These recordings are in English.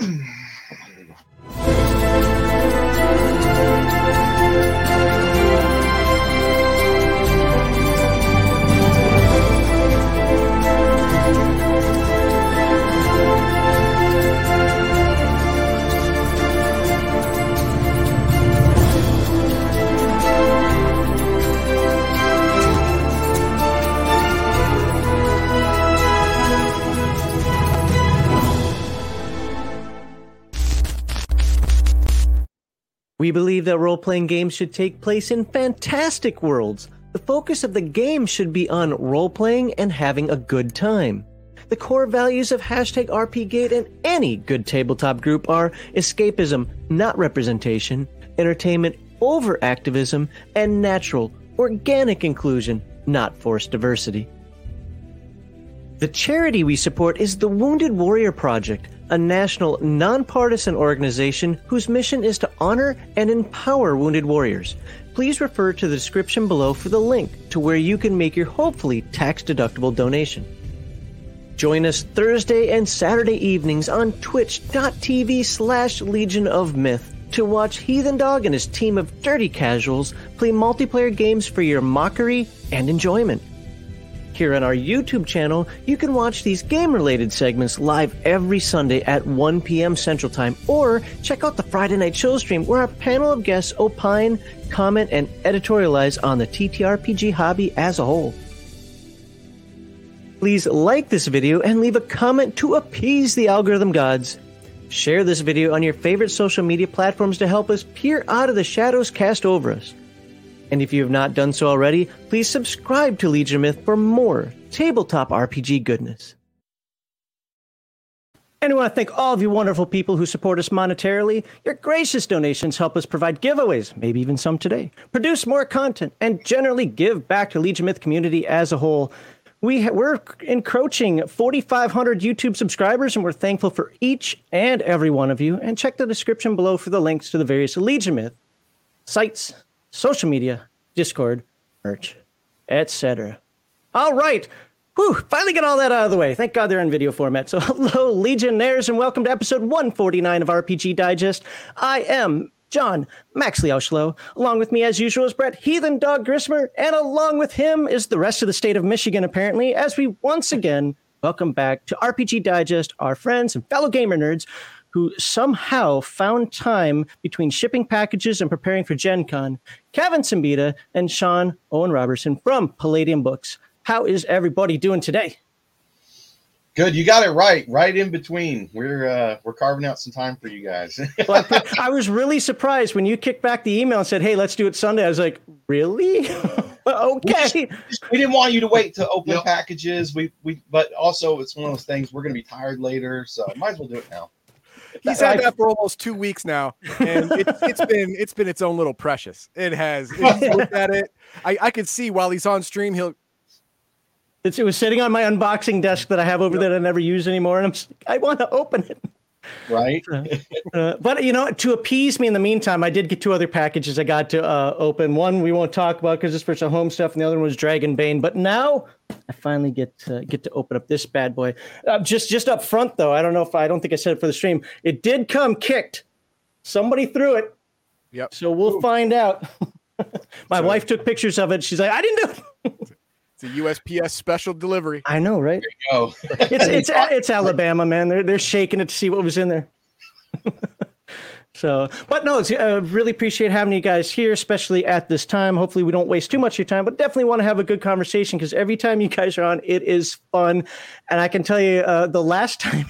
mm playing games should take place in fantastic worlds. The focus of the game should be on role playing and having a good time. The core values of hashtag RPGate and any good tabletop group are escapism, not representation, entertainment over activism, and natural, organic inclusion, not forced diversity. The charity we support is the Wounded Warrior Project, a national, nonpartisan organization whose mission is to honor and empower wounded warriors. Please refer to the description below for the link to where you can make your hopefully tax deductible donation. Join us Thursday and Saturday evenings on twitch.tv slash Legion of Myth to watch Heathen Dog and his team of dirty casuals play multiplayer games for your mockery and enjoyment. Here on our YouTube channel, you can watch these game related segments live every Sunday at 1 p.m. Central Time, or check out the Friday Night Show stream where our panel of guests opine, comment, and editorialize on the TTRPG hobby as a whole. Please like this video and leave a comment to appease the algorithm gods. Share this video on your favorite social media platforms to help us peer out of the shadows cast over us. And if you have not done so already, please subscribe to Legion Myth for more tabletop RPG goodness. And we want to thank all of you wonderful people who support us monetarily. Your gracious donations help us provide giveaways, maybe even some today, produce more content, and generally give back to Legion Myth community as a whole. We ha- we're encroaching 4,500 YouTube subscribers, and we're thankful for each and every one of you. And check the description below for the links to the various Legion Myth sites, social media, Discord, merch, etc. All right. Whew, finally get all that out of the way. Thank God they're in video format. So, hello, Legionnaires, and welcome to episode 149 of RPG Die Gest. I am John Maxley Auschlow. Along with me, as usual, is Brett Heathen Dog Grismer, and along with him is the rest of the state of Michigan, apparently, as we once again welcome back to RPG Die Gest, our friends and fellow gamer nerds who somehow found time between shipping packages and preparing for Gen Con, Kevin Siembieda and Sean Owen Roberson from Palladium Books. How is everybody doing today? Good, you got it right. Right in between, we're uh, we're carving out some time for you guys. well, I, I, was really surprised when you kicked back the email and said, "Hey, let's do it Sunday." I was like, "Really? okay." We, we, didn't want you to wait to open yep. packages. We we, but also it's one of those things we're going to be tired later, so might as well do it now. He's had that for almost two weeks now, and it, has been it's been its own little precious. It has. Looked at it. I, I could see while he's on stream, he'll. It's, it was sitting on my unboxing desk that I have over yep. there that I never use anymore, and I'm I want to open it. Right. uh, uh, but you know, to appease me in the meantime, I did get two other packages I got to uh, open. One we won't talk about because it's for some home stuff, and the other one was Dragonbane. But now I finally get to, get to open up this bad boy. Uh, just just up front though, I don't know if I don't think I said it for the stream. It did come kicked. Somebody threw it. Yep. So we'll Ooh. find out. My so, wife took pictures of it. She's like, I didn't do it. it's a USPS special delivery. I know, right? There you go. it's it's it's Alabama, man. They're they're shaking it to see what was in there. So, but no, I uh, really appreciate having you guys here, especially at this time. Hopefully, we don't waste too much of your time, but definitely want to have a good conversation because every time you guys are on, it is fun. And I can tell you, uh, the last time you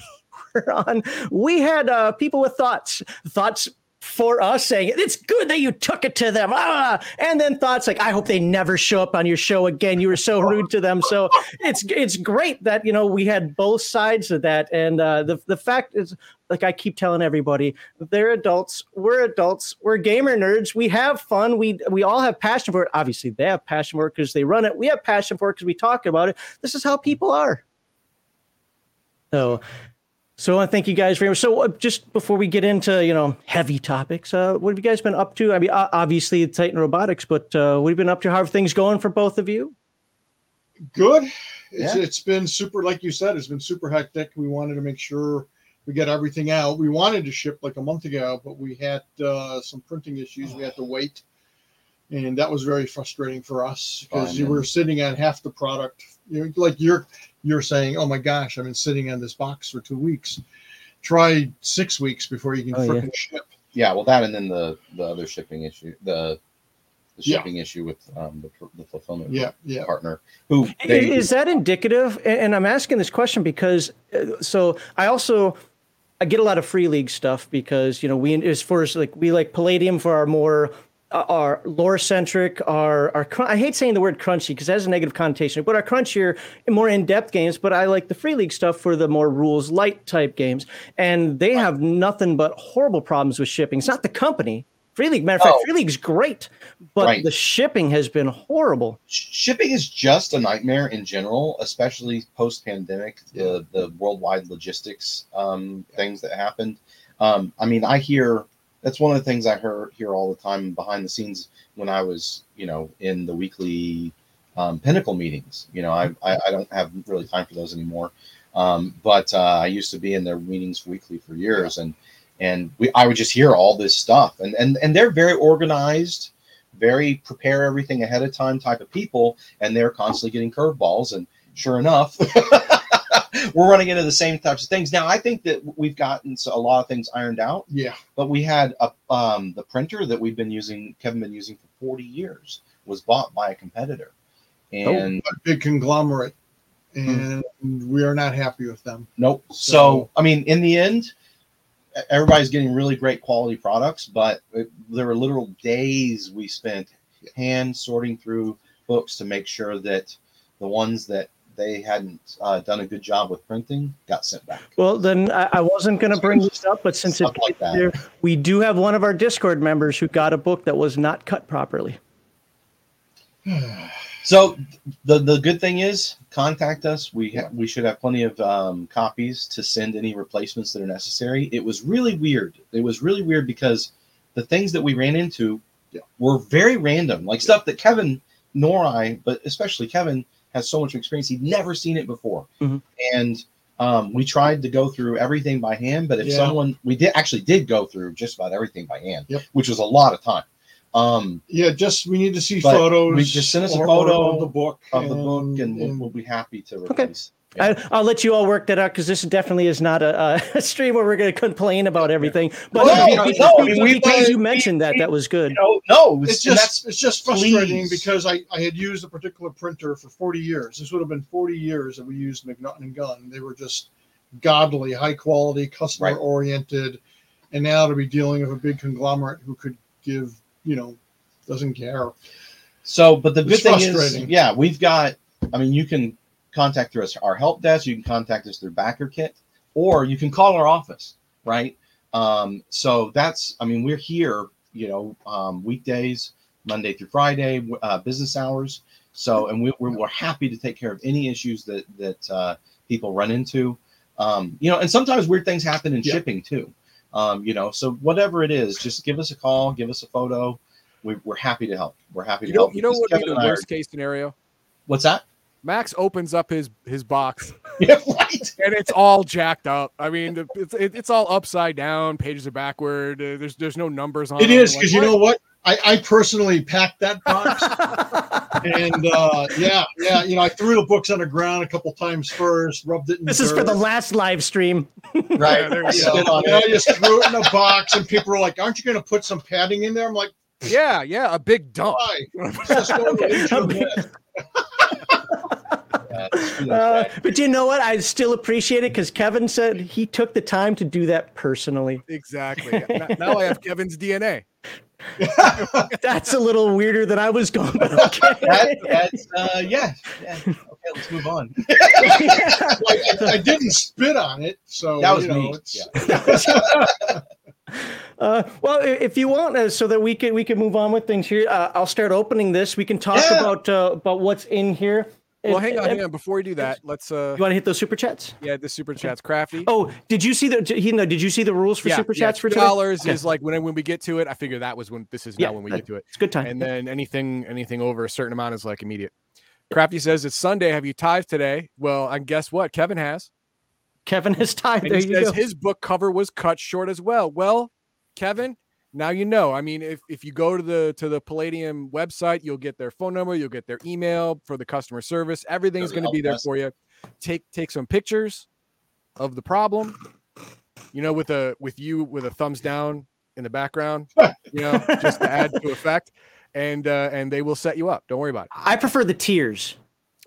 were on, we had uh, people with thoughts, thoughts for us saying it's good that you took it to them. Ah! and then thoughts like i hope they never show up on your show again. You were so rude to them. So it's it's great that you know we had both sides of that. And uh, the, the fact is like i keep telling everybody they're adults. We're adults. We're gamer nerds. We have fun. We we all have passion for it. Obviously they have passion for it because they run it. We have passion for it because we talk about it. This is how people are. So so I want to thank you guys very much. So uh, just before we get into you know heavy topics, uh, what have you guys been up to? I mean, obviously Titan Robotics, but uh, what have you been up to? How are things going for both of you? Good. It's, yeah. it's been super, like you said, it's been super hectic. We wanted to make sure we got everything out. We wanted to ship like a month ago, but we had uh, some printing issues. We had to wait, and that was very frustrating for us because Fine, we were sitting on half the product. You know, like you're you're saying, "Oh my gosh, I've been sitting on this box for two weeks." Try six weeks before you can Oh, yeah. ship. Yeah, well, that and then the the other shipping issue, the the Yeah. shipping issue with um, the, the fulfillment Yeah, yeah. partner who they, is that indicative and and i'm asking this question because uh, so i also i get a lot of free league stuff because you know we as far as like we like palladium for our more our lore centric our cr- i hate saying the word crunchy because that has a negative connotation but our crunchier more in-depth games but i like the free league stuff for the more rules light type games and they have nothing but horrible problems with shipping it's not the company free league matter of fact Oh. free league's great but Right. the shipping has been horrible shipping is just a nightmare in general, especially post pandemic, the, the worldwide logistics um, things that happened. Um, I mean, I hear that's one of the things I hear hear all the time behind the scenes when I was, you know, in the weekly um, Pinnacle meetings. You know, I, I, I don't have really time for those anymore. Um, but uh, I used to be in their meetings weekly for years, and and we I would just hear all this stuff, and and and they're very organized very prepare everything ahead of time type of people, and they're constantly getting curveballs. And sure enough, we're running into the same types of things. Now, I think that we've gotten a lot of things ironed out, Yeah. but we had a, um, the printer that we've been using, Kevin been using for 40 years, was bought by a competitor. And a big conglomerate, and we are not happy with them. Nope. So, So- I mean, in the end, everybody's getting really great quality products, but it, there were literal days we spent hand sorting through books to make sure that the ones that they hadn't uh, done a good job with printing got sent back. Well, then I, I wasn't going to bring this up, but since Stuff it like there, we do have one of our Discord members who got a book that was not cut properly. So the the good thing is, contact us. We ha- we should have plenty of um, copies to send any replacements that are necessary. It was really weird. It was really weird because the things that we ran into were very random, like stuff that Kevin nor I, but especially Kevin, has so much experience. He'd never seen it before, Mhm. and um, we tried to go through everything by hand. But if Yeah. someone we did actually did go through just about everything by hand, Yep. which was a lot of time. Um, Yeah, just we need to see photos. we- just send us a photo of the book of the book, and we'll, we'll be happy to Okay. Replace. Yeah. I, I'll let you all work that out because this definitely is not a, a stream where we're going to complain about everything. But No, no, because, no, I mean, we- because you we- mentioned that, that was good. No, no, it's and just it's just frustrating please. because I, I had used a particular printer for 40 years. This would have been 40 years that we used McNaughton and Gunn. They were just godly, high quality, customer oriented, and now to be dealing with a big conglomerate who could give you know doesn't care. So, but the good thing is, yeah, we've got. I mean, you can contact through us our help desk. You can contact us through BackerKit, or you can call our office. Right. Um, so that's. I mean, we're here. You know, um, weekdays, Monday through Friday, uh, business hours. So, and we, we're, we're happy to take care of any issues that that uh, people run into. Um, you know, and sometimes weird things happen in Yeah. shipping too. Um, you know, so whatever it is, just give us a call, give us a photo. We, we're happy to help. We're happy to You know, help. you know what would be the I are- worst case scenario? What's that? Max opens up his his box Yeah, right. and it's all jacked up. I mean, it's it's all upside down. Pages are backward. Uh, there's there's no numbers on. It them. is Like, because you know what? I, I personally packed that box, and uh, yeah, yeah, you know, I threw the books on the ground a couple times first, rubbed it. In This is for the last live stream. Right. there you You know, on and I just threw it in a box, and people were like, "Aren't you going to put some padding in there?" I'm like, Yeah, yeah, a big dump. "Why? It's just going into the net." Yeah, screw that Uh, guy. but you know what? I still appreciate it because Kevin said he took the time to do that personally. Exactly. Now- now I have Kevin's DNA. That's a little weirder than I was going, but okay. That, that's uh, yeah, yeah. Okay, let's move on. I, I, I didn't spit on it, so That was you know, me. it's- Uh, well, if you want, uh, so that we can we can move on with things here. Uh, I'll start opening this. We can talk Yeah. about uh, about what's in here. Well, hang on, hang on. Before we do that, let's uh You want to hit those super chats? yeah, the super chats crafty. Oh, did you see the? He no. Did you see the rules for yeah, super yeah, chats for two today? dollars Okay. is like when when we get to it. I figure that was when this is Yeah, now when we get to it. It's good time. And then anything anything over a certain amount is like immediate. Crafty says it's Sunday. Have you tithed today? Well, and guess what? Kevin has. Kevin has. And There he says go. his book cover was cut short as well. Well, Kevin, now you know. I mean, if, if you go to the to the Palladium website, you'll get their phone number, you'll get their email for the customer service. Everything's going to be there for you. Take take some pictures of the problem. You know, with a with you with a thumbs down in the background. You know, just to add to effect, and uh, and they will set you up. Don't worry about it. I prefer the tears.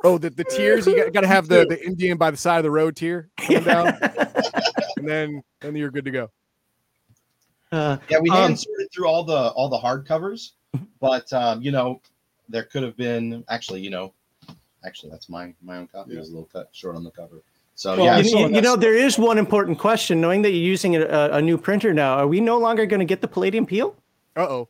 Oh, the, the tears you got to have the the Indian by the side of the road tier coming down, and then then you're good to go. Uh, Yeah, we Um, hadn't sorted through all the all the hard covers, but um, you know, there could have been actually, you know, actually that's my my own copy. It was a little cut short on the cover. So Well, yeah, you, so you- you know, there is one important question. Knowing that you're using a, a new printer now, are we no longer going to get the Palladium Peel? Uh oh,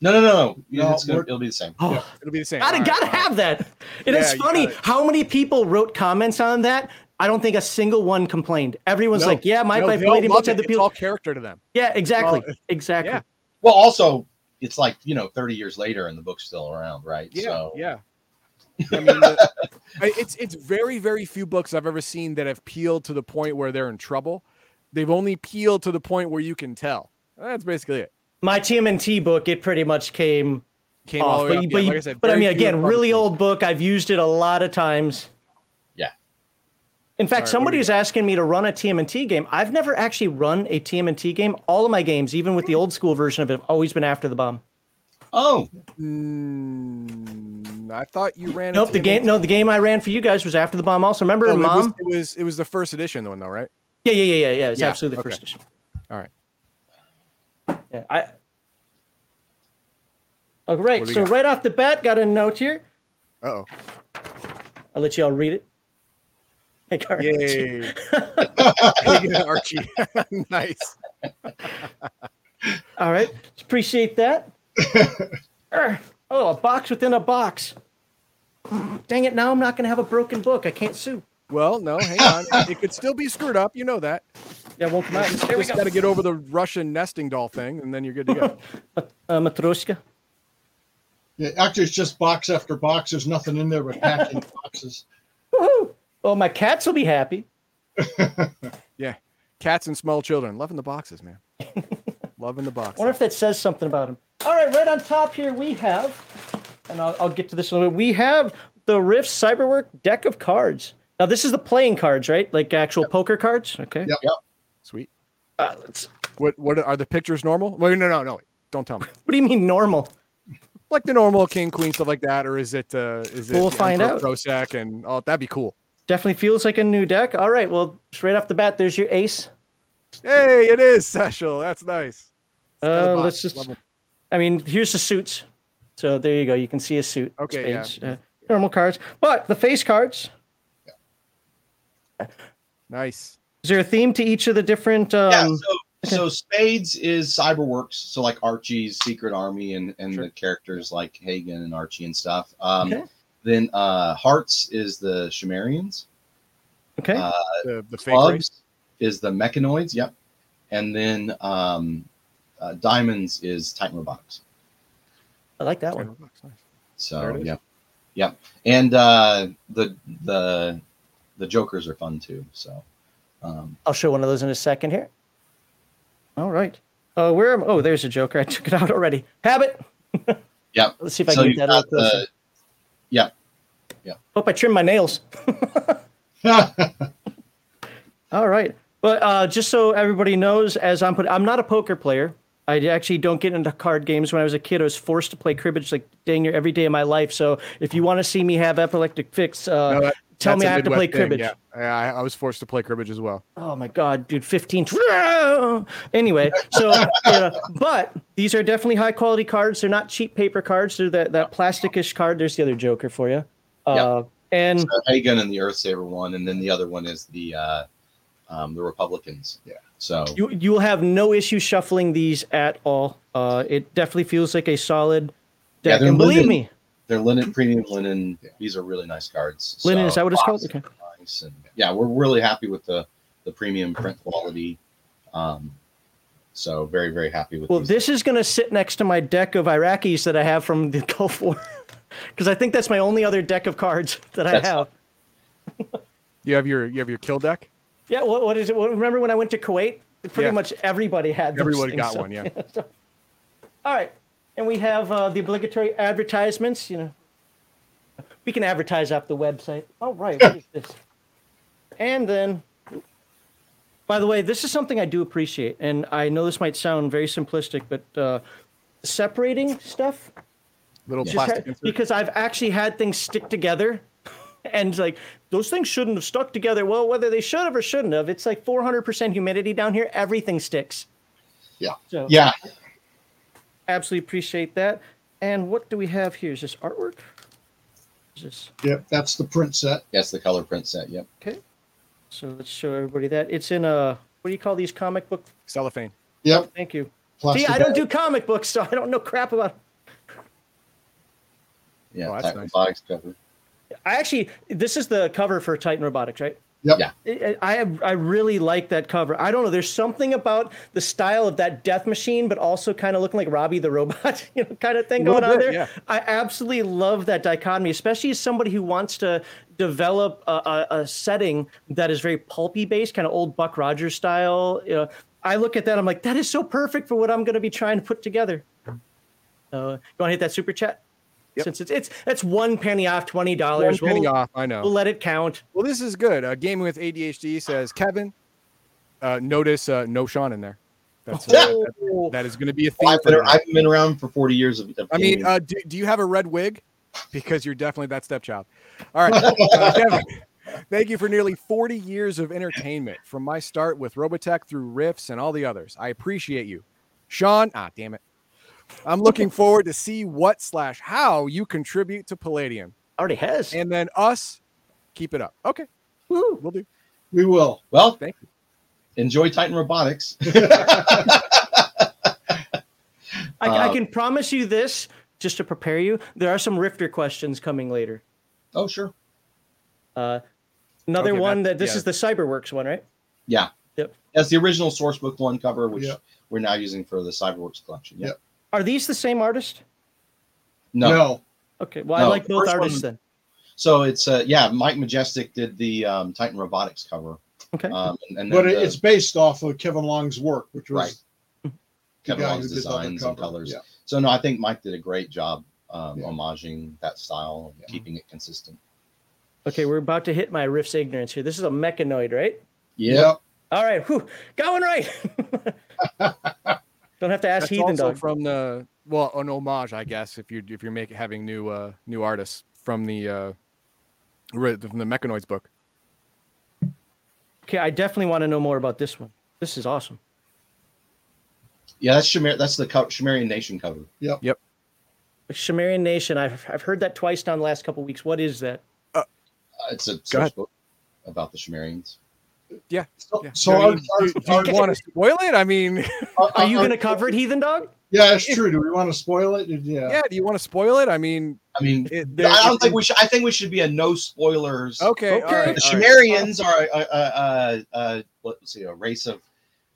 no, no, no, no. No, it's gonna, it'll be the same. Oh, it'll be the same. gotta All right, gotta all right. have that. And Yeah, it's funny gotta- how many people wrote comments on that. I don't think a single one complained. Everyone's No, like, "Yeah, my, No, my they'll Palladium have it. the It's all character to them. Yeah, exactly, well, exactly. yeah. Well, also, it's like you know, thirty years later, and the book's still around, right? Yeah, So yeah. I mean, the- it's it's very very few books I've ever seen that have peeled to the point where they're in trouble. They've only peeled to the point where you can tell. That's basically it. My TMNT book, it pretty much came Came off. But, up. but, Yeah, like I said, but I mean, again, really old book. I've used it a lot of times. Yeah. In fact, Sorry, what somebody we was asking me to run a TMNT game. I've never actually run a TMNT game. All of my games, even with the old school version of it, have always been after the bomb. oh, Mm, I thought you ran. a Nope, the game. No, the game I ran for you guys was after the bomb. Also, remember Oh, in it, was, Mom? it was it was the first edition the one though, right? Yeah, yeah, yeah, yeah, yeah. It's Yeah, absolutely the okay. first edition. All right. Yeah, I. All right. What do we So got? right off the bat, got a note here. Uh oh. I'll let you all read it. Hey, Carl. Yay. Archie. nice. All right. Appreciate that. Oh, a box within a box. Dang it! Now I'm not going to have a broken book. I can't sue. Well, no, hang on. it could still be screwed up. You know that. Yeah, it won't come out. You There we just go. got to get over the Russian nesting doll thing, and then you're good to go. Uh, Matryoshka. Yeah, actually, it's just box after box. There's nothing in there but packing boxes. Woohoo! Oh, my cats will be happy. yeah. Cats and small children. Loving the boxes, man. Loving the I boxes. wonder if that says something about them. All right, right on top here we have, and I'll, I'll get to this in a little bit. We have the Rift Cyberwork deck of cards. Now this is the playing cards, right? Like actual poker cards. Okay. Yep. Sweet. Uh, let's- What what are the pictures normal? Wait, no, no, no. Don't tell me. what do you mean normal? Like the normal king, queen, stuff like that, or is it uh is it We'll find Emperor out. Prosek and oh that'd be cool. Definitely feels like a new deck. All right. Well, straight off the bat, there's your ace. Hey, it is Seshel. That's nice. It's got a Uh, let's just. Love 'em. I mean, here's the suits. So there you go. You can see a suit. Okay, yeah. Spades, uh, normal cards, but the face cards. Nice. Is there a theme to each of the different? Um, yeah. So, so Spades is Cyberworks, so like Archie's Secret Army and and Sure. the characters like Hagan and Archie and stuff. Um, Okay. Then uh, Hearts is the Shemarrians. okay. Uh, The the. Clubs is the Mechanoids. Yep. And then um, uh, Diamonds is Titan Robotics. I like that one. Nice. So yeah, yeah, and uh, the the the Jokers are fun too. So um, I'll show one of those in a second here. All right. Uh, where am? Oh, there's a Joker. I took it out already. Habit. yep. Let's see if I So can get that a little got closer. the yeah Yeah. Hope I trim my nails. All right. But uh, just so everybody knows, as I'm put, I'm not a poker player. I actually don't get into card games. When I was a kid, I was forced to play cribbage like dang near every day of my life. So if you want to see me have epileptic fix, uh, No, tell that's me I have to play thing, cribbage. Yeah, Yeah, I, I was forced to play cribbage as well. Oh my god, dude, 15. Anyway, so uh, but these are definitely high quality cards. They're not cheap paper cards. They're that that plasticish card. There's the other Joker for you. Uh, and so Hagan and the Earthsaver one, and then the other one is the uh, um, the Republicans. Yeah. So you you will have no issue shuffling these at all. Uh, it definitely feels like a solid deck. they're and believe linen. me, they're linen, premium linen. These are really nice cards. linen So, is that what it's called? Okay. Nice and yeah, we're really happy with the the premium print quality. Um, so very very happy with. Well, these. this is going to sit next to my deck of Iraqis that I have from the Gulf War, because I think that's my only other deck of cards that I That's have. You have your you have your kill deck Yeah, what, what is it? What, remember when I went to Kuwait? Pretty Yeah. much everybody had. those Everybody things, got so- one, yeah. so- all right, and we have uh, the obligatory advertisements. You know, we can advertise off the website. All right, what is this? And then, by the way, this is something I do appreciate, and I know this might sound very simplistic, but uh, separating stuff Little plastic. Had, because I've actually had things stick together, and like those things shouldn't have stuck together. Well, whether they should have or shouldn't have, it's like 400% humidity down here. Everything sticks. Yeah. So Yeah, absolutely appreciate that. And what do we have here? Is this artwork? Is this Yep, that's the print set. That's the color print set. Yep. okay? So let's show everybody that it's in a what do you call these comic book? cellophane. Yep, Thank you. plastic. See, I don't bag. do comic books, so I don't know crap about. Yeah, Oh, that's Titan nice. Robotics cover. I actually, this is the cover for Titan Robotics, right? Yep. Yeah. I, I I really like that cover. I don't know. There's something about the style of that death machine, but also kind of looking like Robbie the robot, you know, kind of thing Little going on there. yeah. I absolutely love that dichotomy, especially as somebody who wants to develop a, a, a setting that is very pulpy based, kind of old Buck Rogers style. You know, I look at that, I'm like, that is so perfect for what I'm going to be trying to put together. Uh, you want to hit that super chat? Yep. Since it's it's it's one penny off twenty dollars. One penny we'll, off. I know. we'll let it count. Well, this is good. Uh, Gaming with ADHD says Kevin. Uh, notice uh, no Sean in there. That's uh, that- that is going to be a theme. Well, I've, for been. I've been around for 40 years of, of I mean, uh, do, do you have a red wig? Because you're definitely that stepchild. All right, uh, Kevin. Thank you for nearly 40 years of entertainment from my start with Robotech through Rifts and all the others. I appreciate you. Sean, ah, damn it. I'm looking forward to see what slash how you contribute to Palladium. Already has. And then us, keep it up. Okay, Woo. we'll do. We will. well, Thank you. enjoy Titan Robotics. I, I Uh, can promise you this, just to prepare you. There are some Rifter questions coming later. oh, sure. Uh, another Okay, one that- that this yeah. is the CyberWorks one, right? Yeah. Yep. That's the original source book one cover, which Yep. we're now using for the Cyberworks collection. Yep. Yep. Are these the same artist? No. No. Okay, well, I like both first artists one- then. So it's uh yeah, Mike Majestic did the um, Titan Robotics cover. Okay. Um, and, and But the- it's based off of Kevin Long's work, which was Right. Kevin Long's who did the other designs and colors. Yeah. So no, I think Mike did a great job um, Yeah. homaging that style and Yeah. keeping it consistent. Okay, we're about to hit my Rifts ignorance here. This is a mechanoid, right? Yeah. All right, whew, going right. Don't have to ask That's Heathen also Dog. from the well, an homage, I guess, if you're if you're making having new uh new artists from the uh from the Mechanoids book. Okay, I definitely want to know more about this one. This is awesome. Yeah, that's Shemer- that's the co- Shemarrian Nation cover. Sumerian Nation. I've I've heard that twice down the last couple weeks. What is that? Uh, it's a source book about the Shemarrians. Yeah. So, yeah. so I our- mean, our- do, do our- you want to spoil it? I mean, Are you going to cover it, Heathen Dog? Yeah, that's true. Do we want to spoil it? Yeah. yeah. Do you want to spoil it? I mean, I mean, it, there- I don't it- think we should. I think we should be a no spoilers. Okay. Okay. All right. The all right. Shemarrians are a, a, a, a let's see, a race of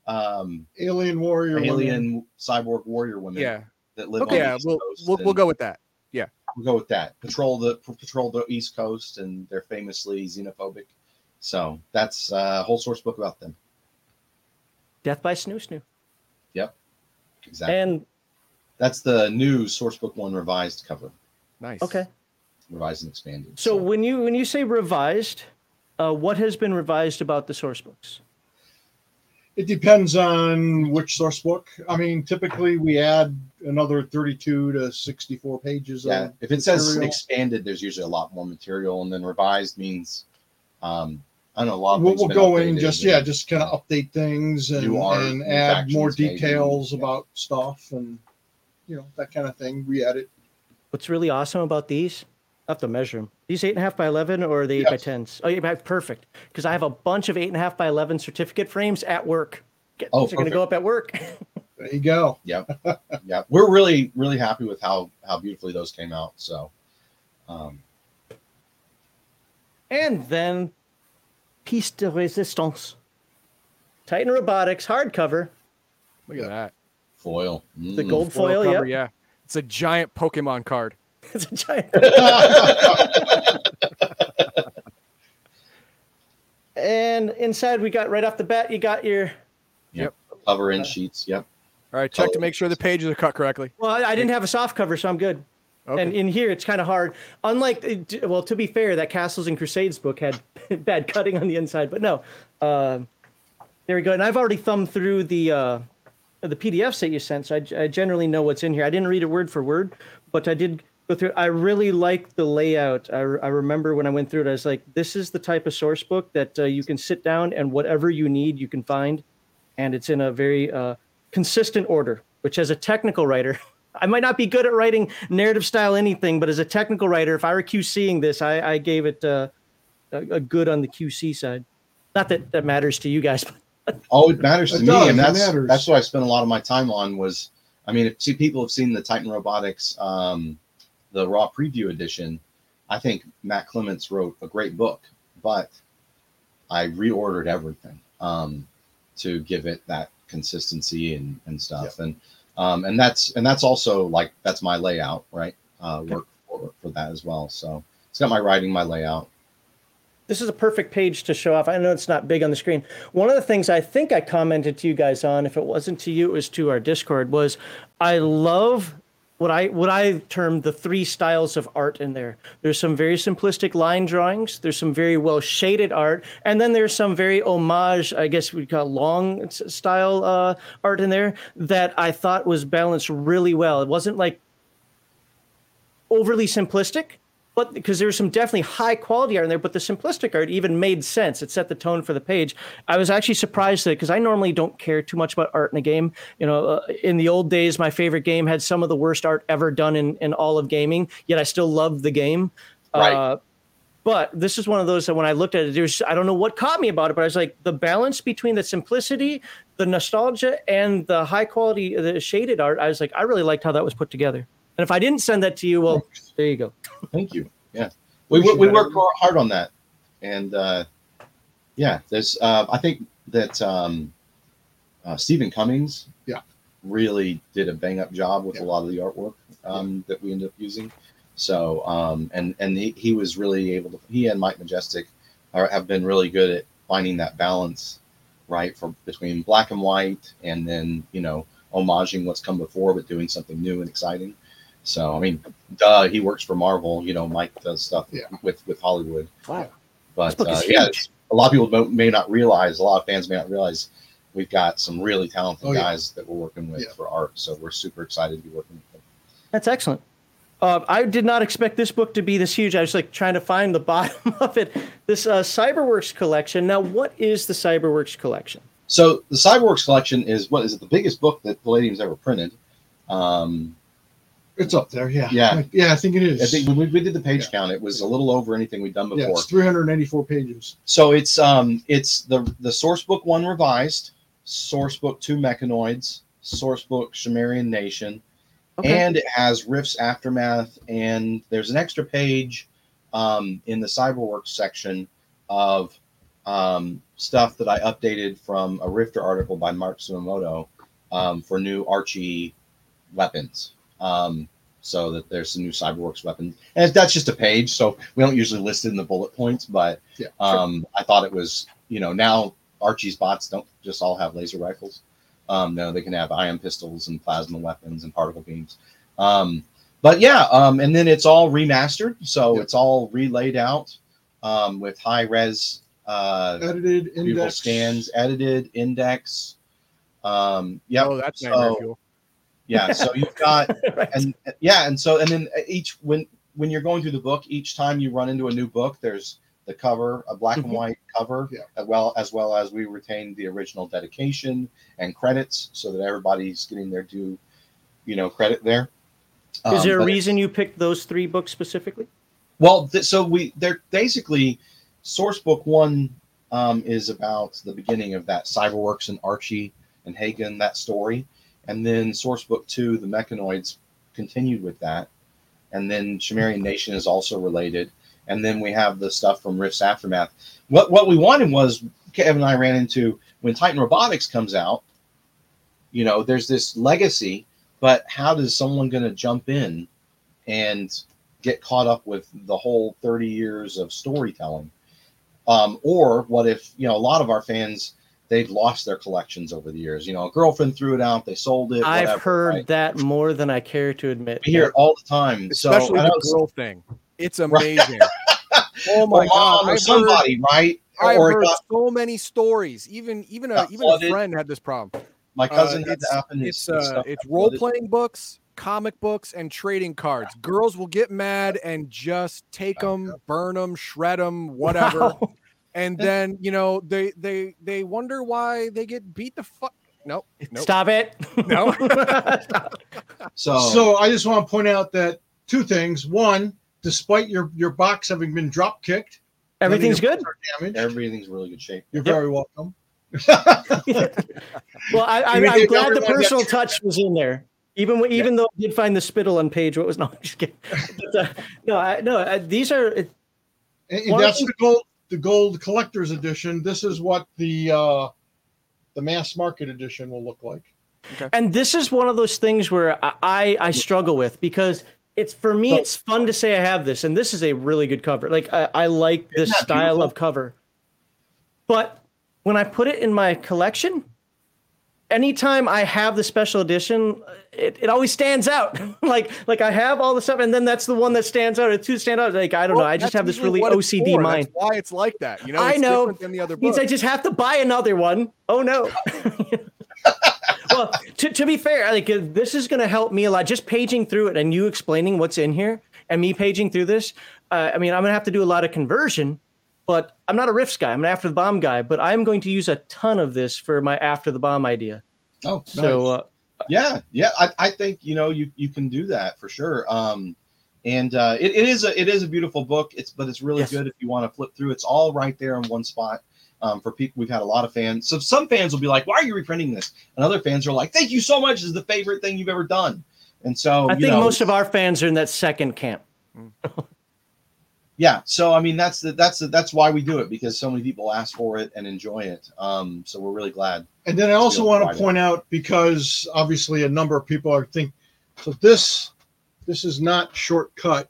um, Alien warrior. women. alien cyborg warrior women Yeah. that live Okay. on Yeah. the East We'll Coast. we'll, we'll go with that. Yeah. We'll go with that. Patrol the patrol the East Coast, and they're famously xenophobic. So that's a whole source book about them. Death by Snu Snu. Yep, exactly. And that's the new source book one revised cover, Nice. okay, revised and expanded. so when you when you say revised, uh, what has been revised about the source books? It depends on which source book. I mean, typically we add another 32 to 64 pages. yeah, Of, if it says expanded, there's usually a lot more material, and then revised means, um, I don't know, a lot. Of we'll, things we'll been go in updated just and- yeah, just kind of update things and, New art, and add more factions maybe, details yeah. about stuff and you know that kind of thing. We edit. What's really awesome about these? I have to measure them. These eight and a half by eleven or are they eight by Yes. tens? Oh, yeah, perfect. Because I have a bunch of eight and a half by eleven certificate frames at work. Get, Oh, those are going to go up at work. There you go. Yep. yeah we're really really happy with how how beautifully those came out so um and then, piece de résistance. Titan Robotics hardcover. Look at that. foil The Mm. gold foil, cover, yeah. yeah. It's a giant Pokemon card. It's a giant. and inside we got right off the bat, you got your. Cover in sheets. Yep. All right, check to make sure the pages are cut correctly. Well, I, I didn't have a soft cover, so I'm good. Okay. And in here, it's kind of hard. Unlike, well, to be fair, that Castles and Crusades book had bad cutting on the inside, but no. Uh, there we go. And I've already thumbed through the uh, the PDFs that you sent, so I, I generally know what's in here. I didn't read it word for word, but I did go through. it. I really like the layout. I, I remember when I went through it, I was like, this is the type of source book that uh, you can sit down and whatever you need, you can find, and it's in a very uh, consistent order. Which, as a technical writer, I might not be good at writing narrative style anything, but as a technical writer, if I were QCing this, I, I gave it uh, a, a good on the QC side. Not that that matters to you guys, but Oh, it matters to It me, does, and it that's matters. that's what I spent a lot of my time on. Was I mean, if see people have seen the Titan Robotics, um, the raw preview edition. I think Matt Clements wrote a great book, but I reordered everything um, to give it that consistency and and stuff, and um, and that's and that's also like that's my layout, right? Uh, work for for that as well. So it's got my writing, my layout. this is a perfect page to show off. I know it's not big on the screen. One of the things I think I commented to you guys on, if it wasn't to you, it was to our Discord, was I love what I what I term the three styles of art in there. There's some very simplistic line drawings. There's some very well shaded art, and then there's some very homage, I guess we call long style uh, art in there that I thought was balanced really well. It wasn't like overly simplistic, but because there was some definitely high quality art in there, but the simplistic art even made sense. It set the tone for the page. I was actually surprised that because I normally don't care too much about art in a game. You know, uh, in the old days, my favorite game had some of the worst art ever done in, in all of gaming, yet I still loved the game. Right. Uh, but this is one of those that when I looked at it, there's I don't know what caught me about it, but I was like the balance between the simplicity, the nostalgia, and the high quality, the shaded art. I was like, I really liked how that was put together. And if I didn't send that to you, well, there you go. Thank you. Yeah, we we, we worked hard on that, and uh, yeah, there's. Uh, I think that um, uh, Stephen Cummings, Yeah. really did a bang up job with Yeah. a lot of the artwork um, that we ended up using. So, um, and and he, he was really able to. He and Mike Majestic are, have been really good at finding that balance, right, from between black and white, and then you know homaging what's come before, but doing something new and exciting. So, I mean, duh, he works for Marvel. You know, Mike does stuff Yeah. with with Hollywood. Wow. But uh, yeah, a lot of people may not realize. A lot of fans may not realize we've got some really talented Oh, yeah. guys that we're working with Yeah. for art. So we're super excited to be working with them. That's excellent. Uh, I did not expect this book to be this huge. I was like trying to find the bottom of it. This uh, Cyberworks collection. Now, what is the Cyberworks collection? So the Cyberworks collection is what is it? The biggest book that Palladium's ever printed. Um, It's up there. Yeah. Yeah. Yeah, I think it is. I think when we, we did the page Yeah. count, it was a little over anything we'd done yeah, before. it's 384 pages. So it's um it's the the source book one revised, source book two mechanoids, source book Shemarrian Nation, and it has Rifts aftermath, and there's an extra page um, in the Cyberworks section of um, stuff that I updated from a Rifter article by Mark Sumimoto um, for new Archie weapons. Um, so that there's some new Cyberworks weapons, and that's just a page. So we don't usually list it in the bullet points, but Yeah, um, I thought it was you know now Archie's bots don't just all have laser rifles. Um, no, they can have ion pistols and plasma weapons and particle beams. Um, but yeah, um, and then it's all remastered, so Yep. it's all relaid out um, with high res uh, Edited beautiful index scans, edited index. Um, yeah, Oh, that's so-. Yeah. So you've got Right. and yeah, and so and then each when when you're going through the book, each time you run into a new book, there's the cover, a black and Mhm. white cover, Yeah. as well as well as we retain the original dedication and credits, so that everybody's getting their due, you know, credit there. Is Um, there a but- reason you picked those three books specifically? Well, th- so we they're basically source book one um, is about the beginning of that Cyberworks and Archie and Hagan that story, and then source book two, the Mechanoids, continued with that, and then Shemarrian Nation is also related, and then we have the stuff from Rifts aftermath. What what we wanted was Kevin and I ran into when Titan Robotics comes out. You know, there's this legacy, but how does someone going to jump in and get caught up with the whole 30 years of storytelling. Um, or what if you know a lot of our fans they've lost their collections over the years. You know, a girlfriend threw it out, they sold it. I've whatever, heard right? that more than I care to admit. We hear it all the time. Especially so the girl thing. It's amazing. oh my god! I've somebody, right? heard, I've or heard got, so many stories. Even even a even a friend had this problem. my cousin Uh, had it's to happen. His, it's uh, stuff role playing books, comic books, and trading cards. Girls will get mad and just take them, burn them, shred them, whatever. Wow. And then you know they they they wonder why they get beat the fuck. Nope. Nope. Stop it. No. So, So I just want to point out that two things. One, despite your your box having been drop kicked, Everything's good. your books are damaged. everything's really good shape. You're Yep. very welcome. Well, I, I, We I'm glad the personal touch was in there. Even when- even though I did find the spittle on page, what was no, I'm just kidding. But, uh, no, I, no, uh, these are And, and that's the- the gold the gold collector's edition. This is what the uh the mass market edition will look like. and this is one of those things where I I, I struggle with because it's for me it's fun to say I have this, and this is a really good cover. Like I, I like this style beautiful? of cover, but when I put it in my collection. Anytime I have the special edition, it, it always stands out. like like I have all the stuff, and then that's the one that stands out. Or two stand out. Like I don't know. I just have this really OCD mind. That's why it's like that. You know, I know. than the other means. I just have to buy another one. Oh no. well, to, to be fair, like uh, this is going to help me a lot. Just paging through it and you explaining what's in here and me paging through this. Uh, I mean, I'm going to have to do a lot of conversion, but I'm not a Rifts guy. I'm an after the bomb guy. But I'm going to use a ton of this for my after the bomb idea. Oh, So uh, yeah, yeah. I, I think you know you you can do that for sure. Um, and uh, it, it is a it is a beautiful book. It's but it's really Yes. good if you want to flip through. It's all right there in one spot. Um, for people, we've had a lot of fans. So some fans will be like, "Why are you reprinting this?" And other fans are like, "Thank you so much. This is the favorite thing you've ever done." And so I you think know, most of our fans are in that second camp. yeah. So I mean, that's the, that's the, that's why we do it because so many people ask for it and enjoy it. Um, so we're really glad. And then I also want to point out because obviously a number of people are think so this this is not shortcut.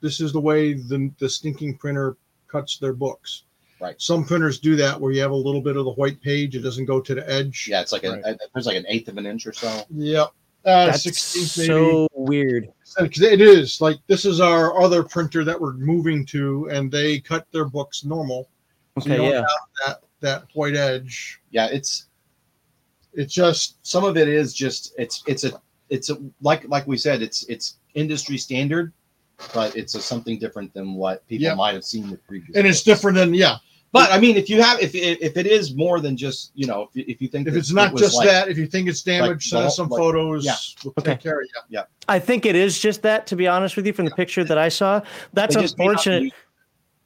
This is the way the the stinking printer cuts their books. Right. Some printers do that where you have a little bit of the white page. It doesn't go to the edge. Yeah, it's like a, Right. a- there's like an eighth of an inch or so. Yep. Uh, That's 16th maybe. so weird. Because it is like this is our other printer that we're moving to, and they cut their books normal. So you Okay, don't yeah. have that that white edge. Yeah, it's It's just some of it is just it's it's a it's a like like we said it's it's industry standard but it's a something different than what people Yeah. might have seen with previous and it's different than yeah. But i mean if you have if if it is more than just you know if, you- if you think If that it's not it just like- that, if you think it's damaged, send us some like- photos. yeah. We'll Okay. take care of you. I think it is just that, to be honest with you, from the picture that I saw. That's they just may not unfortunate.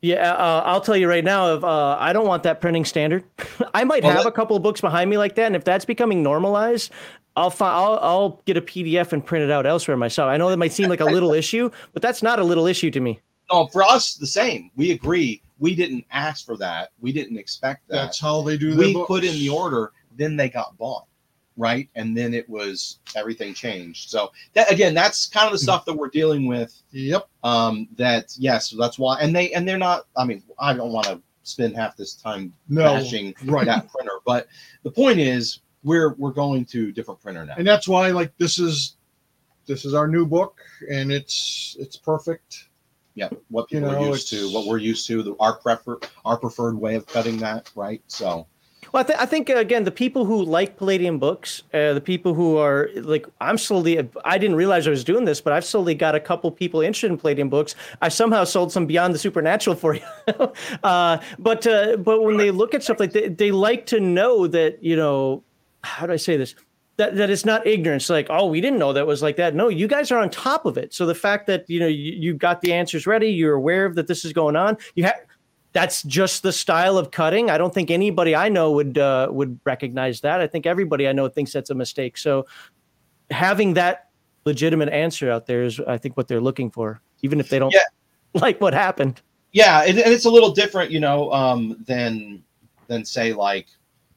Yeah, uh, I'll tell you right now. If uh, I don't want that printing standard, I might Well, have that- a couple of books behind me like that, and if that's becoming normalized, I'll fi- I'll, I'll get a PDF and print it out elsewhere myself. I know that might seem like a little issue, but that's not a little issue to me. no for us the same we agree we didn't ask for that we didn't expect that That's how they do we put in the order then they got bought right and then it was everything changed so that again that's kind of the stuff that we're dealing with Yep. um that yes that's why and they and they're not i mean i don't want to spend half this time No. bashing Right. that printer but the point is we're we're going to different printer now And that's why like this is this is our new book and it's it's perfect. Yeah what You people know, are used to what we're used to the, our prefer our preferred way of cutting that right so Well, I, th- I think uh, again, the people who like Palladium books, uh, the people who are like, I'm slowly. I didn't realize I was doing this, but I've slowly got a couple people interested in Palladium books. I somehow sold some Beyond the Supernatural for you. uh, but uh, but when they look at stuff like they, they like to know that you know, how do I say this? That, that it's not ignorance like oh we didn't know that was like that no you guys are on top of it so the fact that you know you, you got the answers ready you're aware of that this is going on you have that's just the style of cutting. I don't think anybody I know would uh, would recognize that. I think everybody I know thinks that's a mistake. So having that legitimate answer out there is, I think, what they're looking for, even if they don't Yeah. like what happened. yeah and, and it's a little different you know um than than say like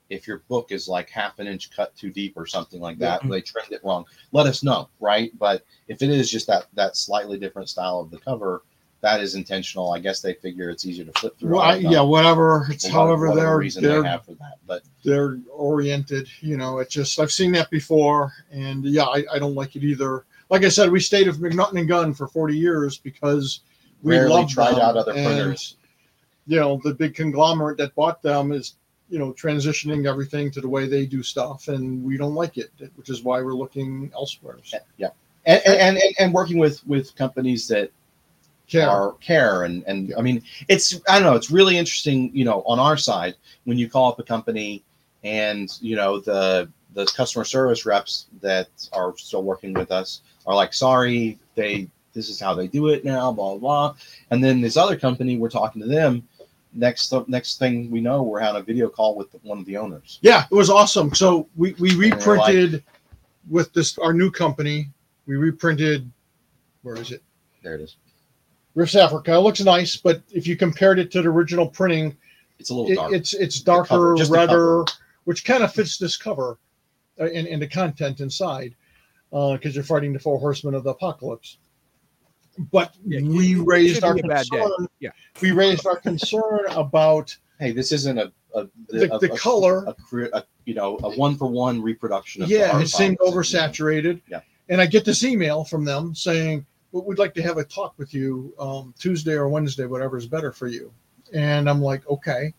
if your book is like half an inch cut too deep or something like that mm-hmm. they trimmed it wrong let us know right but if it is just that that slightly different style of the cover that is intentional. I guess they figure it's easier to flip through. Well, I, yeah, whatever. It's however whatever they're reason they're they have for that. But they're oriented. You know, it's just I've seen that before, and yeah, I, I don't like it either. Like I said, we stayed with McNaughton and Gunn for 40 years because we rarely loved tried them, out other printers. You know, the big conglomerate that bought them is you know transitioning everything to the way they do stuff, and we don't like it, which is why we're looking elsewhere. So, Yeah, and and, and and working with with companies that care. are care and and I mean it's I don't know it's really interesting you know on our side when you call up a company and you know the the customer service reps that are still working with us are like sorry they this is how they do it now blah blah, blah. and then this other company we're talking to them next next thing we know we're having a video call with one of the owners Yeah, it was awesome. So we, we And they're like- reprinted with this our new company. We reprinted. Where is it? there it is Rifts Africa. It looks nice, but if you compared it to the original printing, it's a little it, dark it's it's The cover, darker, redder, which kind of fits this cover uh, and, and the content inside, because you're fighting the four horsemen of the apocalypse. But Yeah, we raised our be a bad day. concern. Yeah. we raised our concern about hey this isn't a, a The- a- the a- color. a, cre- a you know a one for one reproduction of yeah, it seemed box. oversaturated. Yeah. And I get this email from them saying, well, we'd like to have a talk with you um, Tuesday or Wednesday, whatever is better for you. And I'm like, okay.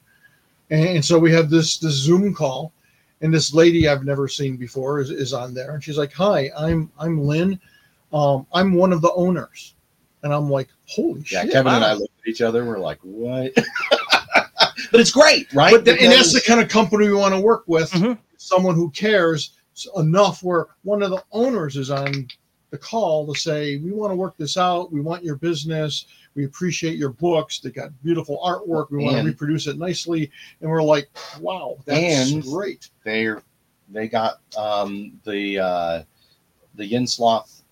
And, and so we have this this Zoom call, and this lady I've never seen before is, is on there, and she's like, "Hi, I'm I'm Lynn. Um, I'm one of the owners." And I'm like, "Holy Yeah, shit!" Yeah, Kevin and I looked at each other. We're like, "What?" but it's great, right? But th- and that's the kind of company we want to work with. Mhm. Someone who cares enough where one of the owners is on the call to say, "We want to work this out. We want your business. We appreciate your books. They got beautiful artwork. We want to reproduce it nicely." And we're like, "Wow, that's And- great." they're they got um, the uh, the Yin Sloth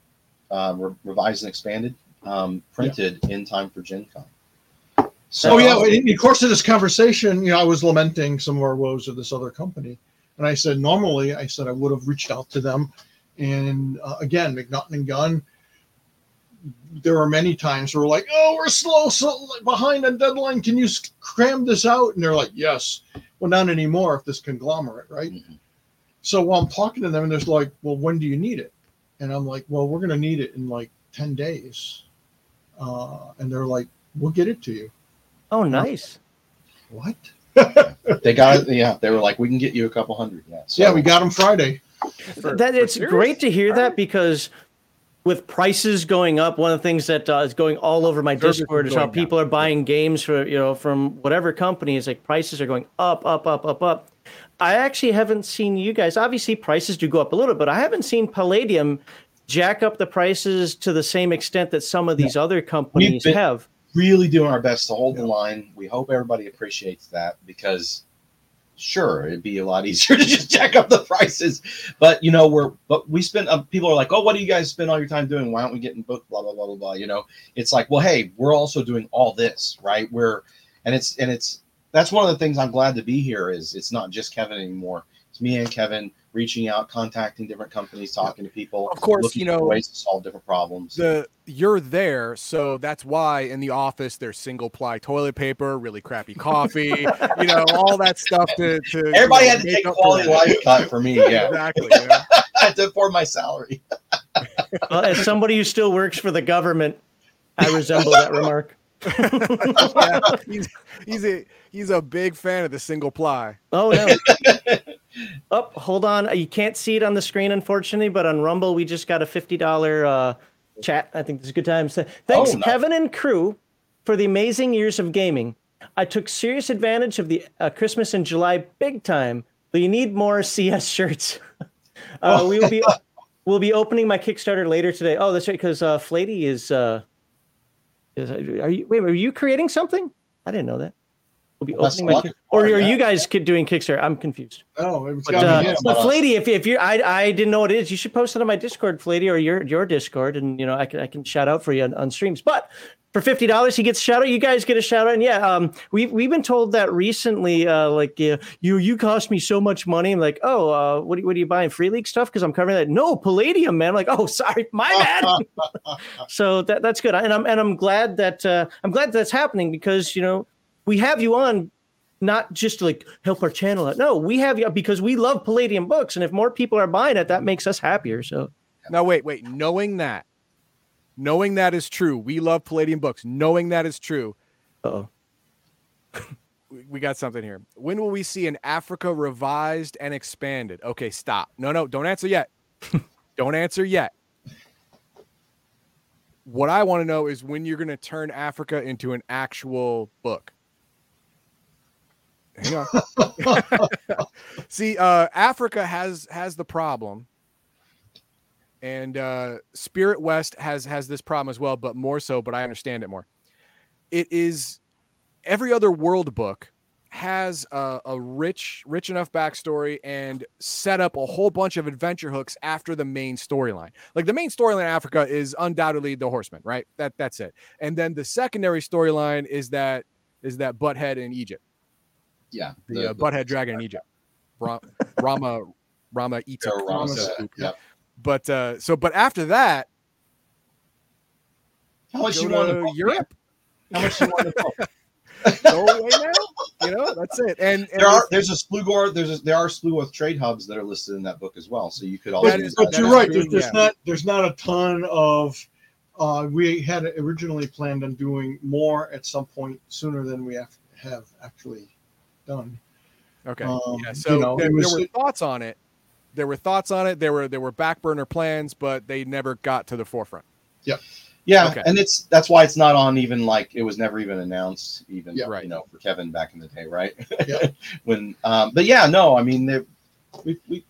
uh, re- revised and expanded um, printed in time for Gen Con. So oh yeah, in the course of this conversation, you know, I was lamenting some of our woes of this other company, and I said, normally, I said I would have reached out to them, and uh, again, McNaughton and Gunn. There are many times where we're like, "Oh, we're slow, so behind on deadline. Can you cram this out?" And they're like, "Yes." Well, not anymore. If this conglomerate, right? Mhm. So while I'm talking to them, and there's like, "Well, when do you need it?" And I'm like, "Well, we're going to need it in like ten days," uh, and they're like, "We'll get it to you." Oh, nice. What? they got it. Yeah, they were like, "We can get you a couple hundred. Yeah, so, yeah, we got them Friday. For- that it's great to hear that because with prices going up, one of the things that uh, is going all over my Service Discord is how going down. people are buying games for you know from whatever company is like prices are going up, up, up, up, up. I actually haven't seen you guys. Obviously, prices do go up a little, bit, but I haven't seen Palladium jack up the prices to the same extent that some of these other companies have. really doing our best to hold the line. We hope everybody appreciates that because sure, it'd be a lot easier to just jack up the prices. But you know, we're but we spend uh, people are like, oh, what do you guys spend all your time doing? Why aren't we getting booked? Blah blah blah blah blah. You know, it's like, well, hey, we're also doing all this, right? We're and it's and it's that's one of the things I'm glad to be here is it's not just Kevin anymore. It's me and Kevin reaching out, contacting different companies, talking to people. Of course, looking you for know, ways to solve different problems. the you're there, so that's why in the office there's single ply toilet paper, really crappy coffee, you know, all that stuff to. to you Everybody know, had to make take up for quality life cut for me. Yeah. Exactly. you know? I had to afford my salary. Well, as somebody who still works for the government, I resemble that remark. yeah, he's he's a he's a big fan of the single ply. Oh no. Oh, hold on. You can't see it on the screen, unfortunately, but on Rumble we just got a fifty dollar uh, chat. I think this is a good time. So, thanks, Oh. Kevin and crew, for the amazing years of gaming. I took serious advantage of the uh, Christmas in July big time. But you need more CS shirts. uh, we will be we'll be opening my Kickstarter later today. Oh, that's right, because uh, Flady is. Uh, is are you wait? Are you creating something? I didn't know that. We'll be Best opening my or are you guys kid- doing Kickstarter? I'm confused. Oh, it's But, got uh, me but. Flady, if, if you I I didn't know what it is, you should post it on my Discord, Flady, or your your Discord, and you know I can I can shout out for you on, on streams. But for fifty dollars he gets a shout out. You guys get a shout out. And yeah, um, we've we've been told that recently. Uh, like uh, you you cost me so much money. I'm like, oh, uh, what what are you buying? Free League stuff? Because I'm covering that. No, Palladium, man. I'm like, oh, sorry, my bad. so that that's good. And I'm and I'm glad that uh, I'm glad that's happening because you know we have you on not just to like help our channel out. No, we have you because we love Palladium books, and if more people are buying it, that makes us happier. So now, wait, wait. Knowing that, knowing that is true, we love Palladium books. Knowing that is true. Oh, we got something here. When will we see an Africa revised and expanded? Okay, stop. No, no, don't answer yet. don't answer yet. What I want to know is when you're going to turn Africa into an actual book. Hang on. See, uh, Africa has has the problem, and uh, Spirit West has has this problem as well, but more so. But I understand it more. It is every other world book has a, a, rich, rich enough backstory and set up a whole bunch of adventure hooks after the main storyline. Like the main storyline in Africa is undoubtedly the Horsemen, right? That that's it. And then the secondary storyline is that is that Butthead in Egypt yeah, the, the, uh, butthead dragon in Egypt, Rama Rama eats yeah, Rama yeah. But uh, so, but after that, how much you want to Europe? How much you want to Go away now. You know, that's it. And, and there are there's a Splugorth there's a, there are Splugorth trade hubs that are listed in that book as well. So you could all. But, but you're right. There's, there's yeah. not there's not a ton of. Uh, we had originally planned on doing more at some point sooner than we have, have actually done. Okay. Um, yeah. So you know, there, was, there, were thoughts on it. There were thoughts on it. There were there were back burner plans, but they never got to the forefront. Yeah. Yeah, okay. and it's that's why it's not on even like it was never even announced even yeah. right. you know for Kevin back in the day, right? Yeah. when um but yeah, no, I mean we we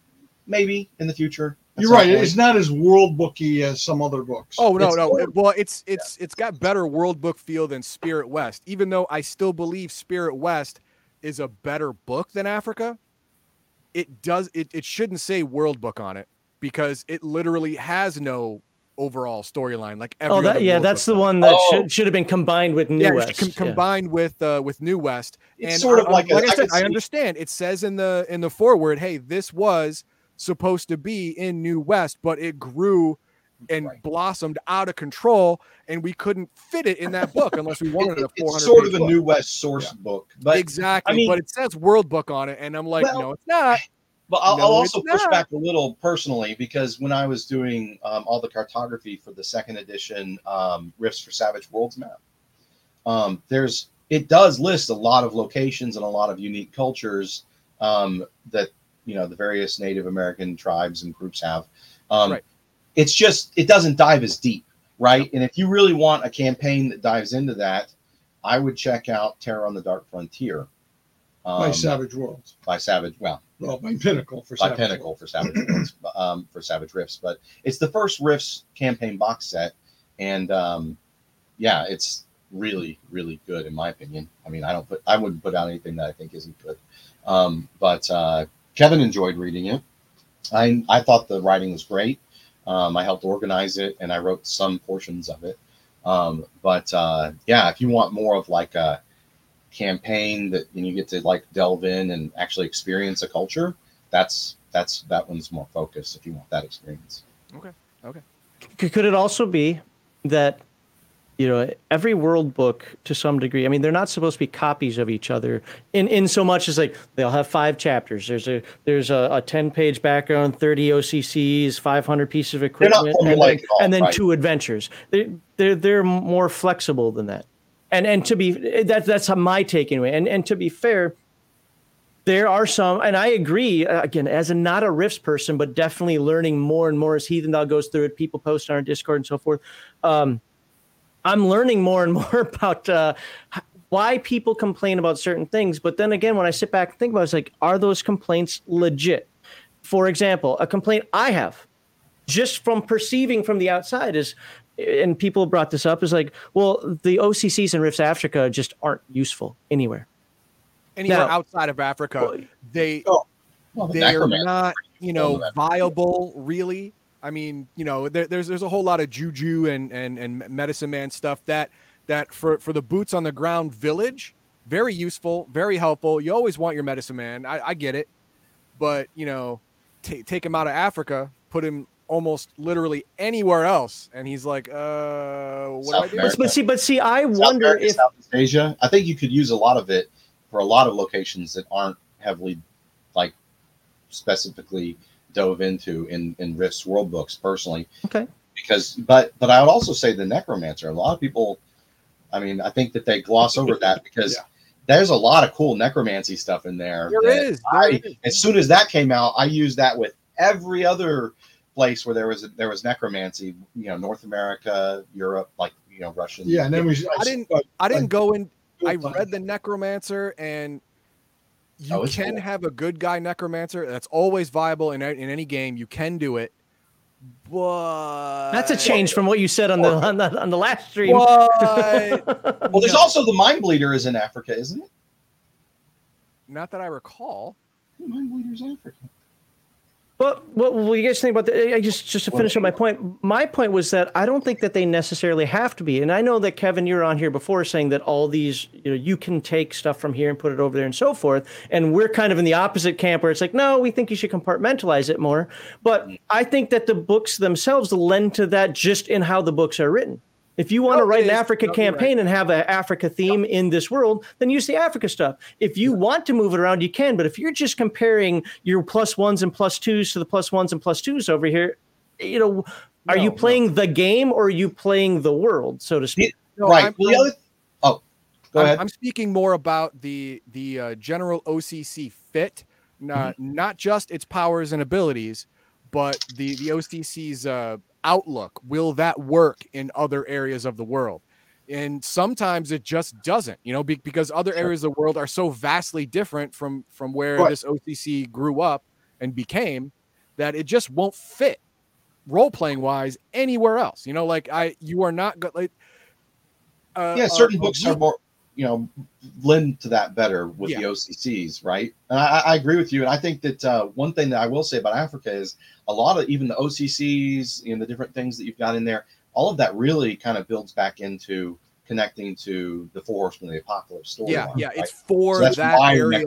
maybe in the future you're right. Point. It's not as world booky as some other books. Oh no, it's no. It, well, it's it's yeah. it's got better world book feel than Spirit West. Even though I still believe Spirit West is a better book than Africa, it does it, it shouldn't say world book on it because it literally has no overall storyline like every oh that, yeah that's the one that oh. should, should have been combined with new yeah, west com- combined yeah. with uh with new west it's and sort of like, like a, I, said, I understand it says in the in the foreword hey this was supposed to be in new west but it grew and right. blossomed out of control, and we couldn't fit it in that book unless we wanted it, a 400. It's sort of a book. New West source yeah. book, but exactly. I mean, but it says World Book on it, and I'm like, well, no, it's not. But I'll, no, I'll also push not. back a little personally because when I was doing um, all the cartography for the second edition um, Rifts for Savage Worlds map, um, there's it does list a lot of locations and a lot of unique cultures um, that you know the various Native American tribes and groups have. Um, right it's just it doesn't dive as deep, right? And if you really want a campaign that dives into that, I would check out Terror on the Dark Frontier um, by Savage Worlds. By Savage, well, well, by Pinnacle for Savage by Savage Pinnacle Worlds. for Savage Worlds, um, for Savage Rifts. But it's the first Rifts campaign box set, and um, yeah, it's really, really good in my opinion. I mean, I don't put, I wouldn't put out anything that I think isn't good. Um, but uh, Kevin enjoyed reading it. I I thought the writing was great. Um, I helped organize it and I wrote some portions of it. Um, but uh, yeah, if you want more of like a campaign that and you get to like delve in and actually experience a culture, that's that's that one's more focused if you want that experience. Okay. Okay. Could it also be that you know every world book to some degree i mean they're not supposed to be copies of each other in in so much as like they'll have five chapters there's a there's a, a 10 page background 30 occs 500 pieces of equipment and then, all, and then right. two adventures they they're they're more flexible than that and and to be that that's my take anyway and and to be fair there are some, and I agree. Uh, again, as a not a Rifts person, but definitely learning more and more as Heathendog goes through it. People post on our Discord and so forth. Um, I'm learning more and more about uh, why people complain about certain things. But then again, when I sit back and think about it, it's like, are those complaints legit? For example, a complaint I have just from perceiving from the outside is, and people brought this up, is like, well, the OCCs and Rifts Africa just aren't useful anywhere. Anywhere now, outside of Africa, well, they oh, well, they're not, you know, viable really I mean, you know, there, there's there's a whole lot of juju and and and medicine man stuff that that for for the boots on the ground village, very useful, very helpful. You always want your medicine man. I, I get it, but you know, t- take him out of Africa, put him almost literally anywhere else, and he's like, uh, what do I do? But see, but see, I South wonder America, if Southeast Asia. I think you could use a lot of it for a lot of locations that aren't heavily like specifically dove into in in Rifts world books personally. Okay. Because but but I would also say the necromancer. A lot of people I mean, I think that they gloss over that because Yeah. there's a lot of cool necromancy stuff in there. There that is, there I, is. as soon as that came out, I used that with every other place where there was there was necromancy. You know, North America, Europe, like you know, Russian. Yeah, and then we. I didn't- I didn't go in. I read the necromancer and you Oh, can cool. have a good guy necromancer that's always viable in, in any game you can do it but that's a change from what you said on the on the, on the last stream. But Well, there's No. also the mind bleeder is in Africa, isn't it? not that i recall The mind bleeder's Africa. But what will you guys think about that? I just just to finish up my point. My point was that I don't think that they necessarily have to be. And I know that Kevin, you were on here before saying that all these, you know, you can take stuff from here and put it over there and so forth. And we're kind of in the opposite camp where it's like, no, we think you should compartmentalize it more. But I think that the books themselves lend to that just in how the books are written. If you want No, to write an. Africa No, you're right. campaign and have an Africa theme in this world, then use the Africa stuff. If you want to move it around, you can. But if you're just comparing your plus ones and plus twos to the plus ones and plus twos over here, you know, are you playing the game or are you playing the world, so to speak? No, right. I'm- well, I'm- Oh, go I'm, ahead. I'm speaking more about the the uh, general OCC fit, not Mm-hmm. not just its powers and abilities, but the the OCC's uh, outlook. Will that work in other areas of the world? And sometimes it just doesn't, you know, be, because other areas of the world are so vastly different from from where Right. this OCC grew up and became that it just won't fit role playing wise anywhere else. You know, like I you are not go- like uh, yeah, uh, certain a books are more, you know, lend to that better with Yeah. the OCCs, right? And I, I agree with you. And I think that uh, one thing that I will say about Africa is a lot of even the OCCs and the different things that you've got in there, all of that really kind of builds back into connecting to the Four Horsemen of the Apocalypse story. Yeah, yeah, right? it's for So that area.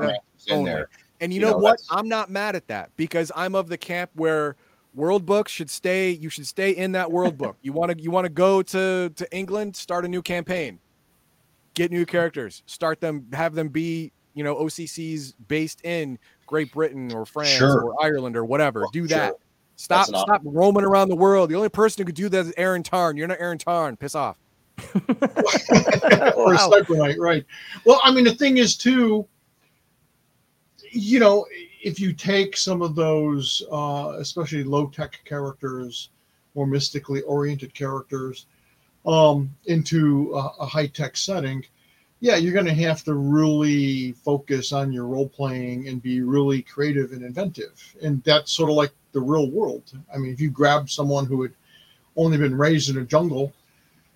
In only. there. And you, You know, know, what? I'm not mad at that because I'm of the camp where world books should stay. You should stay in that world book. You want to you want to go to to England, start a new campaign, get new characters, start them, have them be you know OCCs based in Great Britain or France Sure. or Ireland or whatever. Well, Do sure. that. Stop option. stop roaming around the world. The only person who could do that is Erin Tarn. You're not Erin Tarn. Piss off. or Wow. cyber knight, right? Well, I mean, the thing is too, you know, if you take some of those, uh, especially low tech characters, more mystically oriented characters, um, into a, a high tech setting, yeah, you're going to have to really focus on your role playing and be really creative and inventive, and that's sort of like the real world. I mean, if you grab someone who had only been raised in a jungle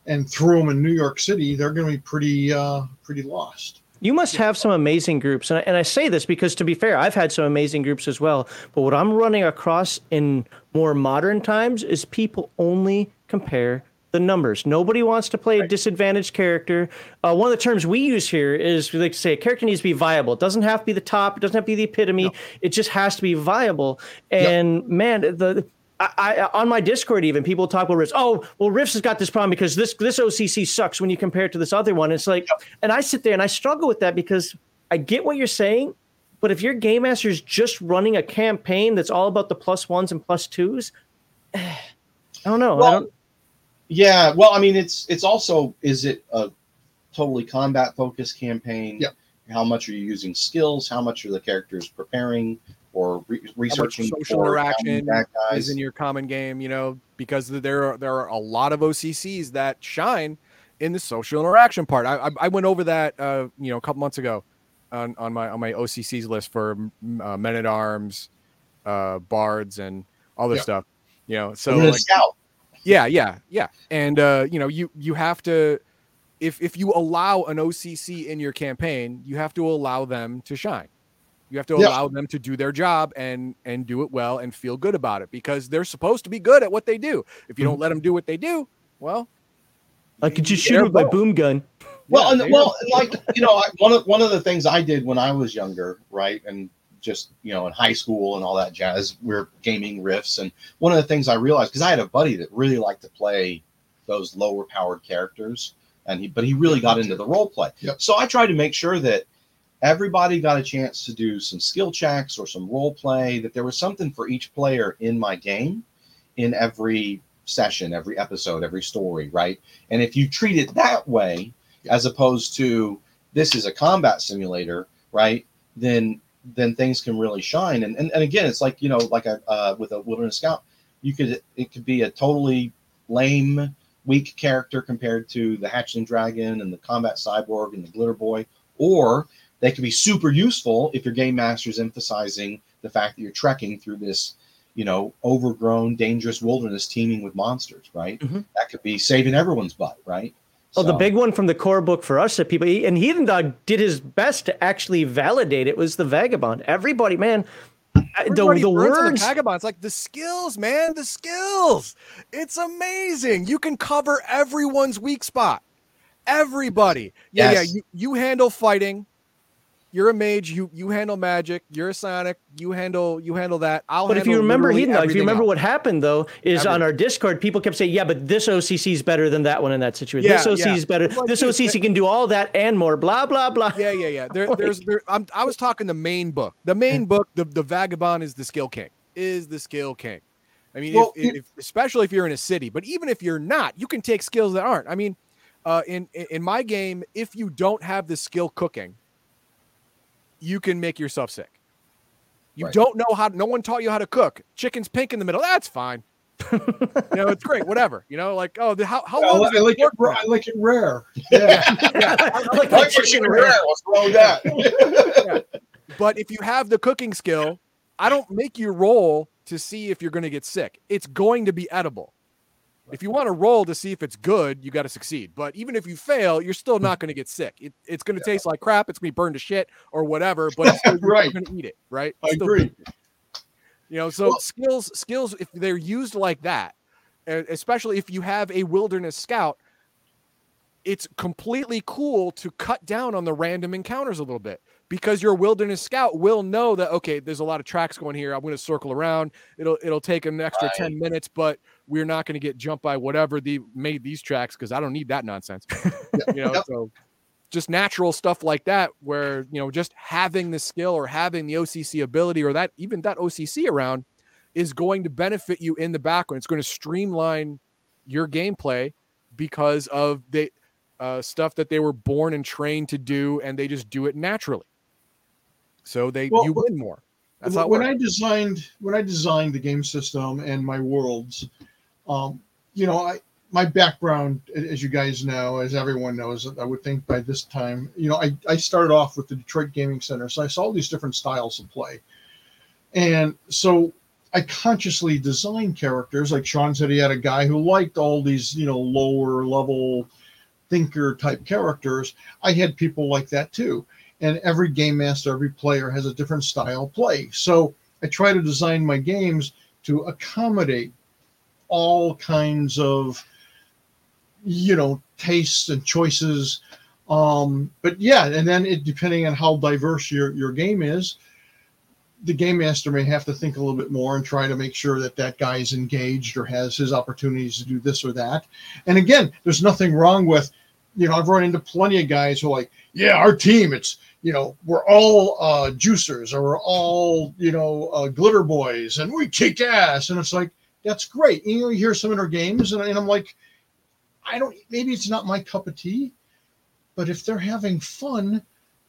and threw them in New York City, they're going to be pretty uh, pretty lost. You must have some amazing groups. And I, and I say this because, to be fair, I've had some amazing groups as well. But what I'm running across in more modern times is people only compare the numbers. Nobody wants to play a disadvantaged character. Uh, one of the terms we use here is we like to say a character needs to be viable. It doesn't have to be the top, it doesn't have to be the epitome. It just has to be viable. And man, the. I, I, on my Discord, even people talk about Rifts. Oh, well, Rifts has got this problem because this this OCC sucks when you compare it to this other one. It's like, and I sit there and I struggle with that because I get what you're saying, but if your game master is just running a campaign that's all about the plus ones and plus twos, I don't know. I don't, Yeah, well, I mean, it's it's also is it a totally combat focused campaign? Yep. How much are you using skills? How much are the characters preparing or re- researching social for interaction is guys? in your common game, you know, because there are there are a lot of OCCs that shine in the social interaction part. I I, I went over that uh, you know a couple months ago on, on my on my OCCs list for uh, men at arms, uh, bards, and all this Yeah. stuff. You know, so And then a like, scout. Yeah, yeah, yeah, and uh, you know, you you have to if if you allow an OCC in your campaign, you have to allow them to shine. You have to Yeah. allow them to do their job and and do it well and feel good about it because they're supposed to be good at what they do. If you don't let them do what they do, well, I could just shoot him with my boom gun. Well, Yeah, and, well, like you know, I- one of one of the things I did when I was younger, right, and just you know, in high school and all that jazz, we're gaming Rifts, and one of the things I realized because I had a buddy that really liked to play those lower powered characters, and he but he really got into the role play. Yep. So I tried to make sure that everybody got a chance to do some skill checks or some role play. That there was something for each player in my game, in every session, every episode, every story, right? And if you treat it that way, as opposed to this is a combat simulator, right? Then then things can really shine. And and, and again, it's like you know, like a uh, with a wilderness scout, you could it could be a totally lame, weak character compared to the hatchling dragon and the combat cyborg and the glitter boy, or they could be super useful if your game master is emphasizing the fact that you're trekking through this you know overgrown dangerous wilderness teeming with monsters right Mhm. that could be saving everyone's butt right Oh, the big one from the core book for us that people and Heathen Dog did his best to actually validate it was the vagabond. Everybody, man, the, Everybody the on words. vagabonds like the skills, man, the skills. It's amazing. You can cover everyone's weak spot. Everybody. Yeah, Yes. yeah. You, you handle fighting. You're a mage. You you handle magic. You're a sonic. You handle you handle that. I'll. But if you remember, literally Heathen if you remember else. what happened though, is on our Discord, people kept saying, "Yeah, but this OCC is better than that one in that situation. this OCC yeah. is better. Well, this dude, OCC can do all that and more." Blah blah blah. Yeah, yeah, yeah. There, there's there. I'm, I was talking the main book. The main book, the the vagabond is the skill king. Is the skill king. I mean, Well, if, if, especially if you're in a city, but even if you're not, you can take skills that aren't. I mean, uh, in in in my game, if you don't have the skill cooking, you can make yourself sick. You Right. don't know how. No one taught you how to cook. Chicken's pink in the middle. That's fine. you know, it's great. Whatever. You know, like oh, the, how how I, long? li- does I like it. work? I like it rare. Yeah. I like Like that chicken chicken rare. rare. What's wrong with that? But if you have the cooking skill, I don't make you roll to see if you're going to get sick. It's going to be edible. If you want to roll to see if it's good, you got to succeed. But even if you fail, you're still not going to get sick. It, it's going to taste like crap. It's going to be burned to shit or whatever. But it's still, Right. you're going to eat it, right? I Still agree. You know, so Well- skills, skills, if they're used like that, especially if you have a wilderness scout, it's completely cool to cut down on the random encounters a little bit because your wilderness scout will know that okay there's a lot of tracks going here i'm going to circle around it'll it'll take an extra 10 minutes but we're not going to get jumped by whatever the made these tracks because i don't need that nonsense you know Yep. so just natural stuff like that where you know just having the skill or having the occ ability or that even that occ around is going to benefit you in the background it's going to streamline your gameplay because of the uh, stuff that they were born and trained to do and they just do it naturally so they Well, you win more that's when. I designed when I designed the game system and my worlds, um, you know, I my background, as you guys know, as everyone knows, I would think by this time, you know, I, I started off with the Detroit Gaming Center, so I saw all these different styles of play, and so I consciously designed characters. Like Sean said, he had a guy who liked all these, you know, lower level thinker type characters. I had people like that too and every game master, every player has a different style of play. So I try to design my games to accommodate all kinds of, you know, tastes and choices. Um, but yeah, and then it depending on how diverse your your game is, the game master may have to think a little bit more and try to make sure that that guy is engaged or has his opportunities to do this or that. And again, there's nothing wrong with, you know, I've run into plenty of guys who are like, yeah, our team, it's you know, we're all uh, juicers or we're all, you know, uh, glitter boys and we kick ass. And it's like, that's great. You know, you hear some of their games and, and I'm like, I don't, maybe it's not my cup of tea, but if they're having fun,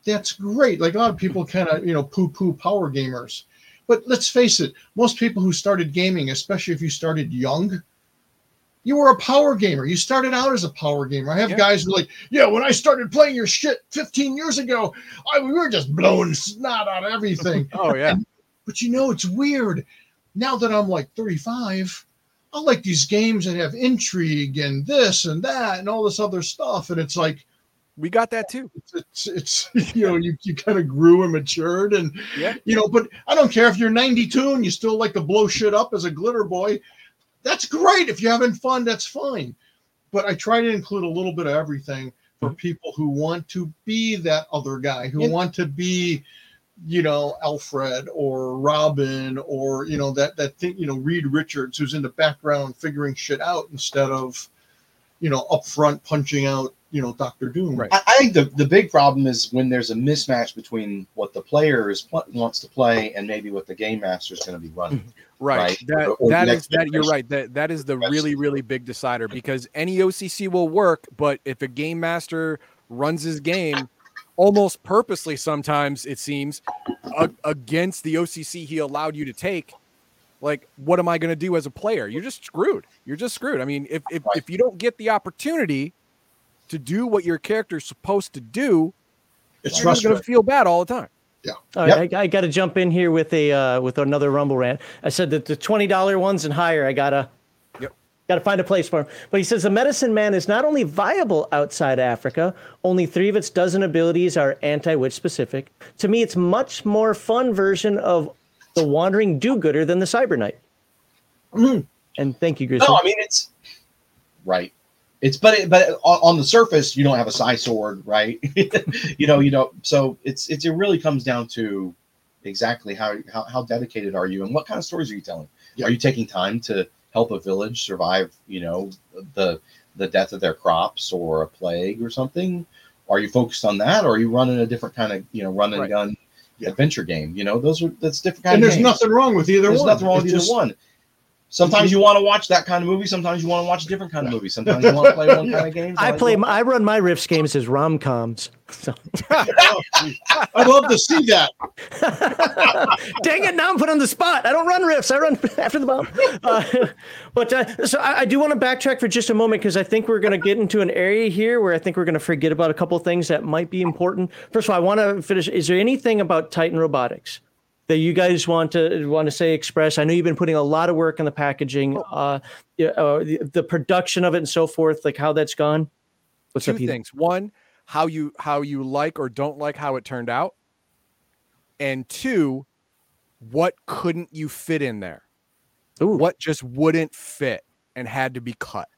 that's great. Like a lot of people kind of, you know, poo poo power gamers. But let's face it, most people who started gaming, especially if you started young, you were a power gamer. You started out as a power gamer. I have Yeah. guys who are like, yeah, when I started playing your shit 15 years ago, I, we were just blowing snot out of everything. oh yeah but you know, it's weird. Now that I'm like 35, I like these games that have intrigue and this and that and all this other stuff. And it's like, we got that too it's, it's, it's you know, you, you kind of grew and matured and, Yeah. you know, but I don't care if you're 92 and you still like to blow shit up as a glitter boy. That's great. If you're having fun, that's fine. but I try to include a little bit of everything for mm-hmm. people who want to be that other guy, who Yeah. want to be, you know, Alfred or Robin or you know that that thing, you know, Reed Richards, who's in the background figuring shit out instead of, you know, up front punching out, you know, Doctor Doom. Right. I, I think the, the big problem is when there's a mismatch between what the player is pl- wants to play and maybe what the game master is going to be running. Mm-hmm. Right. Right. That Or- or that that you're right. That that is the Next really really big decider because any OCC will work, but if a game master runs his game almost purposely sometimes it seems a- against the OCC he allowed you to take, like what am I going to do as a player? You're just screwed. You're just screwed. I mean, if if, if you don't get the opportunity to do what your character's supposed to do, It's you're going to feel bad all the time. All right, I, I got to jump in here with a uh, with another Rumble rant. I said that the twenty dollar ones and higher, I gotta Yep. Got to find a place for him. But he says the medicine man is not only viable outside Africa. Only three of its dozen abilities are anti-witch specific. To me, it's much more fun version of the wandering do-gooder than the cyber knight. Mhm. And thank you, Grissom. No, I mean it's right. It's but it, but on, on the surface you don't have a psi sword, right? you know, you know. So it's it's it really comes down to exactly how how, how dedicated are you and what kind of stories are you telling? Yeah. Are you taking time to help a village survive? You know, the the death of their crops or a plague or something. Are you focused on that, or are you running a different kind of you know run and Right. gun Yeah. adventure game? You know, those are that's different kind and of there's games. nothing wrong with either There's one. nothing wrong with It's either just- one. Sometimes you want to watch that kind of movie. Sometimes you want to watch a different kind of movie. Sometimes you want to play one kind of game. I sometimes play. you I run my Rifts games as rom coms. So Oh. I'd love to see that. Dang it! Now I'm put on the spot. I don't run Rifts. I run after the bomb. Uh, but uh, so I, I do want to backtrack for just a moment because I think we're going to get into an area here where I think we're going to forget about a couple of things that might be important. First of all, I want to finish. Is there anything about Titan Robotics that you guys want to want to say express? I know you've been putting a lot of work in the packaging, uh, uh, the, the production of it, and so forth. Like how that's gone. What's two up, things one how you how you like or don't like how it turned out and two what couldn't you fit in there Ooh. what just wouldn't fit and had to be cut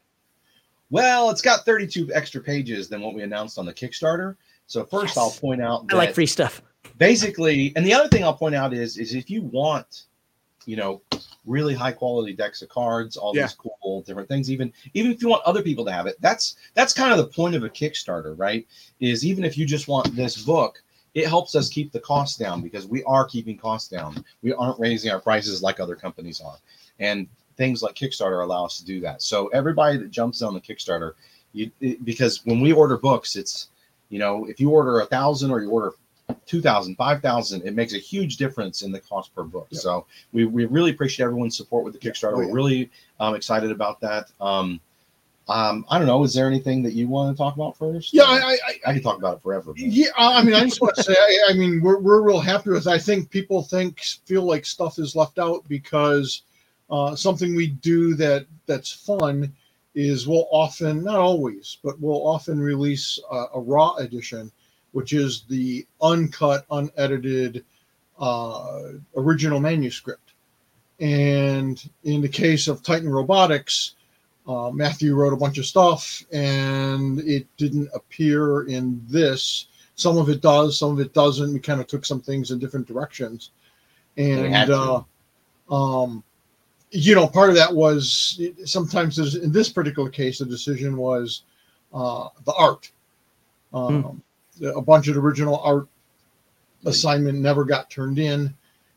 Well, it's got 32 extra pages than what we announced on the Kickstarter. So first, Yes. I'll point out I like free stuff. Basically, and the other thing I'll point out is, is if you want, you know, really high quality decks of cards, all Yeah. these cool different things, even even if you want other people to have it, that's that's kind of the point of a Kickstarter, right? Is even if you just want this book, it helps us keep the costs down because we are keeping costs down. We aren't raising our prices like other companies are, and things like Kickstarter allow us to do that. So everybody that jumps on the Kickstarter, you it, because when we order books, it's you know if you order a thousand or you order 2000 5000 it makes a huge difference in the cost per book Yep. so we, we really appreciate everyone's support with the kickstarter Oh, yeah. we're really um, excited about that um, um, i don't know is there anything that you want to talk about first Yeah, I, I, I can talk about it forever but- Yeah, I mean, I just want to say, I, I mean, we're, we're real happy with. I think people think feel like stuff is left out because uh, something we do that that's fun is we'll often, not always, but we'll often release a, a raw edition, which is the uncut, unedited uh, original manuscript. And in the case of Titan Robotics, uh, Matthew wrote a bunch of stuff and it didn't appear in this. Some of it does, some of it doesn't. We kind of took some things in different directions. And, uh, um, you know, part of that was sometimes in this particular case, the decision was uh, the art. Um, A bunch of original art assignment never got turned in.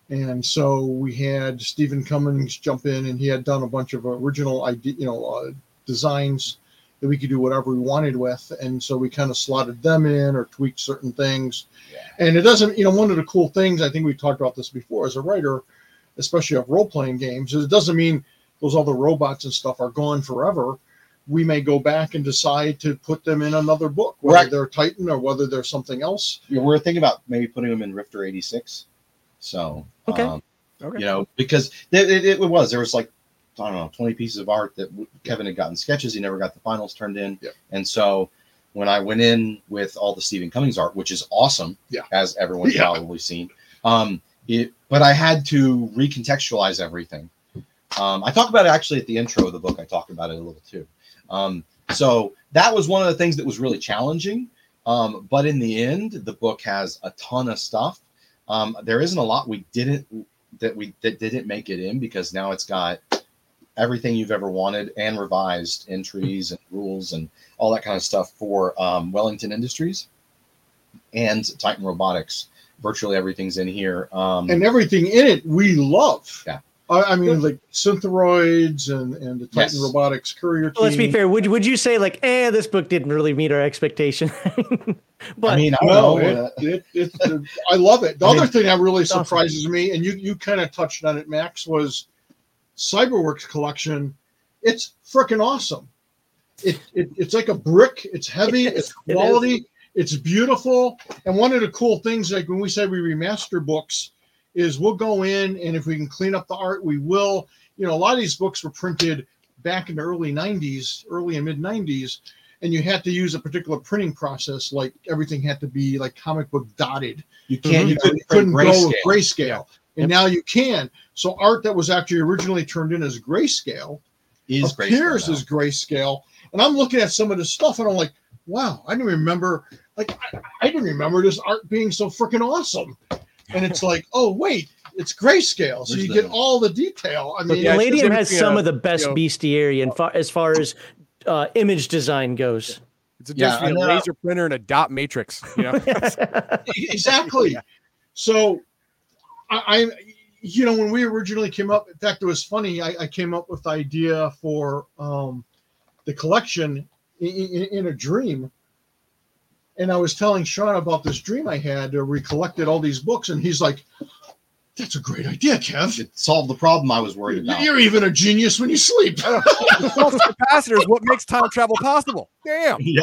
And so we had Stephen Cummings jump in, and he had done a bunch of original idea, you know, uh, designs that we could do whatever we wanted with. And so we kind of slotted them in or tweaked certain things. Yeah. And it doesn't, you know, one of the cool things I think we talked about this before as a writer, especially of role playing games, is it doesn't mean those other robots and stuff are gone forever. We may go back and decide to put them in another book, whether Right. they're Titan or whether they're something else. Yeah, we're thinking about maybe putting them in Rifter 86. So, Okay. um, okay you know, because it, it, it was there was like I don't know, 20 pieces of art that Kevin had gotten sketches. He never got the finals turned in, Yeah. and so when I went in with all the Stephen Cummings art, which is awesome, Yeah. as everyone's Yeah. probably seen, um, it, but I had to recontextualize everything. Um, I talk about it actually at the intro of the book. I talk about it a little too. Um, So that was one of the things that was really challenging. Um, but in the end, the book has a ton of stuff. Um, there isn't a lot we didn't that we that didn't make it in because now it's got everything you've ever wanted and revised entries and rules and all that kind of stuff for um, Wellington Industries and Titan Robotics. Virtually everything's in here. Um, and everything in it we love. Yeah. I, I mean, like Synthroids and and the Titan Yes. Robotics Courier. Well, let's be fair. Would would you say like, eh, this book didn't really meet our expectation? but I mean, I don't No, know. it, it, it, I love it. The I other mean, thing that really awesome. surprises me, and you you kind of touched on it, Max, was Cyberworks collection. It's freaking awesome. It, it it's like a brick. It's heavy. Yes, it's it is. quality. It's beautiful. And one of the cool things, like when we say we remaster books, is we'll go in and if we can clean up the art, we will. You know, a lot of these books were printed back in the early '90s, early and mid '90s, and you had to use a particular printing process. Like everything had to be like comic book dotted. You can't. You You couldn't, couldn't couldn't go with grayscale. grayscale. And now you can. So art that was actually originally turned in as grayscale Is appears grayscale as grayscale. And I'm looking at some of this stuff and I'm like, wow, I didn't remember. Like, I, I didn't remember this art being so freaking awesome. And it's like, oh, wait, it's grayscale. So There's you the- get all the detail. I mean, Palladium just has you some know, of the best you know- bestiary in far, as far as uh, image design goes. It's a Yeah, between and a then, uh, laser printer and a dot matrix. You know, exactly. So I, I, you know, when we originally came up, in fact, it was funny. I, I came up with the idea for um, the collection in, in, in a dream. And I was telling Sean about this dream I had where we collected all these books, and he's like, "That's a great idea, Kev. It solved the problem I was worried about. You're even a genius when you sleep." the flux capacitor is what makes time travel possible. Damn. yeah.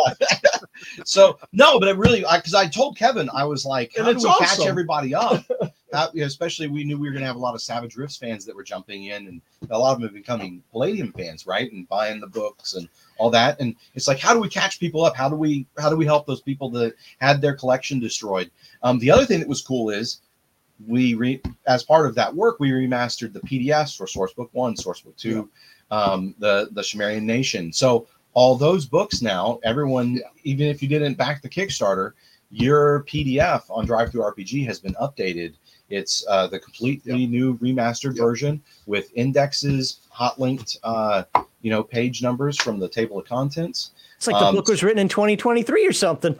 so no, but it really, because I, told Kevin, I was like, And how do it's we catch everybody up? How- you know, especially we knew we were going to have a lot of Savage Rifts fans that were jumping in, and a lot of them are becoming Palladium fans, right? And buying the books and all that. And it's like, how do we catch people up? How do we how do we help those people that had their collection destroyed? Um, the other thing that was cool is we re, as part of that work we remastered the PDFs for Sourcebook One, Sourcebook Two, um, the the Shemarrian Nation. So all those books now, everyone, even if you didn't back the Kickstarter, your PDF on DriveThruRPG has been updated. It's uh, the completely new remastered Yep. version with indexes, hot linked, uh, you know, page numbers from the table of contents. It's like the Um, book was written in 2023 or something.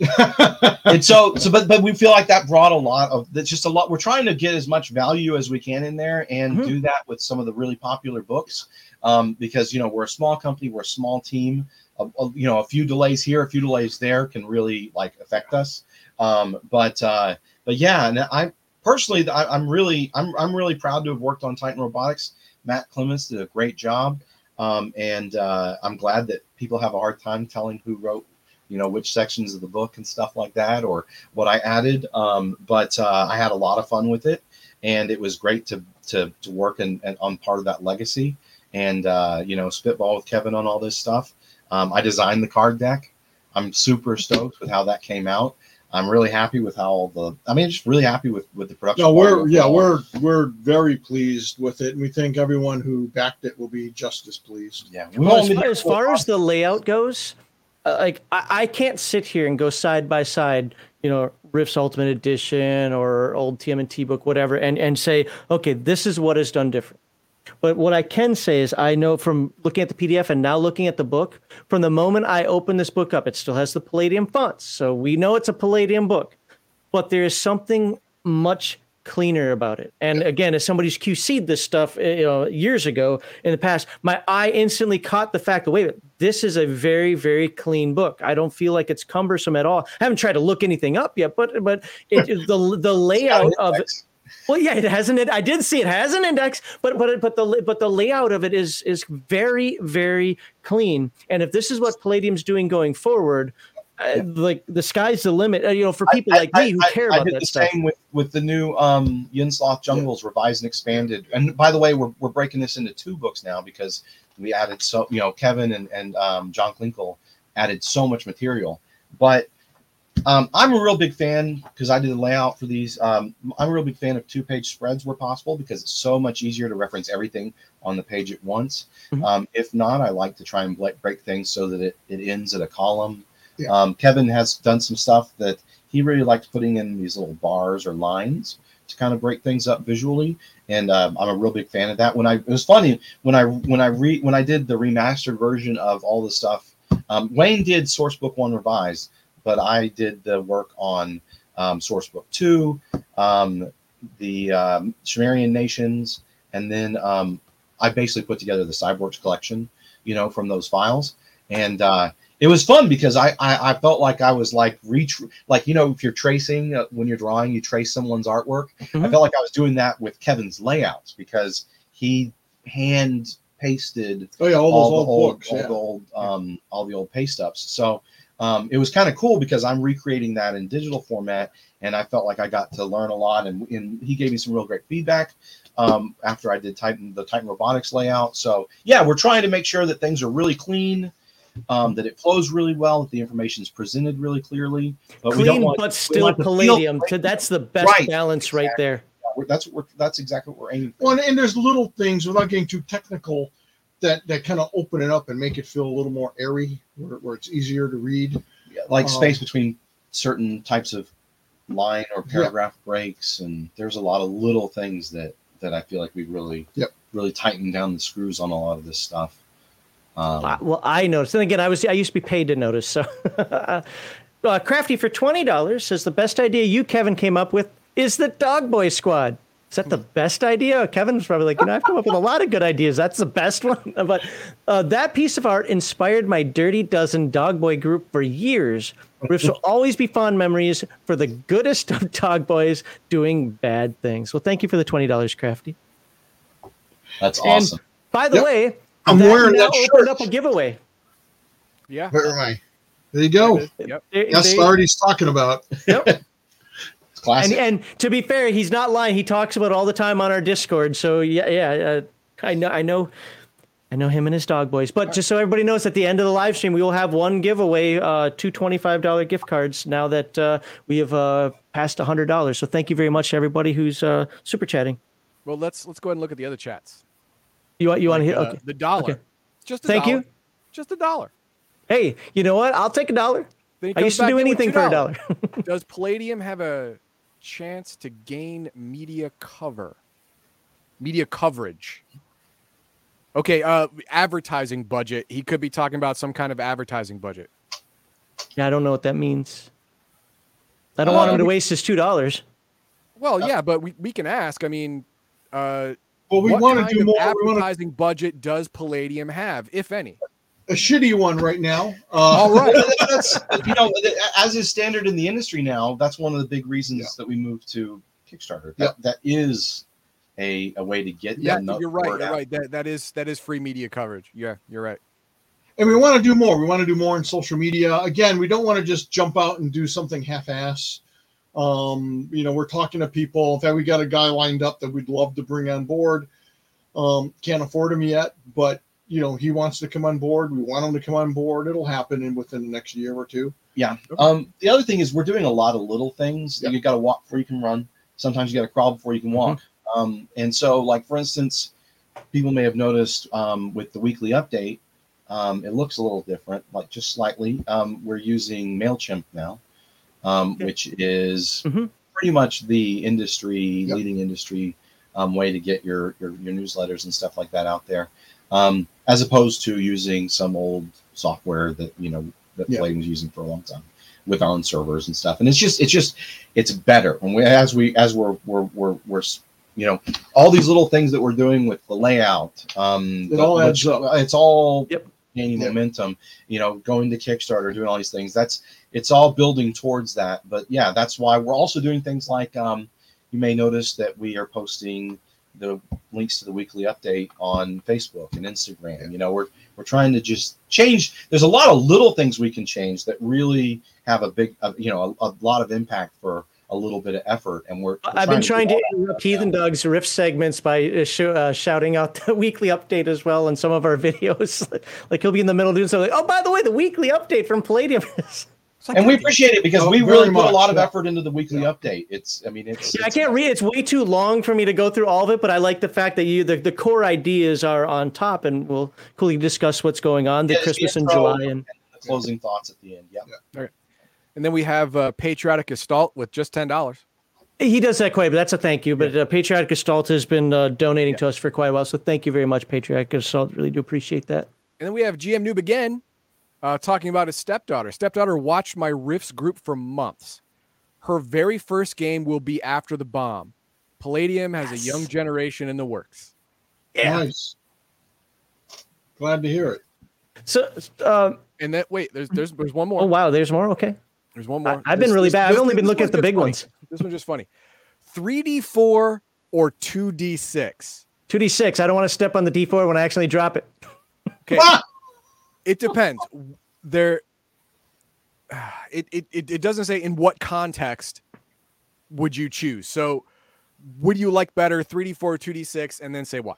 and so so but but we feel like that brought a lot of that's just a lot we're trying to get as much value as we can in there and Mhm. do that with some of the really popular books um, because you know we're a small company we're a small team a, a- you know a few delays here a few delays there can really like affect us um, but uh but yeah and i personally I, i'm really i'm i'm really proud to have worked on titan robotics. Matt clements did a great job. Um, and uh, i'm glad that people have a hard time telling who wrote you know which sections of the book and stuff like that or what i added. Um, but uh, i had a lot of fun with it. And it was great to to, to work and on part of that legacy and uh, you know spitball with kevin on all this stuff. Um, i designed the card deck. I'm super stoked with how that came out i'm really happy with how all the i mean just really happy with with the production No, we're yeah, overall. we're we're very pleased with it, and we think everyone who backed it will be just as pleased. yeah we Well, as, far, as far as the layout goes, uh, like I, I can't sit here and go side by side, you know, Rifts Ultimate Edition or old TMNT book, whatever, and and say, okay, this is what is done different. But what I can say is, I know from looking at the PDF and now looking at the book, from the moment I open this book up, it still has the Palladium fonts, so we know it's a Palladium book. But there is something much cleaner about it. And again, as somebody who's QC'd this stuff, eh, you know, years ago in the past, my eye instantly caught the fact that wait, this is a very, very clean book. I don't feel like it's cumbersome at all. I haven't tried to look anything up yet, but but it, the the layout of it. Well, yeah, it hasn't. It, I did see it has an index, but but but the but the layout of it is is very very clean. And if this is what Palladium's doing going forward, uh, like the sky's the limit. Uh, you know, for people I- like I- me who I- care I about did that the stuff. same with with the new um Yinsloth Jungles revised and expanded. And by the way, we're we're breaking this into two books now because we added so you know Kevin and and um, John Klinkle added so much material. But Um, I'm a real big fan because I did the layout for these. Um, I'm a real big fan of two page spreads where possible because it's so much easier to reference everything on the page at once. Mhm. Um, if not, I like to try and break things so that it, it ends at a column. Yeah. Um, Kevin has done some stuff that he really likes putting in these little bars or lines to kind of break things up visually. And um, I'm a real big fan of that. When I it was funny when I when I re when I did the remastered version of all the stuff. Um, Wayne did Sourcebook One revised, but I did the work on um, Sourcebook Two, um, the um, Shemarrian nations, and then um, I basically put together the Cyborgs collection, you know, from those files, and uh, it was fun because I, I I felt like I was like reach like you know if you're tracing uh, when you're drawing you trace someone's artwork. I Mhm. felt like I was doing that with Kevin's layouts because he hand pasted Oh yeah, all all, those the old, old, books. all yeah. the old, um, all the old paste ups. So um, it was kind of cool because I'm recreating that in digital format, and I felt like I got to learn a lot. And, and he gave me some real great feedback um, after I did Titan the Titan Robotics layout. So yeah, we're trying to make sure that things are really clean, um, that it flows really well, that the information is presented really clearly. But we don't Clean, want but we still want palladium. So that's the best Right. balance right there. we're- that's what we're, that's exactly what we're aiming for. Well, and, and there's little things without getting too technical that that kind of open it up and make it feel a little more airy, where, where it's easier to read. Yeah, like Um, space between certain types of line or paragraph breaks and there's a lot of little things that that i feel like we really Yep. really tightened down the screws on a lot of this stuff um, Uh, Well, I noticed. And again, I was I used to be paid to notice. So, uh, Crafty for twenty dollars says the best idea you Kevin came up with is the Dog Boy Squad. Is that the best idea? Kevin's probably like, you know, I've come up with a lot of good ideas. That's the best one. But uh, that piece of art inspired my Dirty Dozen Dog Boy group for years. Rifts will always be fond memories for the goodest of dog boys doing bad things. Well, thank you for the twenty dollars, Crafty. that's And awesome by the Yep. way, I'm that wearing now that opened shirt. up a giveaway. Yeah. Where am I? There you go. Yep. They- That's they- what Artie's talking about. Yep. it's and and to be fair, he's not lying. He talks about it all the time on our Discord. So yeah, yeah, uh, I know, I know, I know him and his dog boys. But just so everybody knows, at the end of the live stream, we will have one giveaway, uh, two twenty-five dollar gift cards. Now that uh, we have uh, passed hundred dollars, so thank you very much to everybody who's uh, super chatting. Well, let's let's go ahead and look at the other chats. You want you want to Like, hear? uh, Okay. The dollar. Okay. Just a Thank dollar. you. Just a dollar. Hey, you know what? I'll take a dollar. I comes used to do anything for a dollar. Does Palladium have a chance to gain media cover? Media coverage. Okay, uh advertising budget. He could be talking about some kind of advertising budget. yeah, I don't know what that means. I don't want him to waste his two dollars. Well, yeah, but we, we can ask. I mean, uh Well, we what want kind to do of more. We want advertising budget does Palladium have, if any? A shitty one right now. Uh, All right. that's you know as is standard in the industry now that's one of the big reasons that we moved to kickstarter that, that is a, a way to get Yeah, the you're right. You're out. right. That that is that is free media coverage. Yeah, you're right. and we want to do more. We want to do more in social media. Again, we don't want to just jump out and do something half-ass. Um, you know, we're talking to people. In fact, we got a guy lined up that we'd love to bring on board. Um, can't afford him yet, but you know, he wants to come on board. We want him to come on board. It'll happen in within the next year or two. Yeah. Um, the other thing is we're doing a lot of little things. Yep. You got to walk before you can run. Sometimes you got to crawl before you can walk. Um, and so, like for instance, people may have noticed um, with the weekly update, um, it looks a little different, like just slightly. Um, we're using Mailchimp now, um, Okay. which is Mhm. pretty much the industry Yep. leading industry um, way to get your, your your newsletters and stuff like that out there, um, as opposed to using some old software that you know that Yeah. Flame was using for a long time with our own servers and stuff. And it's just it's just it's better. And we as we as we're we're we're, we're you know all these little things that we're doing with the layout, um, It all which- up. It's all Yep. gaining Yep. momentum. You know, going to Kickstarter, doing all these things. That's it's all building towards that. But yeah, that's why we're also doing things like um, you may notice that we are posting the links to the weekly update on Facebook and Instagram. You know, we're we're trying to just change. There's a lot of little things we can change that really have a big, uh, you know, a, a lot of impact for a little bit of effort. And we're, we're I've been trying do to interrupt Heathen Dog's riff segments by uh, sh- uh, shouting out the weekly update as well in some of our videos. like he'll be in the middle doing something. Like, oh, by the way, the weekly update from Palladium is. It's like, and we appreciate it because Oh, we very really put a lot of yeah. effort into the weekly Yeah. update. It's, I mean, it's. Yeah, I can't read. It's way too long for me to go through all of it, but I like the fact that you the, the core ideas are on top, and we'll coolly discuss what's going on the Yeah, it's the Christmas in July and the closing thoughts at the end. Yeah. And then we have uh, Patriotic Gestalt with just ten dollars. He does that quite, but that's a thank you. But uh, Patriotic Gestalt has been uh, donating to us for quite a while, so thank you very much, Patriotic Gestalt. Really do appreciate that. And then we have GM Noob again, uh, talking about his stepdaughter. Stepdaughter watched my Rifts group for months. Her very first game will be after the bomb. Palladium has a young generation in the works. Yeah. Nice. Glad to hear it. So, um, And that wait, there's there's there's one more. Oh wow, there's more. Okay, There's one more. I've been really this- bad. I've only been looking at the big funny. ones. This one's just funny. 3d4 or 2d6. Two D six. I don't want to step on the D four when I actually drop it. Okay. Ah! It depends. There it, it it doesn't say in what context would you choose. So would you like better 3d4 or 2d6 and then say why?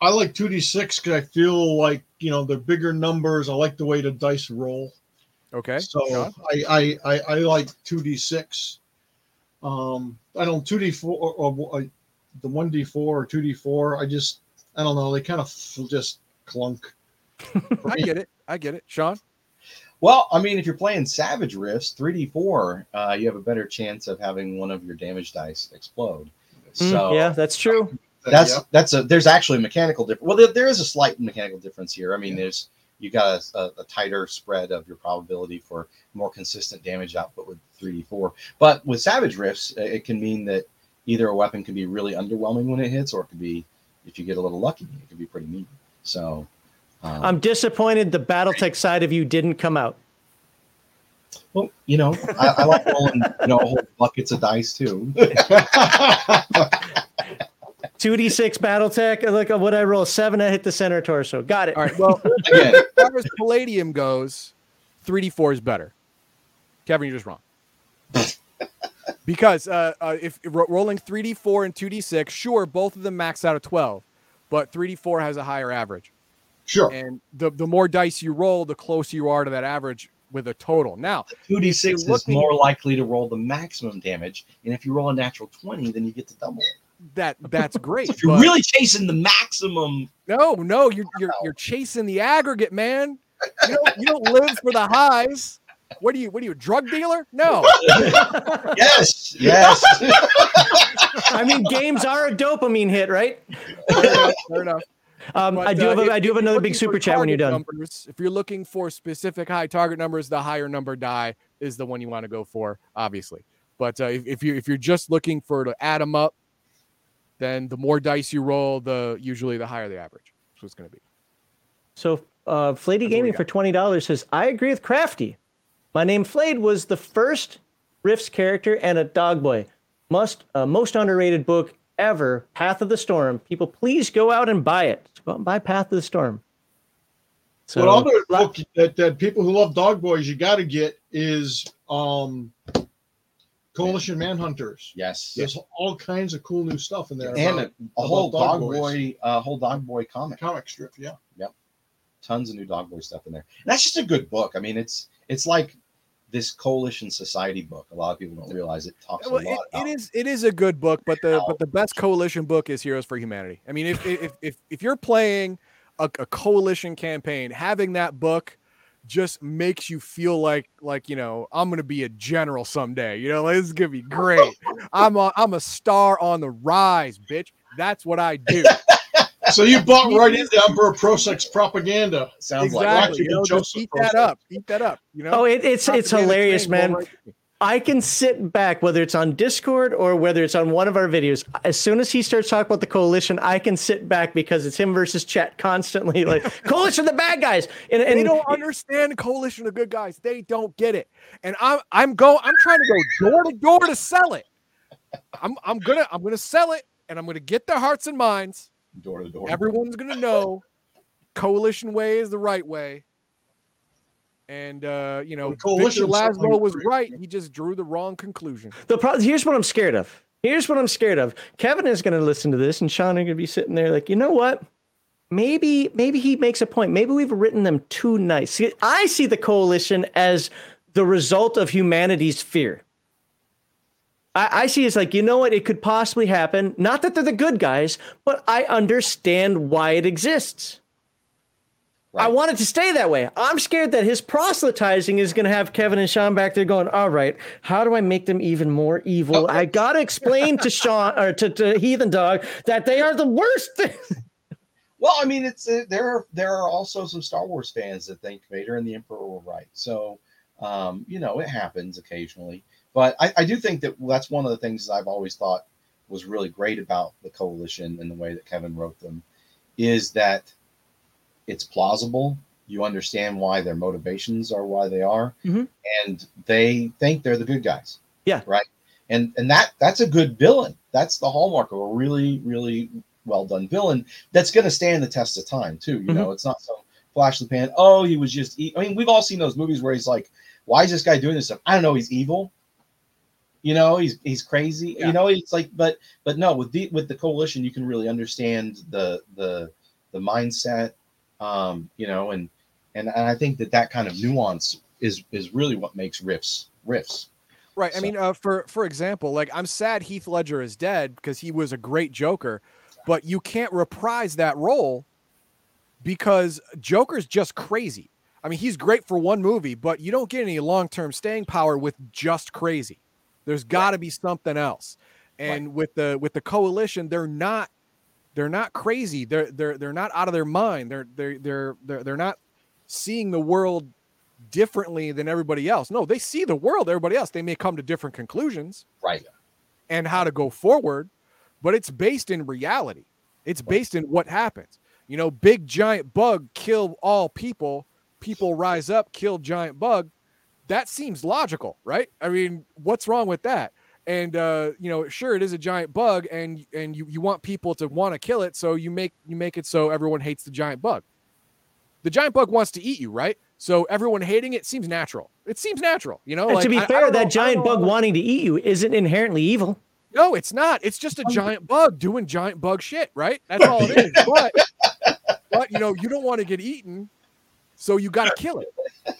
I like 2d6 because I feel like, you know, the bigger numbers. I like the way the dice roll. Okay. So Sean? I, I, I, I like 2d6. Um, I don't 2d4 or, or uh, the 1d4 or 2d4. I just, I don't know. They kind of just clunk. For I get it. I get it. Sean? Well, I mean, if you're playing Savage Rifts, 3d4, uh, you have a better chance of having one of your damage dice explode. Mm, So yeah, that's true. that's Yeah. that's a there's actually a mechanical difference. Well, there, there is a slight mechanical difference here. I mean, there's you got a, a, a tighter spread of your probability for more consistent damage output with 3d4. But with Savage Rifts, uh, it can mean that either a weapon can be really underwhelming when it hits, or it could be if you get a little lucky, it could be pretty neat. So. Um, I'm disappointed the BattleTech side of you didn't come out. Well, you know, I, I like rolling, you know, whole buckets of dice too. 2d6 BattleTech. Look, what I roll seven. I hit the center torso. Got it. All right. Well, Again, as far as Palladium goes, 3d4 is better. Kevin, you're just wrong. because uh, uh, if ro- rolling 3d4 and 2d6, sure, both of them max out at 12, but 3d4 has a higher average. Sure. And the, the more dice you roll, the closer you are to that average with a total. Now, 2d6 is looking- more likely to roll the maximum damage, and if you roll a natural 20, then you get to double it. that that's great. So if you're but- really chasing the maximum, no, no, you're, you're you're chasing the aggregate, man. You don't you don't live for the highs. What are you? What are you, a drug dealer? No. yes, yes. I mean, games are a dopamine hit, right? Fair enough. Fair enough. Um, But, I do uh, have, a, if- I do have another big super chat when you're done. Numbers, if you're looking for specific high target numbers, the higher number die is the one you want to go for, obviously. But uh, if, if you if you're just looking for to add them up, then the more dice you roll, the usually the higher the average. That's what it's going to be. So, uh, Flady Gaming for twenty dollars says, "I agree with Crafty. My name Flade was the first Rifts character and a dog boy. Must uh, most underrated book ever. Path of the Storm. People, please go out and buy it. Go out and buy Path of the Storm. So, what other book that, that people who love dog boys you got to get is um, Coalition Manhunters. yes. There's all kinds of cool new stuff in there. And about a, a whole Dog dog Boys. boy, uh, whole dog boy comic. comic strip, yeah. Yeah. Tons of new dog boy stuff in there. And that's just a good book. I mean, it's it's like this coalition society book. A lot of people don't realize it talks Well, a lot it about. is it is a good book, but the but the best coalition book is Heroes for Humanity. I mean, if if if, if you're playing a, a coalition campaign, having that book just makes you feel like like you know I'm gonna be a general someday. You know, this is gonna be great. I'm a I'm a star on the rise, bitch. That's what I do. So you bought right into Emperor Prosek's propaganda. Sounds like exactly. Rocky You know, Joseph just eat process. that up. Eat that up. You know. oh, it, it's it's hilarious, train man. right. I can sit back, whether it's on Discord or whether it's on one of our videos. As soon as he starts talking about the coalition, I can sit back because it's him versus chat constantly. Like coalition, the bad guys, and, they don't understand coalition of good guys. They don't get it. And I'm I'm go I'm trying to go door to door to sell it. I'm I'm gonna I'm gonna sell it and I'm gonna get their hearts and minds. Door to door. Everyone's gonna know coalition way is the right way. And uh, you know, The Victor coalition's certainly Lazlo was right. He just drew the wrong conclusion. The problem here's what I'm scared of. Here's what I'm scared of. Kevin is going to listen to this, and Sean are going to be sitting there like, you know what? Maybe, maybe he makes a point. Maybe we've written them too nice. See, I see the coalition as the result of humanity's fear. I, I see it's like, you know what? It could possibly happen. Not that they're the good guys, but I understand why it exists. I want it to stay that way. I'm scared that his proselytizing is going to have Kevin and Sean back there going, all right, how do I make them even more evil? I got to explain to Sean or to, to Heathen Dog that they are the worst thing. Well, I mean, it's uh, there. Are, there are also some Star Wars fans that think Vader and the Emperor were right. So, um, you know, it happens occasionally. But I, I do think that that's one of the things I've always thought was really great about the coalition and the way that Kevin wrote them, is that it's plausible. You understand why their motivations are why they are, Mhm. and they think they're the good guys. Yeah. Right. And and that that's a good villain. That's the hallmark of a really really well done villain that's going to stand the test of time too. You know, it's not some flash in the pan. Oh, he was just. E-. I mean, we've all seen those movies where he's like, "Why is this guy doing this stuff?" I don't know. He's evil. You know, he's he's crazy. Yeah. You know, it's like, but but no, with the with the coalition, you can really understand the the the mindset. Um, you know, and and and I think that that kind of nuance is is really what makes Rifts Rifts. Right. I mean, uh, for for example, like I'm sad Heath Ledger is dead because he was a great Joker, but you can't reprise that role because Joker's just crazy. I mean, he's great for one movie, but you don't get any long term staying power with just crazy. There's got to be something else. And with the with the coalition, they're not they're not crazy. They're they're they're not out of their mind. They're they're they're they're, they're not seeing the world differently than everybody else. No, they see the world everybody else. They may come to different conclusions Right. and how to go forward, but it's based in reality. It's based in what happens. You know, big giant bug kill all people, people rise up, kill giant bug. That seems logical, right? I mean, what's wrong with that? And uh, you know, sure it is a giant bug and and you, you want people to want to kill it, so you make you make it so everyone hates the giant bug. The giant bug wants to eat you, right? So everyone hating it seems natural. It seems natural, you know. And like, to be I- I fair, I that don't giant bug how- wanting to eat you isn't inherently evil. no, it's not. It's just a giant bug doing giant bug shit, right? That's all it is. But, but you know, you don't want to get eaten, so you got to kill it.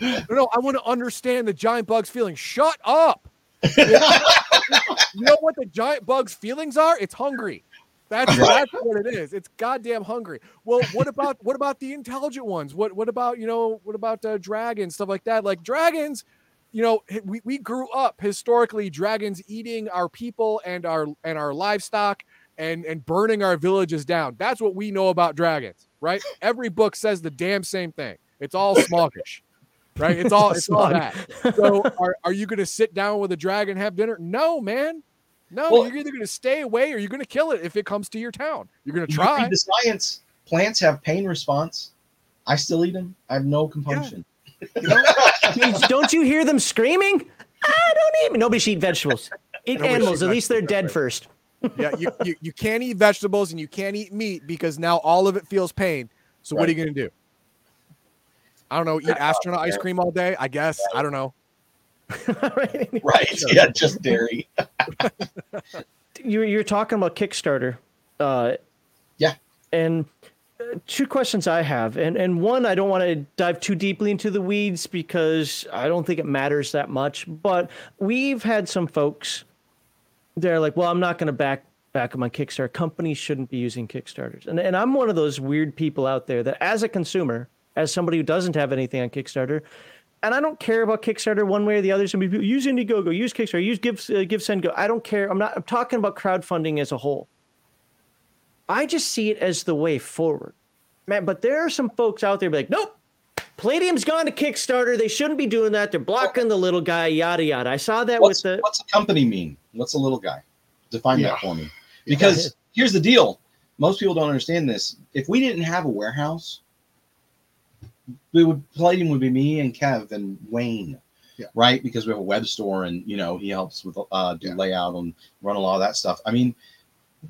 No, no, I want to understand the giant bug's feeling. Shut up. you know what the giant bug's feelings are? It's hungry. That's that's what it is. It's goddamn hungry. Well, what about what about the intelligent ones? What what about you know what about uh, dragons stuff like that? Like dragons, you know, we, we grew up historically dragons eating our people and our and our livestock and and burning our villages down. That's what we know about dragons, right? Every book says the damn same thing. It's all smoggish, right? It's all it's all that. So are, are you going to sit down with a dragon and have dinner? No, man. No, Well- you're either going to stay away or you're going to kill it if it comes to your town. You're going to try. read the science. Plants have pain response. I still eat them. I have no compunction. Means, don't you hear them screaming? I don't eat. Nobody should eat vegetables. Eat Nobody animals. At least they're dead right. first. yeah, you, you you can't eat vegetables and you can't eat meat because now all of it feels pain. So what are you going to do? I don't know. Eat astronaut ice cream all day? I guess. I don't know. Right? Right. Yeah, just dairy. you you're talking about Kickstarter. Uh, Yeah. And uh, two questions I have, and and one I don't want to dive too deeply into the weeds because I don't think it matters that much. But we've had some folks. They're like, well, I'm not going to back back them on Kickstarter. Companies shouldn't be using Kickstarters, and and I'm one of those weird people out there that, as a consumer, as somebody who doesn't have anything on Kickstarter. And I don't care about Kickstarter one way or the other. Some people use Indiegogo, use Kickstarter, use Give, uh, Give Send Go. I don't care. I'm not. I'm talking about crowdfunding as a whole. I just see it as the way forward, man. But there are some folks out there like, nope, Palladium's gone to Kickstarter. They shouldn't be doing that. They're blocking the little guy. Yada yada. I saw that What's, with the. what's a company mean? What's a little guy? Define Yeah. that for me. Because here's the deal. Most people don't understand this. If we didn't have a warehouse, we would Palladium would be me and Kev and Wayne. Yeah. Right? Because we have a web store and you know he helps with uh do Yeah. layout and run a lot of that stuff. I mean,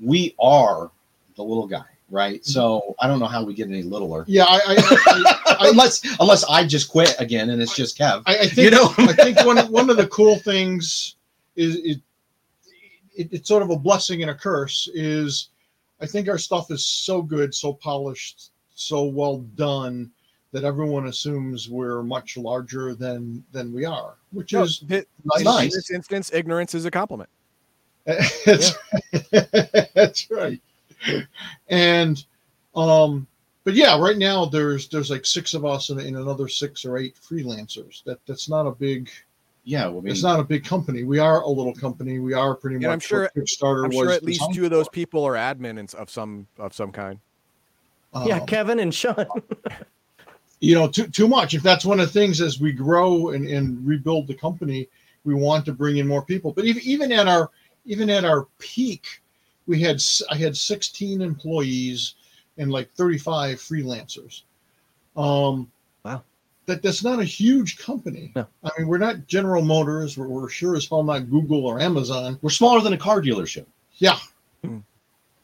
we are the little guy, right? Mm-hmm. So I don't know how we get any littler. Yeah, I, I, I, unless unless I just quit again and it's just Kev. I, I think You know? I think one one of the cool things is it, it, it's sort of a blessing and a curse. Is I think our stuff is so good, so polished, so well done that everyone assumes we're much larger than than we are. which No, is th- That's in, nice. in this instance, ignorance is a compliment. that's, that's right. And um, but yeah, right now there's there's like six of us and, and another six or eight freelancers. That that's not a big Yeah, well, I mean, it's not a big company. We are a little company. We are pretty much I'm sure- what Kickstarter I'm was sure at least two of those people are admin of some of some kind. Yeah, Um, Kevin and Sean. you know too too much if that's one of the things as we grow and, and rebuild the company we want to bring in more people but even, even at our even at our peak we had i had 16 employees and like 35 freelancers um Wow. that that's not a huge company No. i mean we're not general motors we're, we're sure as hell not google or amazon we're smaller than a car dealership. yeah.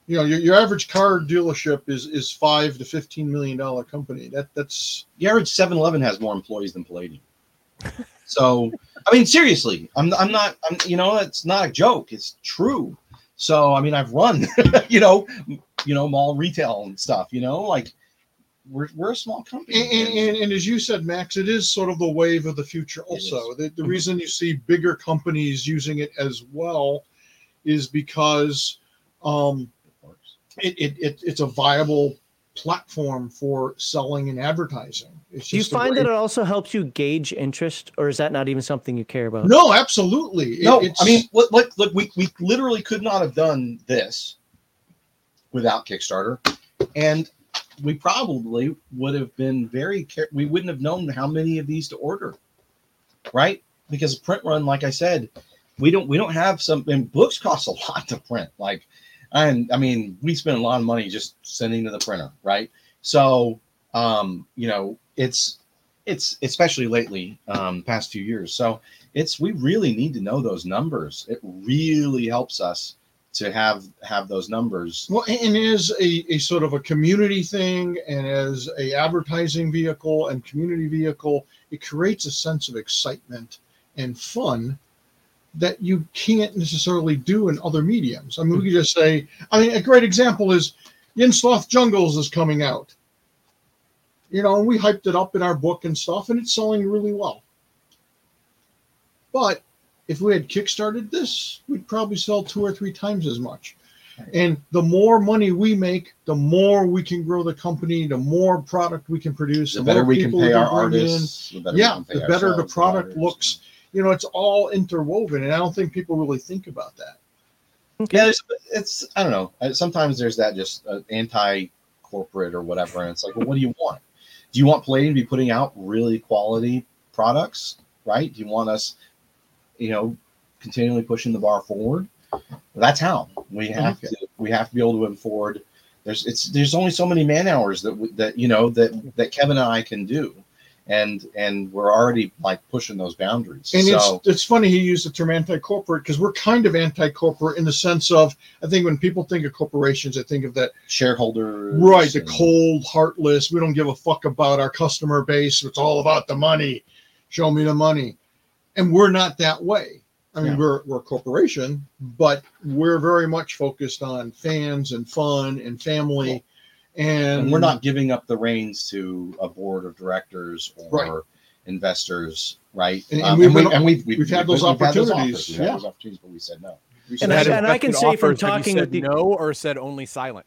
You know your, your average car dealership is is five to 15 million dollar company that that's The average 7-Eleven has more employees than Palladium. so, I mean, seriously, I'm, I'm not, I'm, you know, it's not a joke. It's true. So, I mean, I've run, you know, you know, mall retail and stuff. You know, like we're we're a small company. And, and, and, as you said, Max, it is sort of the wave of the future. Also, the, the Mhm. reason you see bigger companies using it as well is because um, it, it, it it's a viable platform for selling and advertising. It's Do you find way- that it also helps you gauge interest, or is that not even something you care about? No, absolutely. It- no, it's, I mean, look, look, look, we, we literally could not have done this without Kickstarter, and we probably would have been very care- we wouldn't have known how many of these to order, right? Because print run, like I said, we don't we don't have some and books cost a lot to print. Like, and I mean, we spend a lot of money just sending to the printer, right? So, um, you know, it's it's especially lately, um, past few years. So it's we really need to know those numbers. It really helps us to have have those numbers. Well, and as a, a sort of a community thing and as a advertising vehicle and community vehicle, it creates a sense of excitement and fun that you can't necessarily do in other mediums. I mean, we hmm. could just say, I mean, a great example is Yin-Sloth Jungles is coming out. You know, and we hyped it up in our book and stuff, and it's selling really well. But if we had kickstarted this, we'd probably sell two or three times as much. And the more money we make, the more we can grow the company, the more product we can produce, The the, better we can pay our artists. The better Yeah, we can pay the better the product looks. You know, it's all interwoven, and I don't think people really think about that. Yeah, there's, it's I don't know. Sometimes there's that just uh, anti-corporate or whatever, and it's like, well, what do you want? Do you want Palladium to be putting out really quality products, right? Do you want us, you know, continually pushing the bar forward? That's how we have Okay. to. We have to be able to afford. There's it's there's only so many man hours that we- that you know that that Kevin and I can do, and and we're already like pushing those boundaries. And so it's it's funny he used the term anti-corporate because we're kind of anti-corporate in the sense of I think when people think of corporations, they think of that shareholder right, the cold, heartless. We don't give a fuck about our customer base. It's all about the money. Show me the money, and we're not that way. I mean, Yeah. we're we're a corporation, but we're very much focused on fans and fun and family, and, and we're not giving up the reins to a board of directors or Right. investors, right? And- and Um, we've and, we, been- and we've, we've, we've had those opportunities, We've had yeah. those opportunities, but we said no. We And said I- and I can say from offers, have you talking said with the- no or said only silent.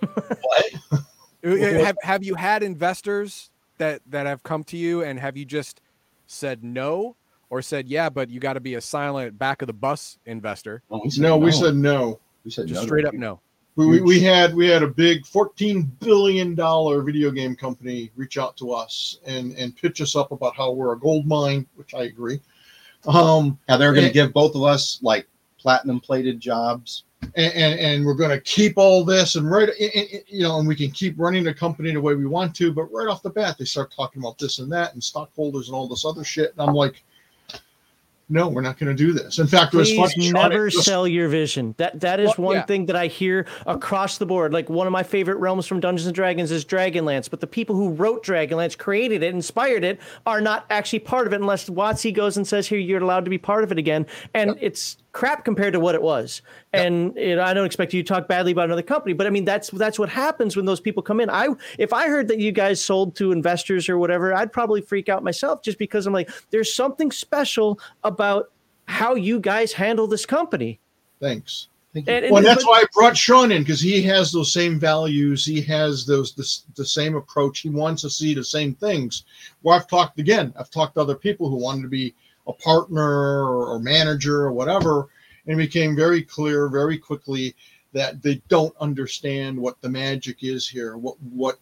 What? Have have you had investors that that have come to you and have you just said no or said yeah, but you got to be a silent back of the bus investor? Oh, we said no, we said no. we said Just no. straight up no. We, we, we had we had a big fourteen billion dollar video game company reach out to us and and pitch us up about how we're a gold mine, which I agree. Um, Now they're going to And- give both of us like platinum plated jobs. and, and, and we're going to keep all this and right i- you know and we can keep running the company the way we want to but right off the bat they start talking about this and that and stockholders and all this other shit and i'm like no we're not going to do this in fact it was Please funny never just- sell your vision. That that is Well, one yeah. thing that I hear across the board. Like one of my favorite realms from Dungeons and Dragons is Dragonlance, but the people who wrote Dragonlance, created it, inspired it, are not actually part of it unless WotC goes and says, "Here, you're allowed to be part of it again." And it's crap compared to what it was. And you know, I don't expect you to talk badly about another company, but I mean that's that's what happens when those people come in. I if I heard that you guys sold to investors or whatever, I'd probably freak out myself just because I'm like, there's something special about how you guys handle this company. Thanks. Thank you. And, and- Well, that's but- why I brought Sean in because he has those same values. He has those the, the same approach. He wants to see the same things. Well, I've talked again. I've talked to other people who wanted to be a partner or, or manager or whatever, and it became very clear very quickly that they don't understand what the magic is here. What what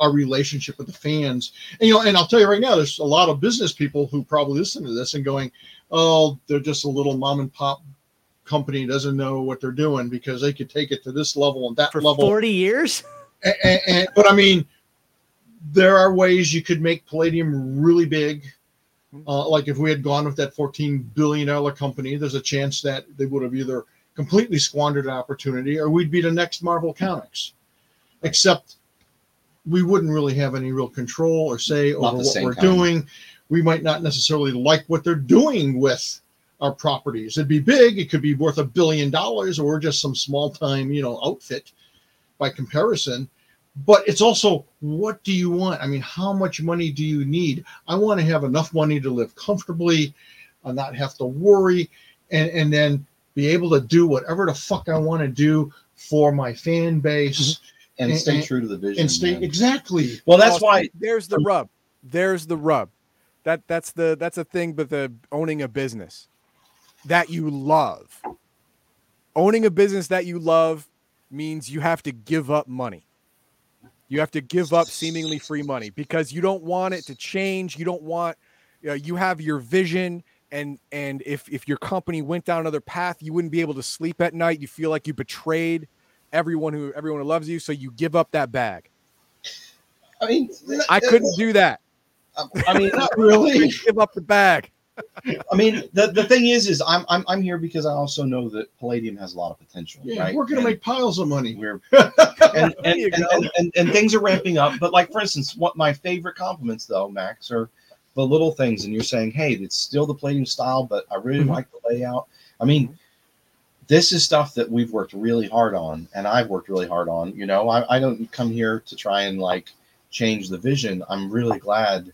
our relationship with the fans. And you know, and I'll tell you right now, there's a lot of business people who probably listen to this and going, "Oh, they're just a little mom and pop company doesn't know what they're doing because they could take it to this level and that for level. 40 years. And, and, but I mean, there are ways you could make Palladium really big. Uh, like if we had gone with that 14 billion dollar company, there's a chance that they would have either completely squandered an opportunity or we'd be the next Marvel Comics. Except we wouldn't really have any real control or say Not over what we're kind. doing. We might not necessarily like what they're doing with our properties. It'd be big. It could be worth a billion dollars, or just some small time, you know, outfit by comparison. But it's also what do you want? I mean, how much money do you need? I want to have enough money to live comfortably, and not have to worry, and and then be able to do whatever the fuck I want to do for my fan base mm-hmm. and and- stay and- true to the vision. and stay man. exactly. Well, that's Well, why. there's the rub. There's the rub. That that's the that's a thing but the owning a business that you love. Owning a business that you love means you have to give up money. You have to give up seemingly free money because you don't want it to change. You don't want you, know, you have your vision and and if if your company went down another path, you wouldn't be able to sleep at night. You feel like you betrayed everyone who everyone who loves you, so you give up that bag. I mean, I couldn't do that. I mean, not really. give up the bag. I mean, the, the thing is, is I'm, I'm I'm here because I also know that Palladium has a lot of potential. Yeah, right? we're gonna And make piles of money. we're and and, and, and, and, and things are ramping up. But like for instance, what my favorite compliments though, Max, are the little things. And you're saying, hey, it's still the Palladium style, but I really Mhm. like the layout. I mean, this is stuff that we've worked really hard on, and I've worked really hard on. You know, I, I don't come here to try and like change the vision. I'm really glad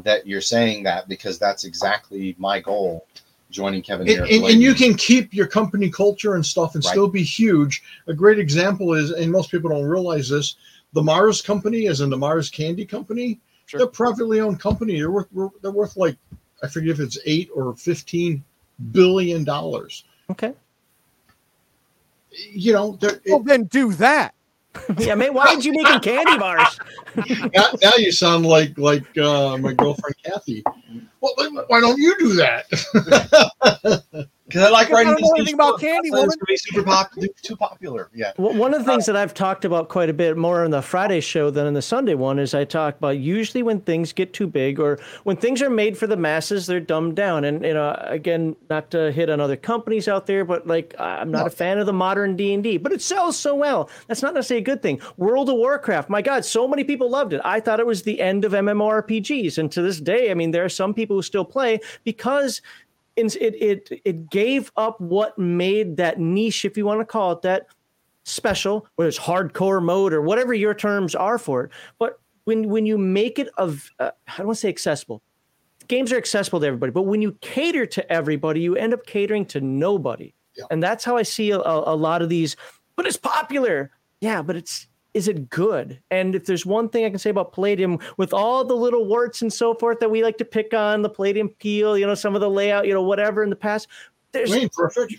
that you're saying that because that's exactly my goal. Joining Kevin and, and, and you can keep your company culture and stuff and Right. still be huge. A great example is, and most people don't realize this, the Mars company, as in the Mars Candy Company, Sure. they're a privately owned company. They're worth they're worth like I forget if it's eight or fifteen billion dollars. Okay. You know, they're, Well, then do that. Yeah, man. Why did you making candy bars? now, now you sound like like uh, my girlfriend Kathy. Well, why don't you do that? Because I like Because I writing don't these know new anything about candy, woman. It's gonna be super pop, too popular. Yeah. Well, One of the things uh, that I've talked about quite a bit more on the Friday show than in the Sunday one is I talk about usually when things get too big or when things are made for the masses, they're dumbed down. And you know, again, not to hit on other companies out there, but like I'm not a fan of the modern D and D, but it sells so well. That's not necessarily a good thing. World of Warcraft, my God, so many people loved it. I thought it was the end of MMORPGs, and to this day, I mean, there are some people who still play because it it it gave up what made that niche, if you want to call it that, special, whether it's hardcore mode or whatever your terms are for it. But when when you make it of, uh, I don't want to say accessible. Games are accessible to everybody, but when you cater to everybody, you end up catering to nobody. Yeah. And that's how I see a, a lot of these. But it's popular, yeah. But it's is it good? And if there's one thing I can say about Palladium, with all the little warts and so forth that we like to pick on, the Palladium peel, you know, some of the layout, you know, whatever in the past, there's perfect.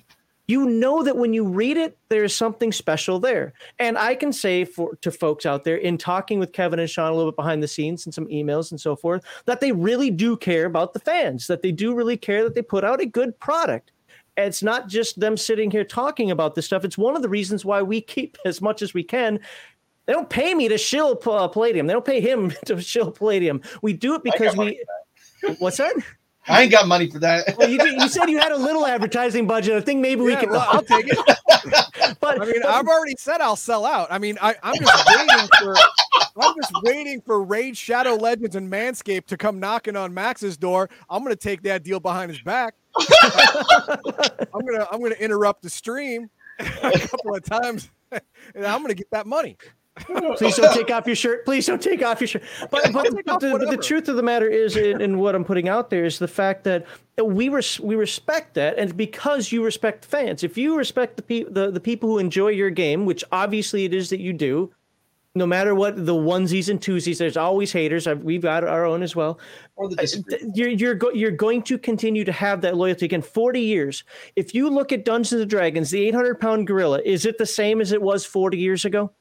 you know that when you read it there's something special there and i can say for to folks out there in talking with kevin and sean a little bit behind the scenes and some emails and so forth that they really do care about the fans that they do really care that they put out a good product And it's not just them sitting here talking about this stuff it's one of the reasons why we keep as much as we can they don't pay me to shill uh, palladium they don't pay him to shill palladium we do it because money we what's that I ain't got money for that. well, you, you said you had a little advertising budget i think maybe we can well, I'll take it. but I mean, but- I've already said I'll sell out. I mean, I, I'm just waiting for I'm just waiting for Raid Shadow Legends and Manscaped to come knocking on Max's door. I'm gonna take that deal behind his back. I'm gonna I'm gonna interrupt the stream a couple of times, and I'm gonna get that money. Please don't take off your shirt. Please don't take off your shirt. But, but, but the, but the truth of the matter is, and what I'm putting out there is the fact that we res- we respect that, and because you respect fans, if you respect the, pe- the the people who enjoy your game, which obviously it is that you do, no matter what the onesies and twosies, there's always haters. I've, we've got our own as well. Or the. Uh, you're you're go- you're going to continue to have that loyalty again. Forty years. If you look at Dungeons and Dragons, the 800 pound gorilla, is it the same as it was 40 years ago?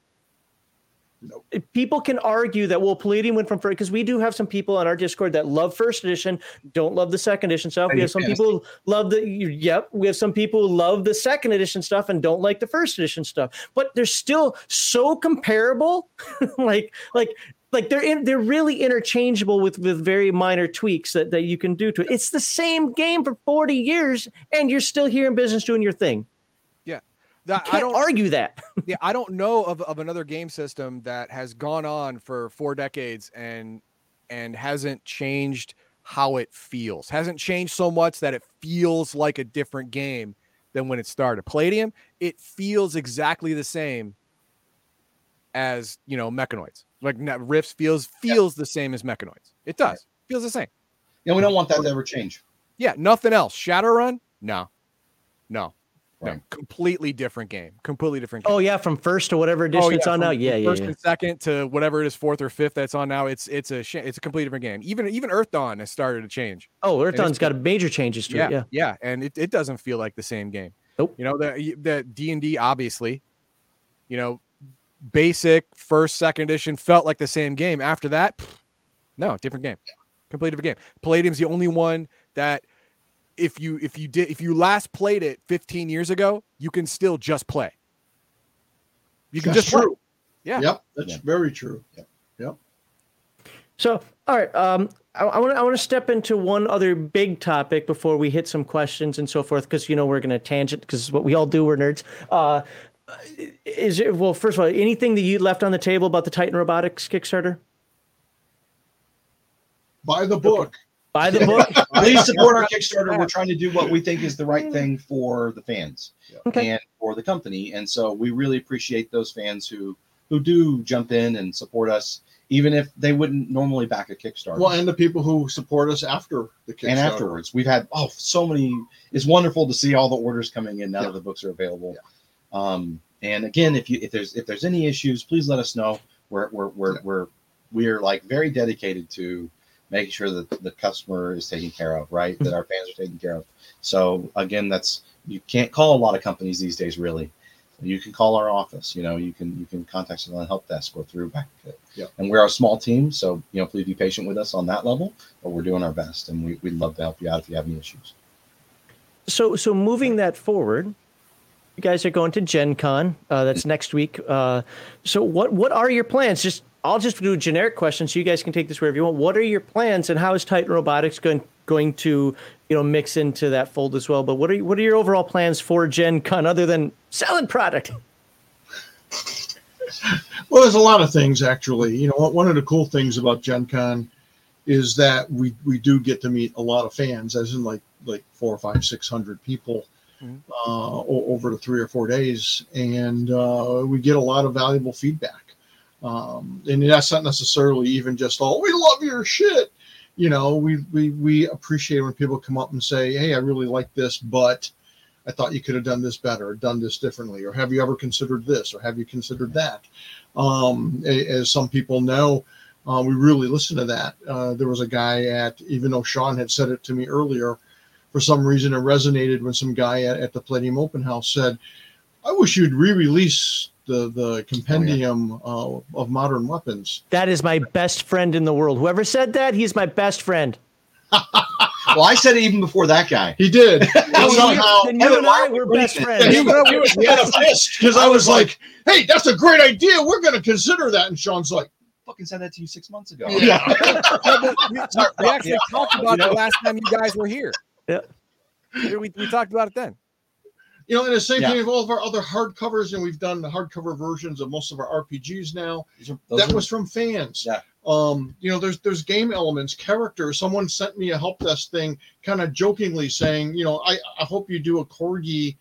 Nope. People can argue that well, Palladium went from first because we do have some people on our Discord that love first edition, don't love the second edition stuff. We have some people love the yep. We have some people who love the second edition stuff and don't like the first edition stuff. But they're still so comparable, like like like they're in, they're really interchangeable with with very minor tweaks that that you can do to it. It's the same game for forty years, and you're still here in business doing your thing. That, I Can't don't argue that. yeah, I don't know of, of another game system that has gone on for four decades and and hasn't changed how it feels. Hasn't changed so much that it feels like a different game than when it started. Palladium, it feels exactly the same as you know Mechanoids. Like na- Rifts feels feels the same as Mechanoids. It does. Feels the same. Yeah, we don't want that to ever change. Yeah, nothing else. Shadowrun? No. No. No. Completely different game. Completely different oh, game. Oh yeah, from first to whatever edition oh, it's on from- now. Yeah, yeah, First yeah. and second to whatever it is, fourth or fifth that's on now. It's it's a sh- it's a completely different game. Even even Earthdawn has started to change. Oh, Earthdawn's got a major changes to Yeah, it. Yeah. yeah, and it, it doesn't feel like the same game. Nope. You know the the D and D obviously, you know, basic first second edition felt like the same game. After that, pff, no, different game, completely different game. Palladium's the only one that if you if you did if you last played it 15 years ago, you can still just play. You can That's just play. true. Yeah. Yep, that's Yeah. very true. Yeah. Yep. So, all right, um, I, I want to I want to step into one other big topic before we hit some questions and so forth, because you know we're going to tangent because what we all do. We're nerds. Uh, is it well? First of all, anything that you left on the table about the Titan Robotics Kickstarter? Buy the book. Buy the book. Please support our Kickstarter. We're trying to do what we think is the right thing for the fans Okay. and for the company. And so we really appreciate those fans who who do jump in and support us, even if they wouldn't normally back a Kickstarter. Well, and the people who support us after the Kickstarter. and afterwards, we've had oh so many. It's wonderful to see all the orders coming in now Yeah. that the books are available. Um, and again, if you if there's if there's any issues, please let us know. We're we're we're Yeah. we're we're like very dedicated to making sure that the customer is taken care of, right? that our fans are taken care of. So again, that's you can't call a lot of companies these days, really. You can call our office. You know, you can you can contact us on the help desk or through back. Yeah. And we're a small team, so you know, please be patient with us on that level. But we're doing our best, and we, we'd love to help you out if you have any issues. so so moving that forward you guys are going to gen con uh, that's next week uh, so what what are your plans just i'll just do a generic question so you guys can take this wherever you want what are your plans and how is titan robotics going going to you know mix into that fold as well but what are what are your overall plans for gen con other than selling product Well, there's a lot of things actually. You know, one- of the cool things about Gen Con is that we we do get to meet a lot of fans, as in like like four, five, six hundred people Mhm. uh, over the three or four days, and uh, we get a lot of valuable feedback. Um, and that's not necessarily even just oh we love your shit. You know, we we we appreciate when people come up and say, hey, I really like this, but I thought you could have done this better, done this differently, or have you ever considered this, or have you considered that? Um, as some people know, uh, we really listen to that. Uh, there was a guy at, even though Sean had said it to me earlier, for some reason it resonated when some guy at, at the Palladium Open House said, "I wish you'd re-release the the compendium uh, of modern weapons." that is my best friend in the world whoever said that he's my best friend Well, I said it even before that guy. He did. Then you- somehow, then you and i were best friends Yeah, he, was- he had a fist because I was like, "Hey, that's a great idea. We're going to consider that." And Sean's like, fucking said that to you six months ago. "Yeah." we, we actually talked about it last time you guys were here. Yeah. We, we, we talked about it then. You know, and the same Yeah. thing with all of our other hardcovers, and we've done the hardcover versions of most of our RPGs now. Are- that are- was from fans. Yeah. Um, you know, there's there's game elements, characters. Someone sent me a help desk thing, kind of jokingly saying, you know, I, I hope you do a corgi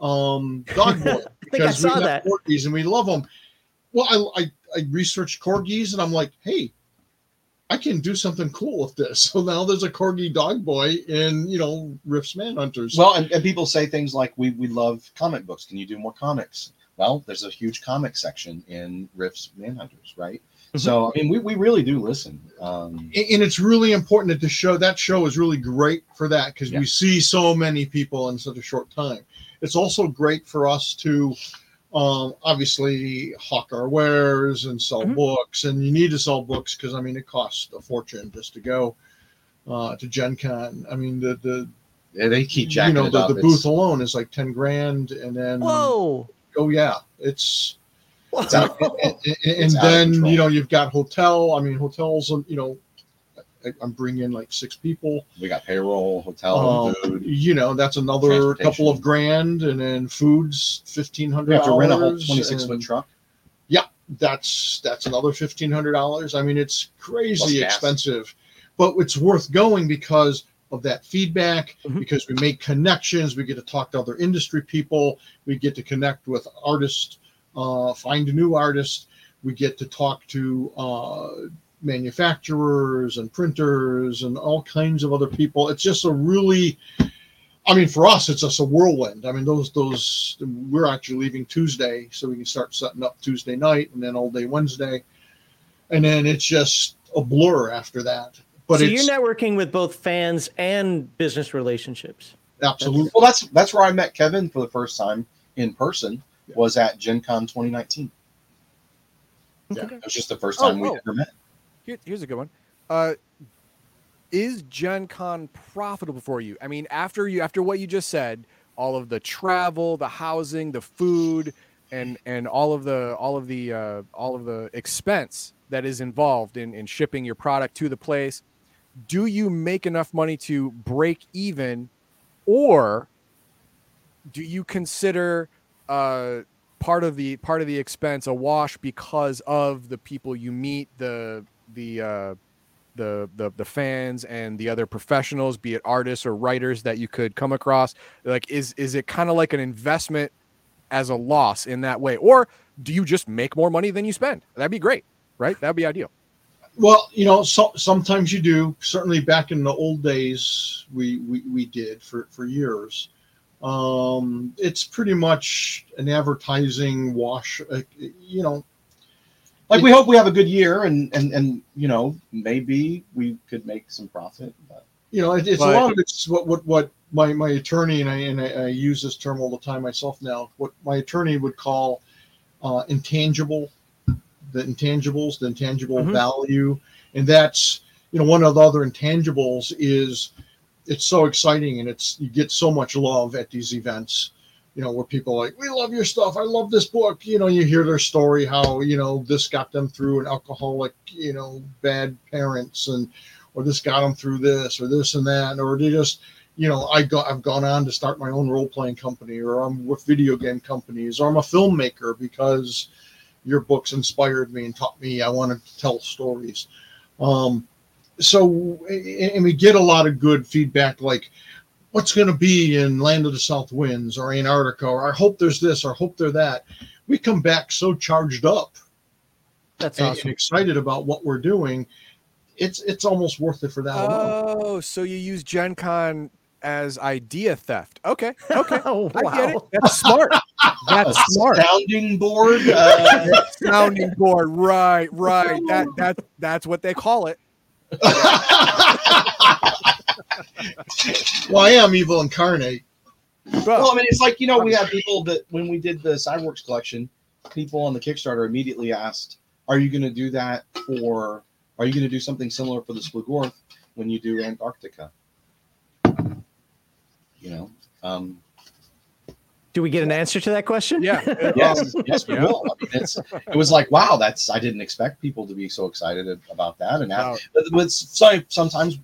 um dog boy I think I saw we that. corgis and we love them. Well, I, I I researched corgis and I'm like, hey, I can do something cool with this. So now there's a corgi dog boy in you know Rifts Manhunters. Well, and, and people say things like, "We we love comic books. Can you do more comics?" Well, there's a huge comic section in Rifts Manhunters, right? Mhm. So I mean, we, we really do listen. Um, and and it's really important that the show that show is really great for that because Yeah. we see so many people in such a short time it's also great for us to um, obviously hawk our wares and sell Mhm. books and you need to sell books because i mean it costs a fortune just to go uh, to gen con i mean the the yeah, they keep you jacking know it the, up. the It's- booth alone is like 10 grand and then Whoa. oh yeah it's It's out- Whoa. and, and- It's and out then you know you've got hotel i mean hotels you know I, i'm bringing like six people we got payroll, hotel, um, food. you know that's another couple of grand and then foods fifteen We have to rent a whole 26 foot and truck. that's that's another fifteen hundred dollars i mean it's Plus crazy gas. expensive but it's worth going because of that feedback Mhm. because we make connections we get to talk to other industry people we get to connect with artists uh, find new artists we get to talk to uh, manufacturers and printers and all kinds of other people it's just a really I mean, for us, it's just a whirlwind. I mean, those those we're actually leaving Tuesday, so we can start setting up Tuesday night and then all day Wednesday, and then it's just a blur after that. But so it's you're networking with both fans and business relationships. absolutely Well, that's that's where I met Kevin for the first time in person. Yeah. Was at Gen Con 2019. Yeah. Okay. It was just the first Oh, time we oh. ever met. Here, here's a good one. Uh, is Gen Con profitable for you? I mean, after you after what you just said, all of the travel, the housing, the food, and and all of the all of the uh, all of the expense that is involved in in shipping your product to the place. Do you make enough money to break even, or do you consider uh, part of the part of the expense a wash because of the people you meet, the the uh, the the the fans and the other professionals, be it artists or writers that you could come across? Like, is is it kind of like an investment as a loss in that way, or do you just make more money than you spend? That'd be great, right? That'd be ideal. well, you know, so, sometimes you do. Certainly, back in the old days, we we, we did for for years. Um, it's pretty much an advertising wash. Uh, you know, Like we hope we have a good year, and and and you know maybe we could make some profit. But you know, it, it's But- a lot of it's what what what my my attorney and I and I, I use this term all the time myself now. What my attorney would call uh, intangible, the intangibles, the intangible Mhm. value, and that's you know one of the other intangibles is it's so exciting and it's you get so much love at these events. You know, where people are like, we love your stuff. I love this book. You know, you hear their story, how, you know, this got them through an alcoholic, you know, bad parents and or this got them through this or this and that, or they just, you know, I go, I've gone on to start my own role playing company, or I'm with video game companies, or I'm a filmmaker because your books inspired me and taught me I want to tell stories. Um, so, and we get a lot of good feedback, like what's going to be in Land of the South Winds or Antarctica, or I hope there's this, or I hope there's that. We come back so charged up That's and, awesome. and excited about what we're doing. It's it's almost worth it for that alone. Oh, so you use Gen Con as idea theft? Okay, okay. oh, I get it. That's smart. That's smart. sounding board. Uh, Sounding board, right, right. That that that's what they call it. well, I am evil incarnate. well, Well, I mean, it's like you know we had people that when we did the CyberWorks collection, people on the Kickstarter immediately asked, "Are you going to do that for? Are you going to do something similar for the Splugorth when you do Antarctica?" You know. Um, Do we get an answer to that question? yeah. yes, um, yes, we will. I mean, it's it was like wow, that's I didn't expect people to be so excited about that. And now, Wow. but, but some, sometimes,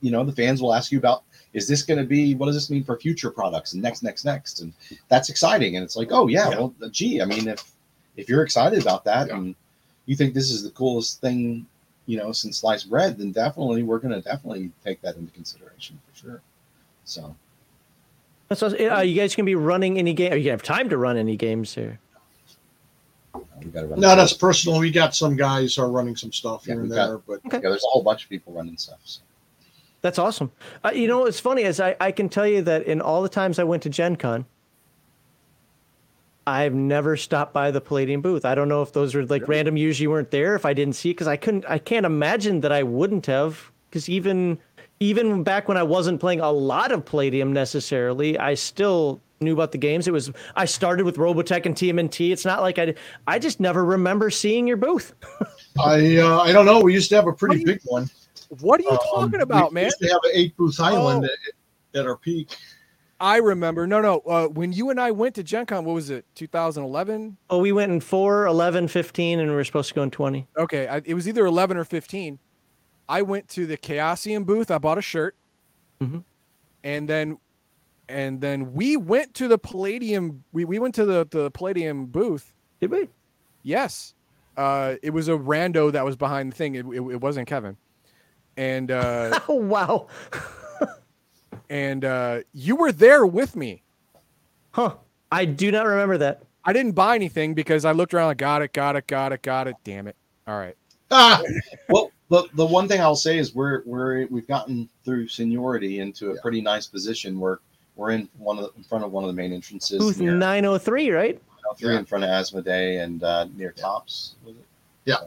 you know, the fans will ask you about is this going to be what does this mean for future products and next, next, next, and that's exciting. And it's like, oh yeah, Yeah. well, gee, I mean, if if you're excited about that Yeah. and you think this is the coolest thing you know, since sliced bread, then definitely we're going to definitely take that into consideration for sure. So, So, uh, you guys gonna be running any game? Are you gonna have time to run any games here? we got to run. Not us personally. We got some guys are running some stuff Yeah, here and we've got- there, but Okay. Yeah, there's a whole bunch of people running stuff. So. That's awesome. Uh, you know, what's funny is I, I can tell you that in all the times I went to Gen Con, I've never stopped by the Palladium booth. I don't know if those were like random years you weren't there, if I didn't see it, because I couldn't, I can't imagine that I wouldn't have. Because even, even back when I wasn't playing a lot of Palladium necessarily, I still knew about the games. It was I started with Robotech and TMNT. It's not like I, I just never remember seeing your booth. I uh, I don't know. We used to have a pretty you- big one. What are you Um, talking about, we man? We used to have an eight booth island Oh. at, at our peak. I remember. No, no. Uh, when you and I went to Gen Con, what was it? 2011? Oh, we went in 4, 11, 15, and we were supposed to go in 20. Okay, I, it was either 11 or 15. I went to the Chaosium booth. I bought a shirt, Mhm. and then, and then we went to the Palladium. We, we went to the the Palladium booth. Did we? Yes, uh, it was a rando that was behind the thing. It, it, it wasn't Kevin, and uh, Oh, wow. and uh, you were there with me. Huh. I do not remember that. I didn't buy anything because I looked around. Like, got it, got it, got it, got it. Damn it! All right. Ah, Well, the, the one thing I'll say is we're we're we've gotten through seniority into a Yeah. pretty nice position where we're in one of the, in front of one of the main entrances, Booth 903, right? three Yeah. in front of Asmodee and uh, near Topps. Was it?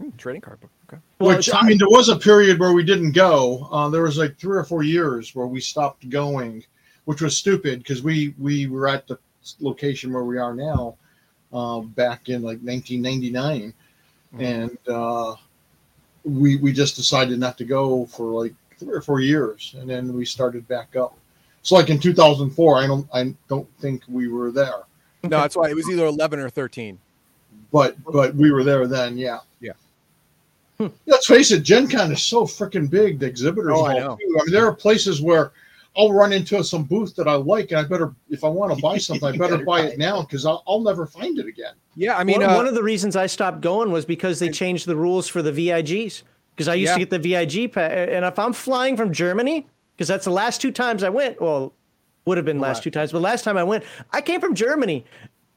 Mm, trading card book. Okay. Well, which it's- I mean, there was a period where we didn't go. Uh, there was like three or four years where we stopped going, which was stupid because we we were at the location where we are now uh, back in like 1999, Mhm. and uh, we we just decided not to go for like three or four years, and then we started back up. So like in 2004, I don't I don't think we were there, No, that's why it was either 11 or 13. but but we were there then, yeah. Yeah. Hmm. Let's face it, Gen Con is so freaking big. The exhibitors, Oh, I know. too. I mean, there are places where I'll run into some booth that I like, and I better, if I want to buy something, I better better buy buy it it. now because I'll, I'll never find it again. Yeah, I mean, one, uh, one of the reasons I stopped going was because they changed the rules for the VIGs. Because I used Yeah. to get the VIG, pa- and if I'm flying from Germany, because that's the last two times I went. Well, would have been last two times, but last time I went, I came from Germany.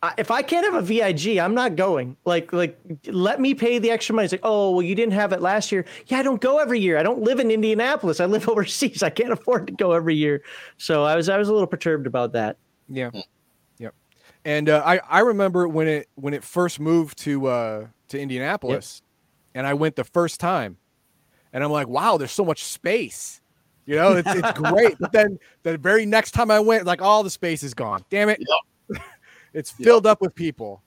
I, if I can't have a VIG, I'm not going. Like, like, let me pay the extra money. It's like, oh, well, you didn't have it last year. Yeah, I don't go every year. I don't live in Indianapolis. I live overseas. I can't afford to go every year. So I was, I was a little perturbed about that. Yeah. Yep. And uh, I I remember when it when it first moved to uh to Indianapolis, and I went the first time, and I'm like, wow, there's so much space. You know, it's, it's great. But then the very next time I went, like all the space is gone. Damn it. It's filled up with people.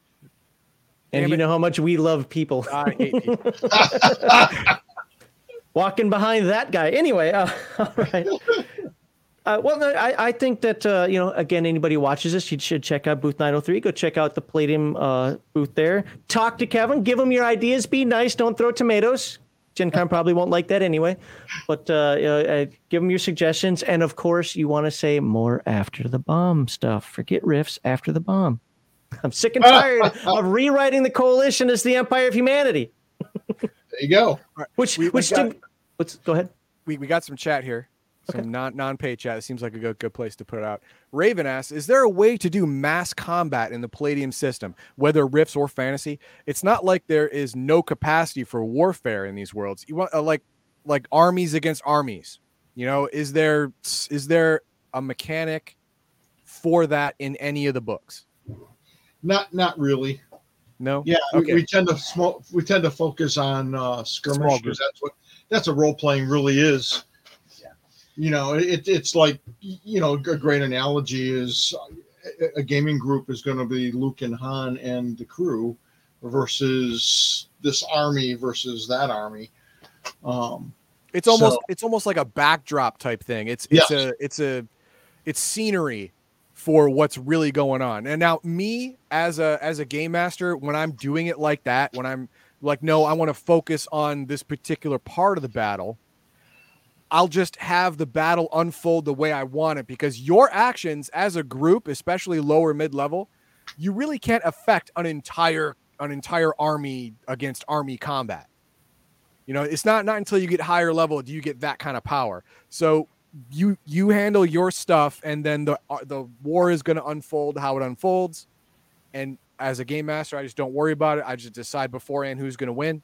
And Damn you it. know how much we love people. I hate people. walking behind that guy. Anyway, uh, all right. Uh, well, I, I think that uh, you know, again, anybody who watches this, you should check out booth 903. Go check out the Palladium uh, booth there. Talk to Kevin. Give him your ideas. Be nice. Don't throw tomatoes. Gen Con probably won't like that anyway. But uh, uh, give them your suggestions, and of course, you want to say more after the bomb stuff. Forget Rifts after the bomb. I'm sick and tired of rewriting the coalition as the Empire of Humanity. There you go. Which, We- we which, got- did- what's go ahead. we, we got some chat here. Some Okay. non non paid chat. It seems like a good good place to put it out. Raven asks, "Is there a way to do mass combat in the Palladium system, whether rifts or fantasy? It's not like there is no capacity for warfare in these worlds. You want uh, like like armies against armies. You know, is there is there a mechanic for that in any of the books? Not not really. No. Yeah, we- Okay. we, tend to small, we tend to focus on uh, skirmish that's what that's what role playing really is. You know, it, it's like you know a great analogy is a, gaming group is going to be Luke and Han and the crew versus this army versus that army. Um, It's almost So- it's almost like a backdrop type thing. It's it's a it's a it's scenery for what's really going on. And now me as a as a game master, when I'm doing it like that, when I'm like, no, I want to focus on this particular part of the battle, I'll just have the battle unfold the way I want it because your actions as a group, especially lower mid level, you really can't affect an entire an entire army against army combat. You know, it's not not until you get higher level do you get that kind of power. So you you handle your stuff, and then the uh, the war is going to unfold how it unfolds. And as a game master, I just don't worry about it. I just decide beforehand who's going to win.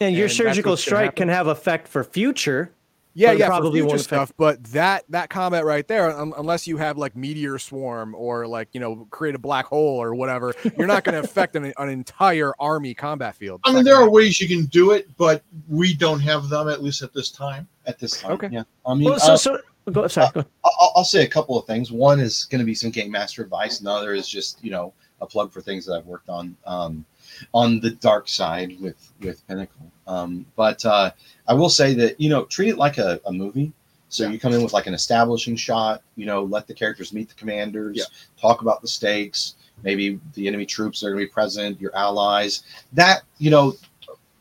And your And that's surgical strike can have effect for future. Yeah, But yeah, probably probably won't stuff. But that that combat right there, um, unless you have like meteor swarm or like you know create a black hole or whatever, you're not going to affect an, an entire army combat field. I mean, there are ways you can do it, but we don't have them at least at this time. at this time. Okay. Yeah. I mean, Well, so, uh, so go, sorry. Go. I'll, I'll say a couple of things. One is going to be some game master advice. Another is just you know a plug for things that I've worked on um, on the dark side with with Pinnacle. Um, but uh, I will say that you know treat it like a, a movie. So Yeah. you come in with like an establishing shot. You know, let the characters meet the commanders. Yeah. Talk about the stakes. Maybe the enemy troops that are going to be present. Your allies. That you know,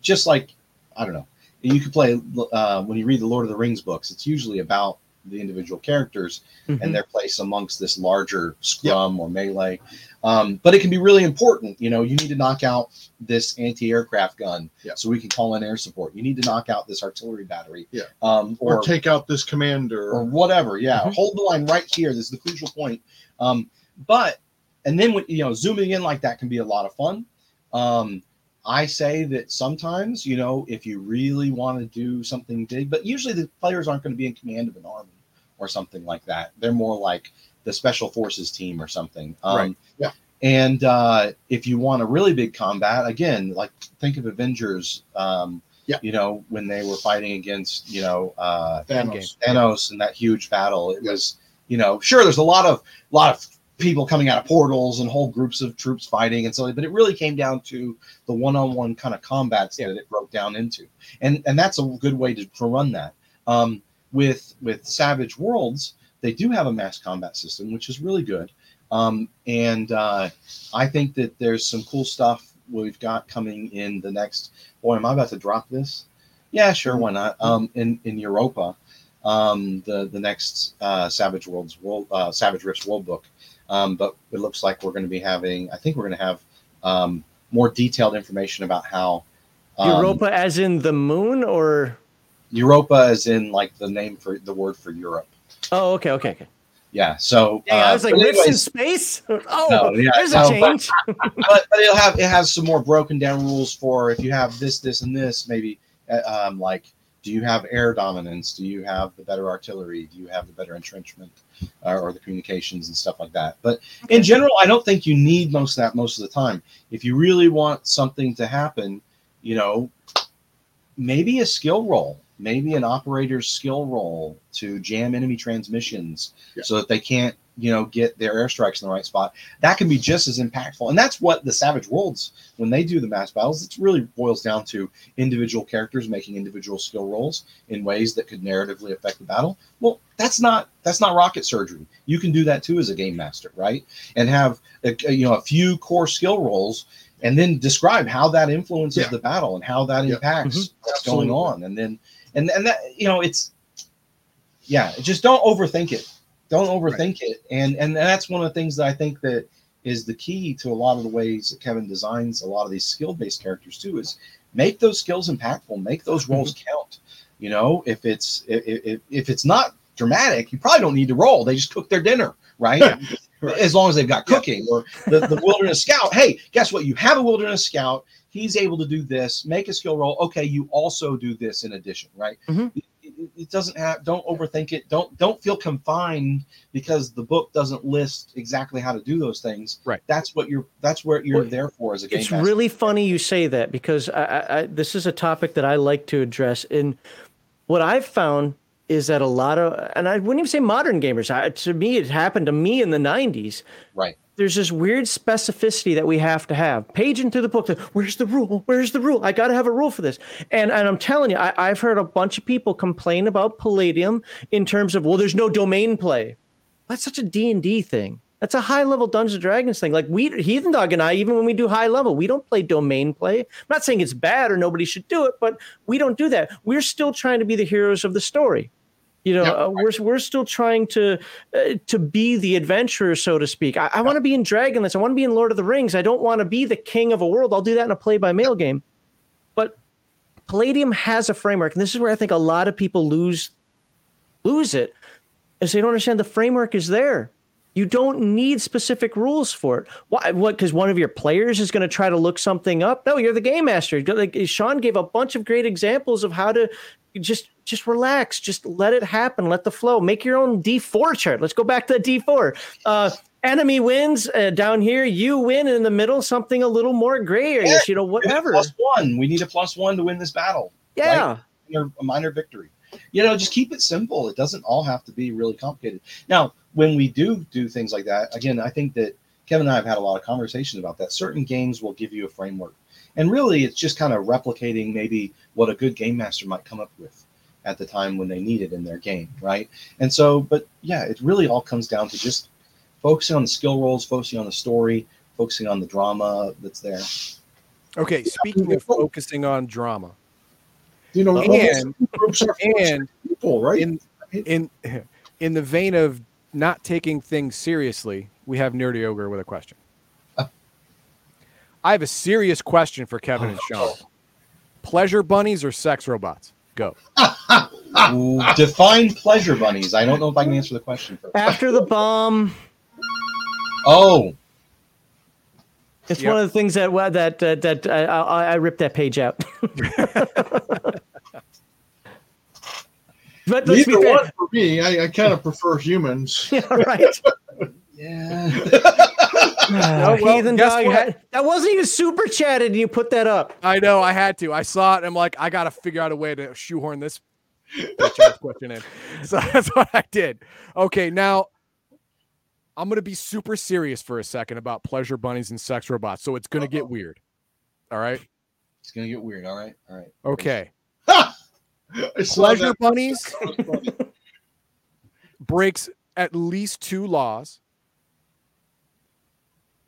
just like I don't know. You could play uh, when you read the Lord of the Rings books. It's usually about the individual characters Mhm. and their place amongst this larger scrum or melee. Um, but it can be really important. You know, you need to knock out this anti-aircraft gun Yeah. so we can call in air support. You need to knock out this artillery battery. Yeah. Um, Or, or, take out this commander. or whatever. Yeah. Mhm. Hold the line right here. This is the crucial point. Um, but and then when you know zooming in like that can be a lot of fun. Um, I say that sometimes, you know, if you really want to do something big, but usually the players aren't going to be in command of an army or something like that. They're more like the special forces team or something. Um, Right. Yeah. And uh, if you want a really big combat, again, like think of Avengers. Um, Yeah. You know, when they were fighting against, you know, uh, Thanos. Thanos in that huge battle. It was, you know, sure, there's a lot of lot of people coming out of portals and whole groups of troops fighting and so, but it really came down to the one-on-one kind of combats that it broke down into, and and that's a good way to, to run that. Um, with with Savage Worlds, they do have a mass combat system, which is really good. Um, and uh, I think that there's some cool stuff we've got coming in the next. Boy, am I about to drop this? Yeah, sure, why not? Um, in in Europa, um, the the next uh, Savage Worlds World uh, Savage Rifts World Book. Um, but it looks like we're going to be having. I think we're going to have um, more detailed information about how um, Europa, as in the moon, or Europa is in like the name for the word for Europe. oh, okay, okay, okay. Yeah. So I uh, was like, but rifts in space. Oh, No, yeah, there's no, a change. but, but it'll have it has some more broken down rules for if you have this, this, and this. Maybe uh, um, like, do you have air dominance? Do you have the better artillery? Do you have the better entrenchment uh, or the communications and stuff like that? But in general, I don't think you need most of that most of the time. If you really want something to happen, you know, maybe a skill roll, maybe an operator's skill roll to jam enemy transmissions Yeah. so that they can't, you know, get their airstrikes in the right spot. That can be just as impactful. And that's what the Savage Worlds, when they do the mass battles, it really boils down to individual characters making individual skill rolls in ways that could narratively affect the battle. Well, that's not that's not rocket surgery. You can do that too as a game master, right? And have a, you know a few core skill rolls and then describe how that influences Yeah. the battle and how that Yeah. impacts mm-hmm. what's Absolutely. going on and then and and that you know it's yeah just don't overthink it. Don't overthink it. And and that's one of the things that i think that is the key to a lot of the ways that kevin designs a lot of these skill based characters too is make those skills impactful. Make those mm-hmm. roles count. You know if it's if, if, if it's not dramatic you probably don't need to roll. They just cook their dinner right Right. as long as they've got cooking or the, the wilderness scout hey guess what you have a wilderness scout he's able to do this make a skill roll okay you also do this in addition right Mhm. it, it- it doesn't have don't overthink it don't don't feel confined because the book doesn't list exactly how to do those things Right. that's what you're that's what you're Well, there for as a game It's master. really funny you say that because I, I, I, this is a topic that I like to address. And what I've found is that a lot of, and I wouldn't even say modern gamers. I, to me, it happened to me in the '90s. right There's this weird specificity that we have to have. Paging through the book, where's the rule? Where's the rule? I got to have a rule for this. And and I'm telling you, I, I've heard a bunch of people complain about Palladium in terms of, well, there's no domain play. That's such a D and D thing. That's a high level Dungeons and Dragons thing. Like we, Heathen Dog and I, even when we do high level, we don't play domain play. I'm not saying it's bad or nobody should do it, but we don't do that. We're still trying to be the heroes of the story. You know, Yep. uh, we're we're still trying to uh, to be the adventurer, so to speak. I, I want to be in Dragonlance. I want to be in Lord of the Rings. I don't want to be the king of a world. I'll do that in a play by mail game. But Palladium has a framework, and this is where I think a lot of people lose lose it, is they don't understand the framework is there. You don't need specific rules for it. Why? What? Because one of your players is going to try to look something up. No, you're the game master. Like Sean gave a bunch of great examples of how to just just relax, just let it happen, let the flow. Make your own D4 chart. Let's go back to the D4. Uh, enemy wins uh, down here. You win in the middle. Something a little more gray area. Yeah, you know, whatever. Plus one. We need a plus one to win this battle. Yeah, right? a minor victory. You know, just keep it simple. It doesn't all have to be really complicated. Now, when we do do things like that, again, I think that Kevin and I have had a lot of conversations about that. Certain games will give you a framework. And really, it's just kind of replicating maybe what a good game master might come up with at the time when they need it in their game, right? And so, but yeah, it really all comes down to just focusing on the skill rolls, focusing on the story, focusing on the drama that's there. Okay, speaking of focusing on drama, you know, and, and people, right? In, in in the vein of not taking things seriously, we have Nerdy Ogre with a question. I have a serious question for Kevin and Sean. Pleasure bunnies or sex robots? Go. Define pleasure bunnies. I don't know if I can answer the question first. After the bomb. Oh. It's yep. one of the things that that uh, that uh, I, I ripped that page out. But Neither one for me. I, I kind of prefer humans. yeah, right. yeah. Uh, well, heathen dog. Had, that wasn't even super chatted, and you put that up. I know. I had to. I saw it. I'm like, I got to figure out a way to shoehorn this question in. So that's what I did. Okay, now I'm going to be super serious for a second about pleasure bunnies and sex robots. So it's going to get weird. All right. It's going to get weird. All right. All right. Okay. Pleasure bunnies breaks at least two laws.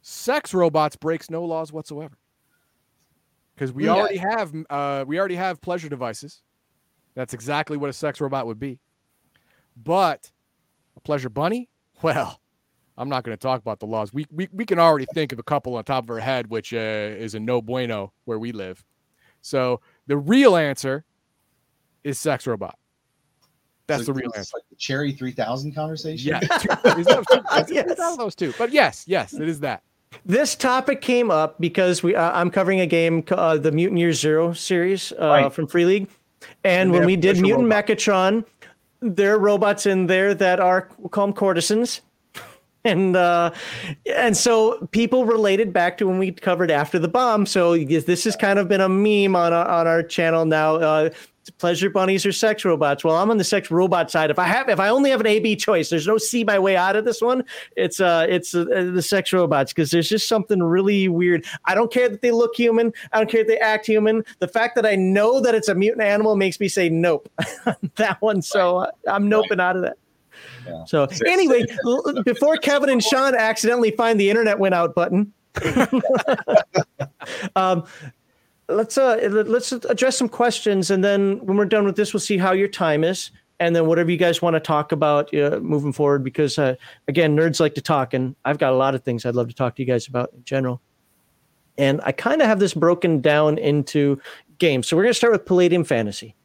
Sex robots breaks no laws whatsoever. Because we yeah. already have uh, we already have pleasure devices. That's exactly what a sex robot would be. But a pleasure bunny, well, I'm not going to talk about the laws. We, we we can already think of a couple on top of our head, which uh, is a no bueno where we live. So the real answer is sex robot. That's so the real answer. Like the Cherry 3000 conversation. Yeah, it's, yes. those two. But yes, yes, it is that. This topic came up because we uh, I'm covering a game, uh, the Mutant Year Zero series uh, right. from Free League, and, and when we did Mutant robot. Mechatron, there are robots in there that are we'll call them courtesans, and uh, and so people related back to when we covered after the bomb. So this has kind of been a meme on our, on our channel now. Pleasure bunnies or sex robots. Well, I'm on the sex robot side. If I have, if I only have an A B choice, there's no C my way out of this one. It's uh, it's uh, the sex robots because there's just something really weird. I don't care that they look human. I don't care that they act human. The fact that I know that it's a mutant animal makes me say nope. that one. So uh, I'm noping right. out of that. Yeah. So anyway, before Kevin and Sean accidentally find the internet went out button. um, let's uh let's address some questions and then when we're done with this we'll see how your time is and then whatever you guys want to talk about uh, moving forward because uh, again nerds like to talk and i've got a lot of things i'd love to talk to you guys about in general. And i kind of have this broken down into games. So we're going to start with palladium fantasy.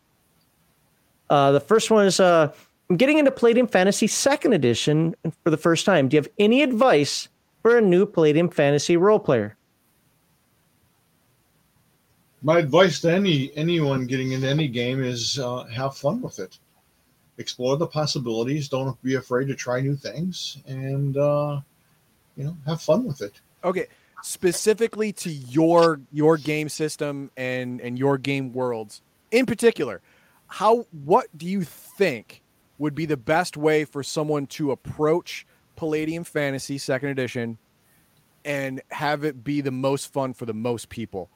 Uh, the first one is uh, i'm getting into palladium fantasy second edition for the first time. Do you have any advice for a new palladium fantasy role player my advice to any anyone getting into any game is uh, have fun with it. Explore the possibilities. Don't be afraid to try new things and uh, you know have fun with it. Okay. Specifically to your your game system and and your game worlds. In particular how what do you think would be the best way for someone to approach palladium fantasy second edition and have it be the most fun for the most people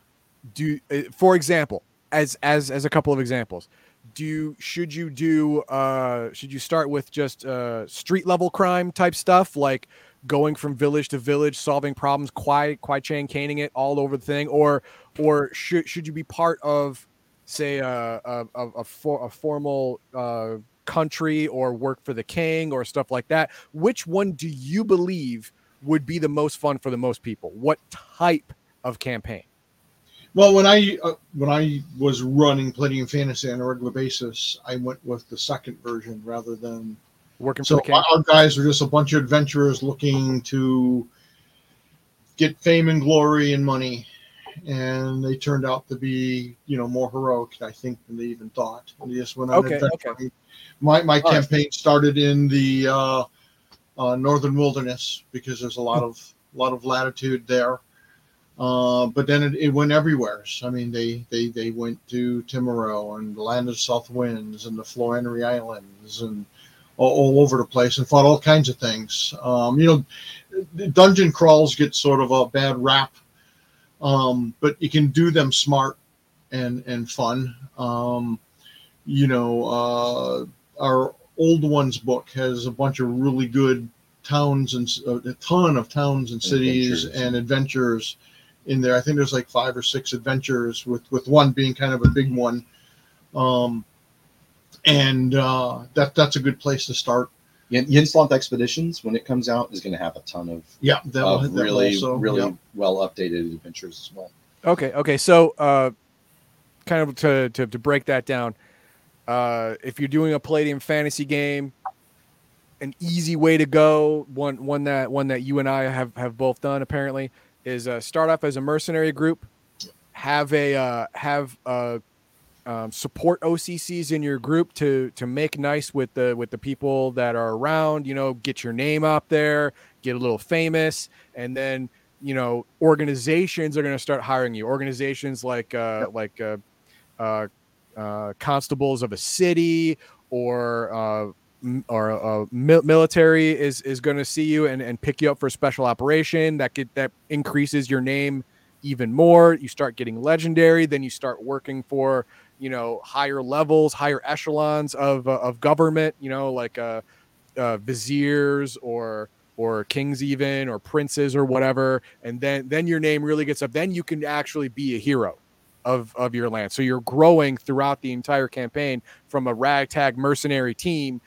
do uh, for example as as as a couple of examples do should you do uh should you start with just uh street level crime type stuff like going from village to village solving problems quite quite chain caning it all over the thing? Or or should should you be part of say a a, a, a, for, a formal uh country or work for the king or stuff like that? Which one do you believe would be the most fun for the most people? What type of campaign Well, when I uh, when I was running Palladium Fantasy on a regular basis, I went with the second version rather than Working so our guys were just a bunch of adventurers looking to get fame and glory and money, and they turned out to be you know more heroic, I think, than they even thought. And they just went on Okay, adventuring. My my All right. campaign started in the uh, uh, northern wilderness because there's a lot of lot of latitude there. Uh, but then it, it went everywhere. So, I mean, they, they, they went to Timiro and the land of the south winds and the Florinery Islands and all, all over the place and fought all kinds of things. Um, you know, dungeon crawls get sort of a bad rap, um, but you can do them smart and and fun. Um, you know, uh, our old ones book has a bunch of really good towns and a ton of towns and cities Adventures. and adventures in there. I think there's like five or six adventures with with one being kind of a big one. Um, and uh, that that's a good place to start. Yin- Yin-Sloth Expeditions, when it comes out, is going to have a ton of, Yeah, that will of hit that really, also. really yeah. well updated adventures as well. Okay, okay. So, uh, kind of to, to, to break that down, uh, if you're doing a Palladium fantasy game, an easy way to go, one one that one that you and I have have both done apparently, is uh, start off as a mercenary group, have a uh, have uh, um, support OCCs in your group to to make nice with the with the people that are around. You know, get your name up there, get a little famous, and then you know organizations are going to start hiring you. Organizations like uh, like uh, uh, uh, constables of a city or uh, or uh, mil- military is is going to see you and, and pick you up for a special operation that get that increases your name even more. You start getting legendary. Then you start working for you know higher levels higher echelons of uh, of government you know like uh, uh viziers or or kings even or princes or whatever. And then then your name really gets up. Then you can actually be a hero of of your land. So you're growing throughout the entire campaign from a ragtag mercenary team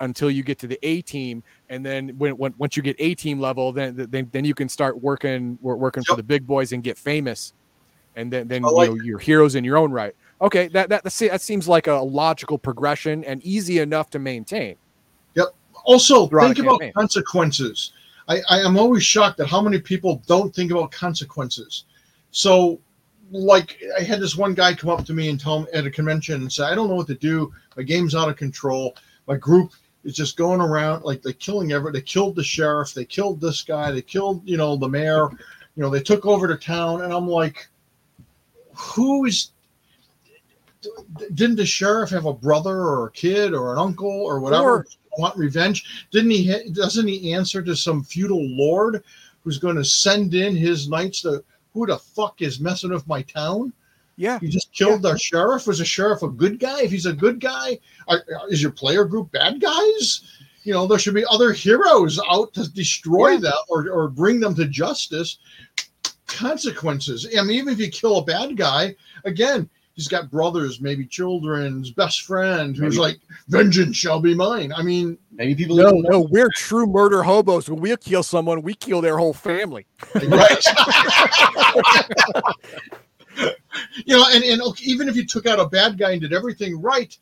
until you get to the A team, and then when, when once you get A team level, then then then you can start working wor- working for the big boys and get famous, and then then I you know, you're heroes in your own right. Okay, that that that seems like a logical progression and easy enough to maintain. Yep. Also, think about campaign. consequences. I, I am always shocked at how many people don't think about consequences. So, like, I had this one guy come up to me and tell me at a convention and say, "I don't know what to do. My game's out of control. My group is just going around like they're killing everyone. They killed the sheriff. They killed this guy. They killed, you know, the mayor. You know, they took over the town." And I'm like, "Who is?" Didn't the sheriff have a brother or a kid or an uncle or whatever? Or- want revenge didn't he doesn't he answer to some feudal lord who's going to send in his knights to who the fuck is messing with my town Yeah, you just killed our sheriff. Was the sheriff a good guy? If he's a good guy are, is your player group bad guys? You know there should be other heroes out to destroy Yeah. them or, or bring them to justice. Consequences. I mean even if you kill a bad guy again he's got brothers maybe children's best friend who's Maybe- like vengeance shall be mine. I mean Maybe people no, even know- no, we're true murder hobos. When we kill someone, we kill their whole family. right you know and, and okay, even if you took out a bad guy and did everything right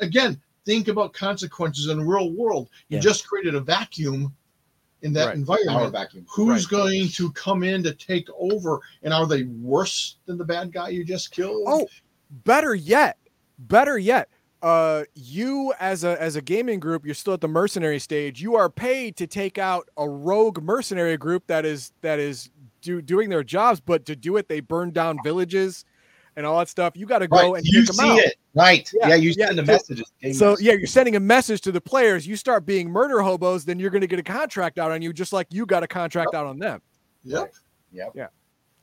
again think about consequences in the real world you Yeah. just created a vacuum in that Right. Environment vacuum. who's Right. going to come in to take over and are they worse than the bad guy you just killed Oh, better yet, better yet. Uh, you as a as a gaming group, you're still at the mercenary stage. You are paid to take out a rogue mercenary group that is that is do, doing their jobs, but to do it, they burn down villages and all that stuff. You got to go Right. and You take see them out. it. Right. Yeah, Yeah, you yeah. send the messages. So yeah, you're sending a message to the players. You start being murder hobos, then you're going to get a contract out on you, just like you got a contract out on them. yep Yep. Yeah.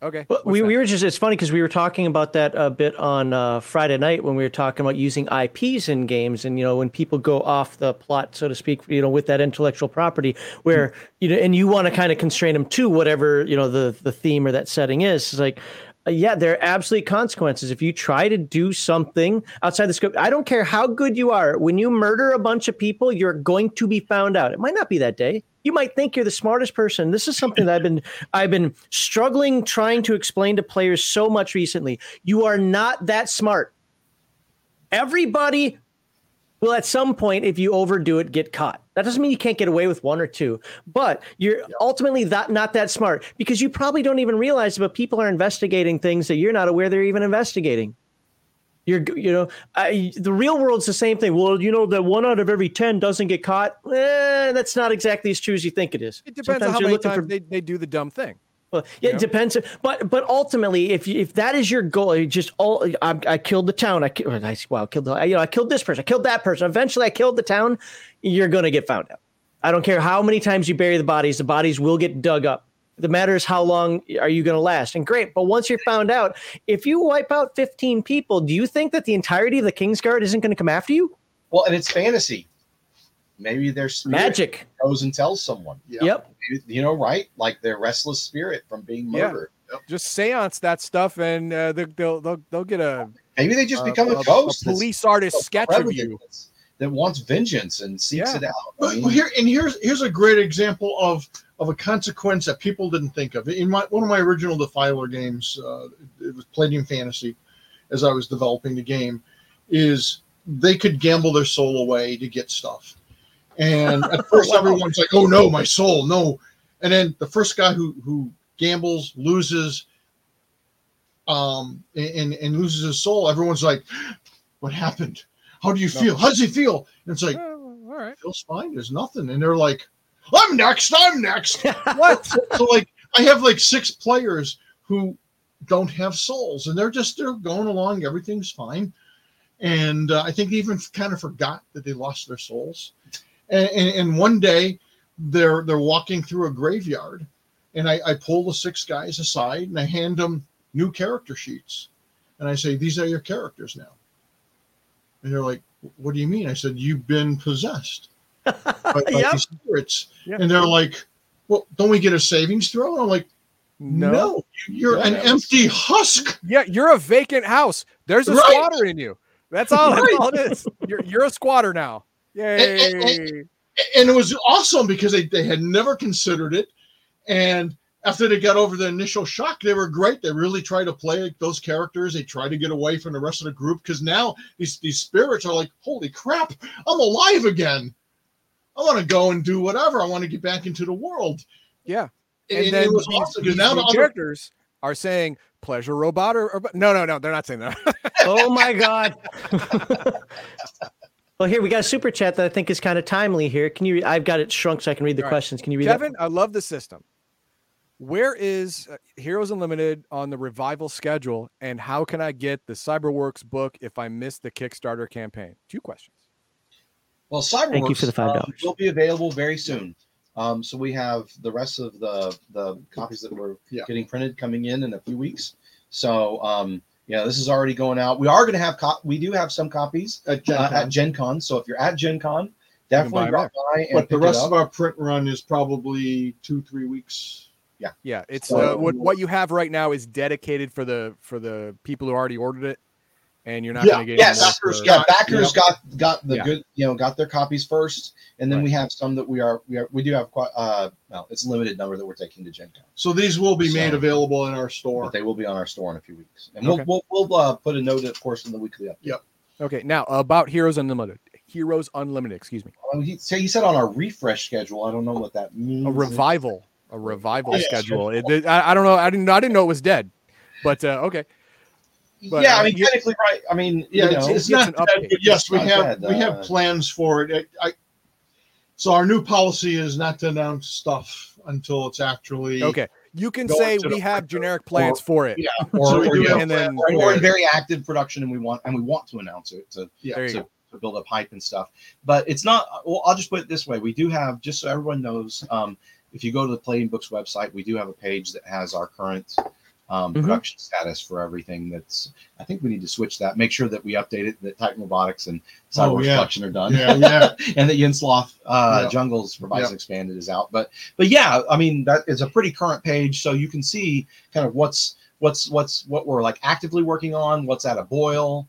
Okay. Well, what's we, that? we were just, it's funny because we were talking about that a bit on uh, Friday night when we were talking about using IPs in games. And, you know, when people go off the plot, so to speak, you know, with that intellectual property where, you know, and you want to kind of constrain them to whatever, you know, the, the theme or that setting is. It's like, Uh, yeah, there are absolute consequences. If you try to do something outside the scope, I don't care how good you are. When you murder a bunch of people, you're going to be found out. It might not be that day. You might think you're the smartest person. This is something that I've been I've been struggling trying to explain to players so much recently. You are not that smart. Everybody will at some point, if you overdo it, get caught. That doesn't mean you can't get away with one or two, but you're ultimately that not that smart because you probably don't even realize but people are investigating things that you're not aware they're even investigating. You're, you know, I, the real world's the same thing. Well, you know that one out of every ten doesn't get caught. Eh, that's not exactly as true as you think it is. It depends Sometimes on how many times for- they, they do the dumb thing. Well, yeah, You it depends. But but ultimately, if you, if that is your goal, you just all I, I killed the town. I killed. Oh, I wow, killed the, you know I killed this person. I killed that person. Eventually, I killed the town. You're gonna get found out. I don't care how many times you bury the bodies. The bodies will get dug up. The matter is how long are you going to last? And great, but once you're found out, if you wipe out 15 people, do you think that the entirety of the Kingsguard isn't going to come after you? Well, and it's fantasy. Maybe their spirit Magic. goes and tells someone. Yeah. Yep. Maybe- You know, right? Like their restless spirit from being Yeah. murdered. Just seance that stuff, and uh, they- they'll they'll they'll get a, Maybe they just a- become a, a- a ghost. that's police artist so sketch of you. that wants vengeance and seeks Yeah. it out. I But mean, here and here's here's a great example of of a consequence that people didn't think of. In my one of my original Defiler games, uh, it was Palladium Fantasy, as I was developing the game, is they could gamble their soul away to get stuff. And at first, Wow. everyone's like, "Oh no, my soul, no!" And then the first guy who who gambles loses, um, and and loses his soul. Everyone's like, "What happened? How do you feel? How does he feel?" And it's like, Oh, all right. feels fine. There's nothing. And they're like, I'm next. I'm next. What? so like I have like six players who don't have souls and they're just they're going along. Everything's fine. And uh, I think they even kind of forgot that they lost their souls. And, and, and one day they're they're walking through a graveyard and I, I pull the six guys aside and I hand them new character sheets. And I say, These are your characters now. And they're like, What do you mean? I said, You've been possessed by, by Yep. these spirits. Yeah. And they're like, Well, don't we get a savings throw? And I'm like, No, you're Yeah, an was- empty husk. Yeah, you're a vacant house. There's a Right. squatter in you. That's all. That's all it is. You're you're a squatter now. Yay! and- And it was awesome because they, they had never considered it. And after they got over the initial shock, they were great. They really tried to play those characters. They tried to get away from the rest of the group because now these, these spirits are like, holy crap, I'm alive again. I want to go and do whatever. I want to get back into the world. yeah, And, and it then was these, awesome because now the new other characters are saying pleasure robot or, or no, no, no, they're not saying that. oh my god. well, here we got a super chat that I think is kind of timely here. Can you? Re- I've got it shrunk so I can read the All right. questions. Can you read that? Kevin, I love the system. Where is uh, Heroes Unlimited on the revival schedule, and how can I get the CyberWorks book if I miss the Kickstarter campaign? Two questions. Well, CyberWorks Thank you for the $5. um, will be available very soon. Um, so we have the rest of the the copies that we're Yeah. getting printed coming in in a few weeks. So um, yeah, this is already going out. We are going to have co- we do have some copies at Gen uh, Con. at Gen Con. So if you're at Gen Con, buy definitely 'em drop by and but the pick it rest up. of our print run is probably two, three weeks. Yeah, yeah, it's So- uh, what what you have right now is dedicated for the for the people who already ordered it, and you're not Yeah, going to get yes, any backers for- yeah, got- backers yeah. got got the Yeah. good, you know, got their copies first, and then Right. we have some that we are we are we do have quite uh well, it's a limited number that we're taking to Gen Con, So these will be made available in our but store. they will be on our store in a few weeks, and Okay. we'll we'll, we'll uh, put a note, of course, in the weekly update. yep Okay, now about Heroes Unlimited. Heroes Unlimited, excuse me. Oh, he, say he said on our refresh schedule. I don't know what that means. A revival, a revival Yes. schedule. It, it- I, I don't know. I didn't. I didn't know it was dead, but uh, okay. But, yeah, uh, I mean, technically, right. I mean, Yeah, you it's, know, it's gets not an dead, but yes, we It's have not we dead, have uh, plans for it. I, I, so our new policy is not to announce stuff until it's actually Okay, you can say we have generic plans for it. Yeah, or, so or, do you have know, and then- plans or for in very active production, and we want and we want to announce it to Yeah. To, to build up hype and stuff. But it's not. Well, I'll just put it this way: we do have, just so everyone knows, um, if you go to the Palladium Books website, we do have a page that has our current um, Mhm. production status for everything. That's. I think we need to switch that. Make sure that we update it. That Titan Robotics and Oh, Cyberworks yeah. Collection are done. Yeah, yeah. and that Yin-Sloth uh, Yeah. Jungles Revised Yeah. and Expanded is out. But but yeah, I mean that is a pretty current page, so you can see kind of what's what's what's what we're like actively working on, what's at a boil,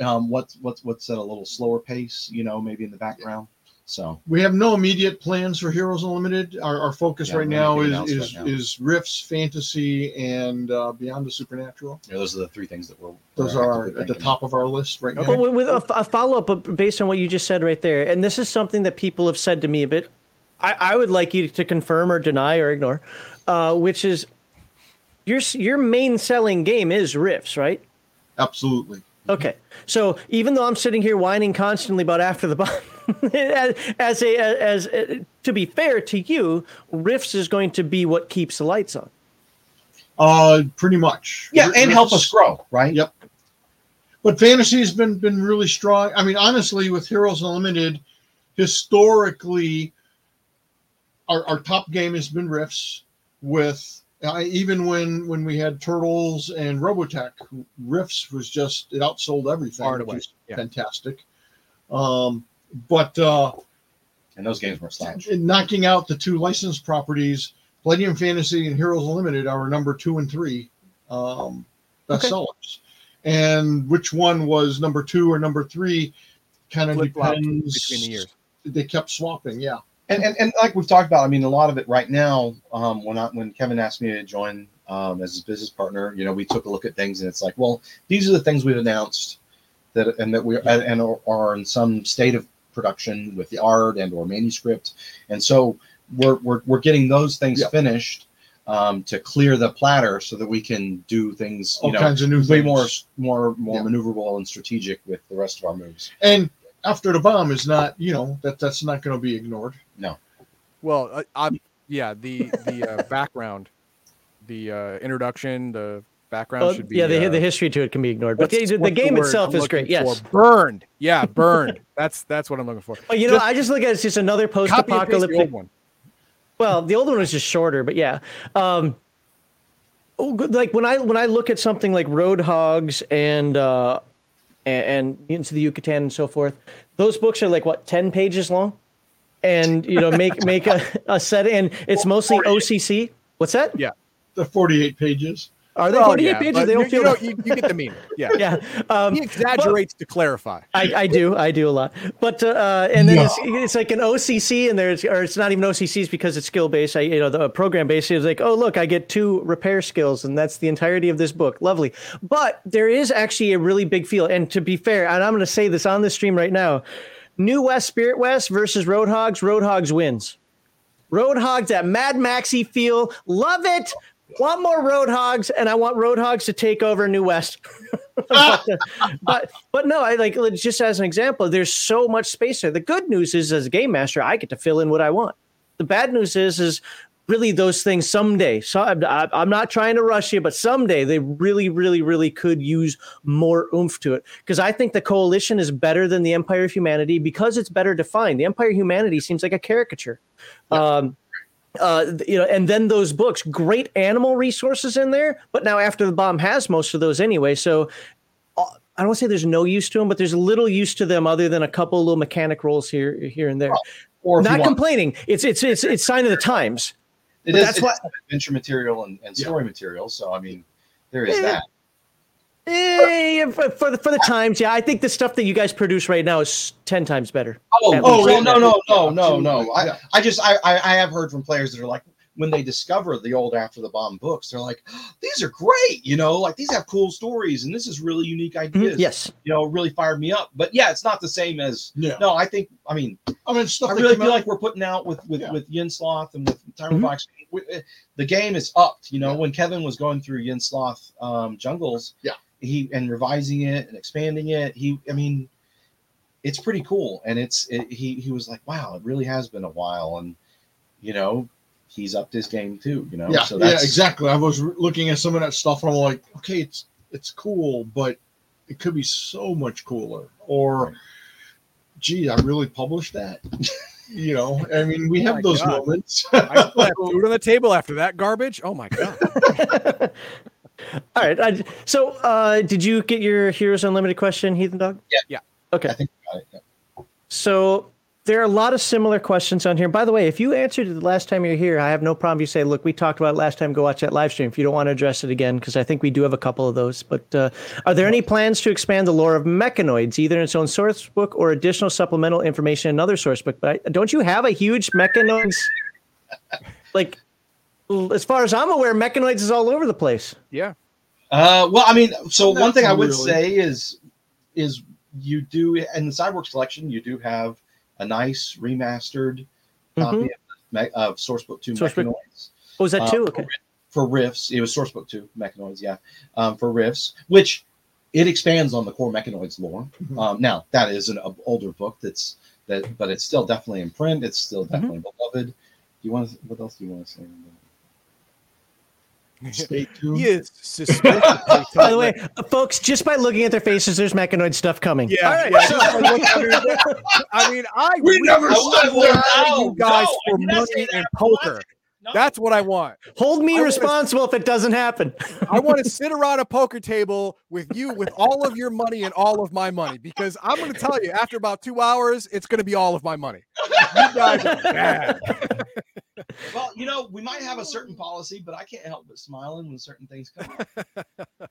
um, what's what's what's at a little slower pace, you know, maybe in the background. So We have no immediate plans for Heroes Unlimited. Our, our focus Yeah, right now make is the announcement is, now. is Rifts, Fantasy, and uh, Beyond the Supernatural. Yeah, those are the three things that we're Those we're are actively at the top of our list right now. Well, with, with a, a follow up based on what you just said right there, and this is something that people have said to me, but I, I would like you to confirm or deny or ignore, uh, which is your your main selling game is Rifts, right? Absolutely. Okay, so even though I'm sitting here whining constantly about after the bomb, as, as a as, uh to be fair to you, Rifts is going to be what keeps the lights on. Uh, pretty much. Yeah, R- and help us grow, right? Yep. But fantasy has been been really strong. I mean, honestly, with Heroes Unlimited, historically, our, our top game has been Rifts. With uh, even when when we had Turtles and Robotech, Rifts was just it outsold everything. Far and which away, was yeah. fantastic. Um, but uh, And those games were slouch. knocking out the two licensed properties, Palladium Fantasy and Heroes Unlimited are number two and three um, best Okay. sellers. And which one was number two or number three kind of depends. between the years. They kept swapping, yeah. And, and and like we've talked about, I mean, a lot of it right now. Um, when I, when Kevin asked me to join um, as his business partner, you know, we took a look at things, and it's like, well, these are the things we've announced that and that we and, and are, are in some state of production with the art and or manuscript, and so we're we're, we're getting those things Yeah. finished um, to clear the platter so that we can do things, you All know, kinds of new way things. more more more Yeah. maneuverable and strategic with the rest of our moves. And after the bomb is not, you know, that that's not going to be ignored. No. Well, uh, I, yeah, the the uh, background, the uh, introduction, the background Well, should be. yeah, the, uh, the history to it can be ignored, but the, the game word itself I'm is great. Yes, for? Burned. Yeah, burned. that's that's what I'm looking for. but you know, I just look at it as just another Copy and paste the post-apocalyptic one. Well, the old one was just shorter, but yeah. Um, oh, good- like when I when I look at something like Roadhogs and uh, and, and into the Yucatan and so forth, those books are like what ten pages long, and you know make make a, a set and it's mostly OCC. What's that? Yeah. The 48 pages. Are they Well, forty eight yeah, pages? but They don't you, feel. you, know, you, you get the meaning. Yeah. yeah. Um, He exaggerates to clarify. I, I do, I do a lot, but uh, and then it's, it's like an OCC, and there's or it's not even OCCs because it's skill based. I you know the program based is like, oh look, I get two repair skills, and that's the entirety of this book. Lovely, but there is actually a really big feel. And to be fair, and I'm going to say this on the stream right now, New West Spirit West versus Roadhogs. Roadhogs wins. Roadhogs, that Mad Maxi feel, love it. Want more Roadhogs, and I want Roadhogs to take over New West. but, but no, I like just as an example. There's so much space there. The good news is, as a game master, I get to fill in what I want. The bad news is, is really those things someday. So I'm, I'm not trying to rush you, but someday they really, really, really could use more oomph to it. Because I think the coalition is better than the Empire of Humanity because it's better defined. The Empire of Humanity seems like a caricature. Um, uh, you know, and then those books, great animal resources in there. But now after the bomb has most of those anyway, so uh, I don't say there's no use to them, but there's little use to them other than a couple little mechanic rolls here, here and there. Or Not complaining. It's it's it's it's sign of the times. it but is, that's why- adventure material and, and story material. So I mean, there is Yeah. that. Eh, for, for the for the times, yeah. I think the stuff that you guys produce right now is ten times better. Oh, At oh, least. well, no, no, no, no, no. I. I just, I, I, I have heard from players that are like, when they discover the old After the Bomb books, they're like, these are great, you know, like these have cool stories and this is really unique ideas. Mhm, Yes. You know, really fired me up. But yeah, it's not the same as, Yeah. no, I think, I mean, I mean, stuff I really feel out- like we're putting out with, with, Yeah. with Yin Sloth and with Timer Mhm. Fox. we- eh, The game is upped, you know, Yeah. when Kevin was going through Yin Sloth um, Jungles, Yeah. He and revising it and expanding it. He, I mean, it's pretty cool. And it's, it, he, he was like, wow, it really has been a while. And, you know, he's upped his game too, you know? yeah, so yeah, exactly. I was re- looking at some of that stuff and I'm like, okay, it's it's cool, but it could be so much cooler. Or, Right. gee, I really published that. you know, I mean, we Oh have those God. moments. I still have food on the table after that garbage. Oh my god! All right. I, so, uh, did you get your Heroes Unlimited question, Heathen Dog? Yeah. Yeah. Okay. I think about it. yeah. So There are a lot of similar questions on here. By the way, if you answered it the last time you're here, I have no problem. You say, "Look, we talked about it last time. Go watch that live stream." If you don't want to address it again, because I think we do have a couple of those. But uh, are there any plans to expand the lore of mechanoids, either in its own source book or additional supplemental information in another source book? But I, don't you have a huge mechanoids? like, l- as far as I'm aware, mechanoids is all over the place. Yeah. Uh, well, I mean, so Not one thing I would really. say is is you do in the Cyborgs collection you do have a nice remastered copy Mhm. of, of Sourcebook Two Source book- Oh, is that Uh, two? for Okay. Riff- for Rifts. It was Sourcebook Two Mechanoids, yeah, um, for Rifts, which it expands on the core Mechanoids lore. Mhm. Um, now that is an o- older book that's that, but it's still definitely in print. It's still Mm-hmm. definitely beloved. Do you want? To, what else do you want to say? Stay tuned. He is suspicious. By the way, uh, folks, just by looking at their faces, there's mechanoid stuff coming. Yeah, All right. yeah, so- just by looking- I, mean, I mean, We really never want said to that. hire you guys No, for I did not say money and poker. No. That's what I want. Hold me I wanna- responsible if it doesn't happen. I want to sit around a poker table with you with all of your money and all of my money because I'm going to tell you after about two hours, it's going to be all of my money. You guys are bad. Well, you know, we might have a certain policy, but I can't help but smiling when certain things come up.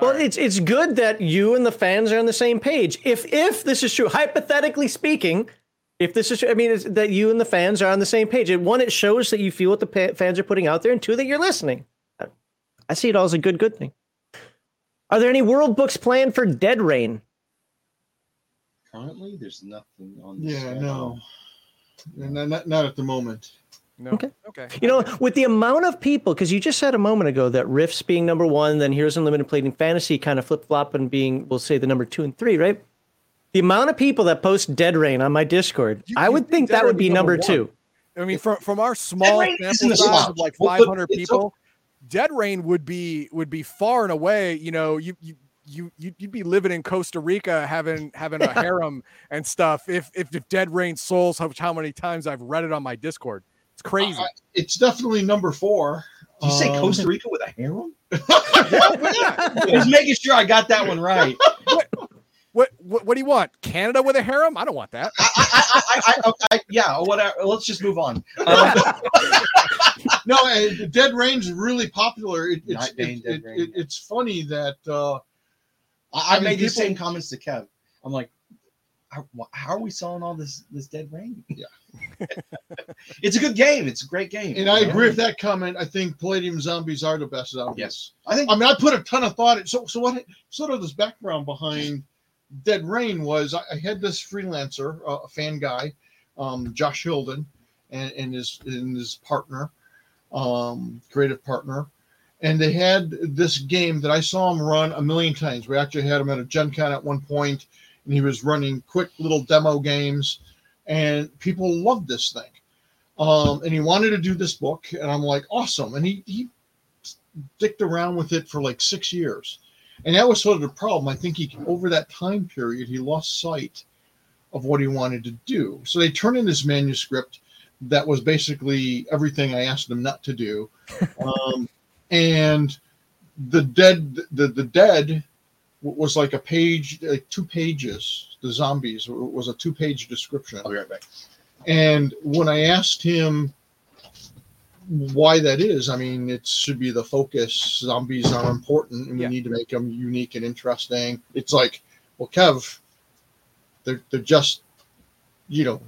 Well, right. it's it's good that you and the fans are on the same page. If if this is true, hypothetically speaking, if this is true, I mean, it's that you and the fans are on the same page. And one, it shows that you feel what the pa- fans are putting out there, and two, that you're listening. I see it all as a good good thing. Are there any world books planned for Dead Rain? Currently, there's nothing on. This Yeah, channel. no. Not, not, not at the moment. No. Okay. Okay. You know, with the amount of people, because you just said a moment ago that Rifts being number one, then Heroes Unlimited Playing Fantasy kind of flip flop and being, we'll say, the number two and three, right? The amount of people that post Dead Rain on my Discord, You- I would think think that would be be number number, two. I mean, from from our small Rain is in sample size of like 500 it's so- people, Dead Rain would be would be far and away. You know, you you. You, you- you'd be living in Costa Rica having having a harem and stuff if if, if Dead Rain Souls how, how many times I've read it on my Discord. It's crazy. I- it's definitely number four. Did you say Um, Costa Rica with a harem? Just making sure I got that one right. what, what what do you want? Canada with a harem? I don't want that. I, I, I, I, I, I, yeah, whatever. Let's just move on. Um, no, and Dead Rain's really popular. It, it's Night it, Dead it, Rain, it- yeah. it's funny that uh, I, I I mean, made the same comments to Kev. I'm like, how, how are we selling all this this Dead Rain? Yeah. it's a good game. It's a great game. and I know? agree with that comment. I think Palladium zombies are the best zombies. Yes, I think I mean, I put a ton of thought. in- So, so what? Sort of this background behind Dead Rain was I, I had this freelancer, uh, a fan guy, um, Josh Hilden, and, and his and his partner, um, creative partner, and they had this game that I saw him run a million times. We actually had him at a Gen Con at one point, and he was running quick little demo games, and people loved this thing. Um, and he wanted to do this book, and I'm like, awesome. And he he dicked around with it for like six years. And that was sort of the problem. I think he over that time period he lost sight of what he wanted to do. So they turned in this manuscript that was basically everything I asked him not to do. um, and the dead the, the dead was like a page like two pages the zombies was a two page description I'll be right back. and when I asked him why that is, I mean, it should be the focus. Zombies are important, and we Yeah. need to make them unique and interesting. It's like, well, Kev, they're they're just, you know,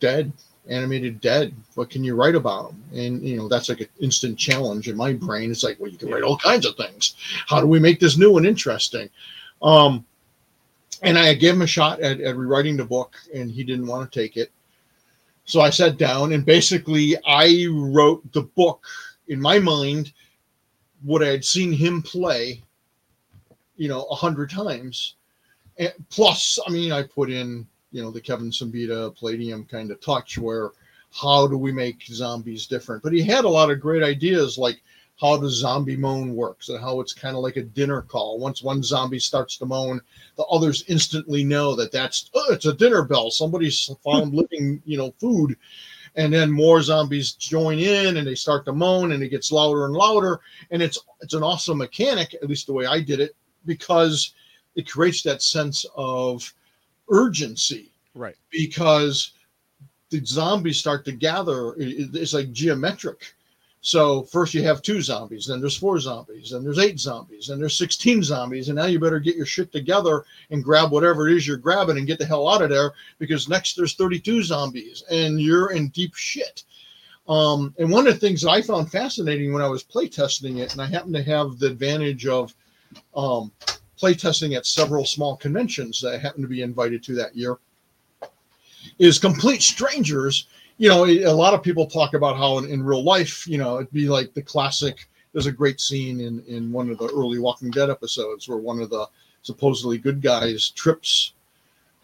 dead, animated dead. What can you write about them? And you know, that's like an instant challenge in my brain. It's like, well, you can write all kinds of things. How do we make this new and interesting? Um, and I gave him a shot at, at rewriting the book, and he didn't want to take it. So I sat down and basically I wrote the book in my mind what I had seen him play, you know, a hundred times. And plus, I mean, I put in, you know, the Kevin Siembieda Palladium kind of touch where how do we make zombies different? But he had a lot of great ideas like how the zombie moan works and how it's kind of like a dinner call. Once one zombie starts to moan, the others instantly know that that's oh, it's a dinner bell. Somebody's found living, you know, food. And then more zombies join in and they start to moan and it gets louder and louder. And it's it's an awesome mechanic, at least the way I did it, because it creates that sense of urgency. Right. because the zombies start to gather. It's like geometric. So first you have two zombies, then there's four zombies, then there's eight zombies, then there's 16 zombies, and now you better get your shit together and grab whatever it is you're grabbing and get the hell out of there because next there's 32 zombies and you're in deep shit. Um, and one of the things that I found fascinating when I was playtesting it, and I happened to have the advantage of um, playtesting at several small conventions that I happened to be invited to that year, is complete strangers. You know, a lot of people talk about how in, in real life, you know, it'd be like the classic. There's a great scene in in one of the early Walking Dead episodes where one of the supposedly good guys trips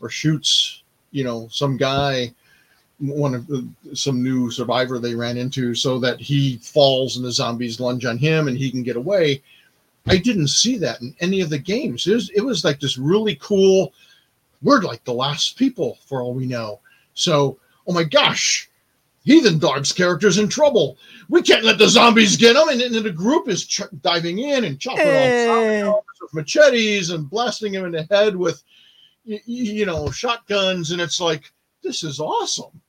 or shoots, you know, some guy, one of the, some new survivor they ran into, so that he falls and the zombies lunge on him and he can get away. I didn't see that in any of the games. It was, it was like this really cool. We're like the last people for all we know. So, oh my gosh, Heathen Dog's character's in trouble. We can't let the zombies get him. And then the group is ch- diving in and chopping Eh. off with machetes and blasting him in the head with, y- y- you know, shotguns. And it's like, this is awesome.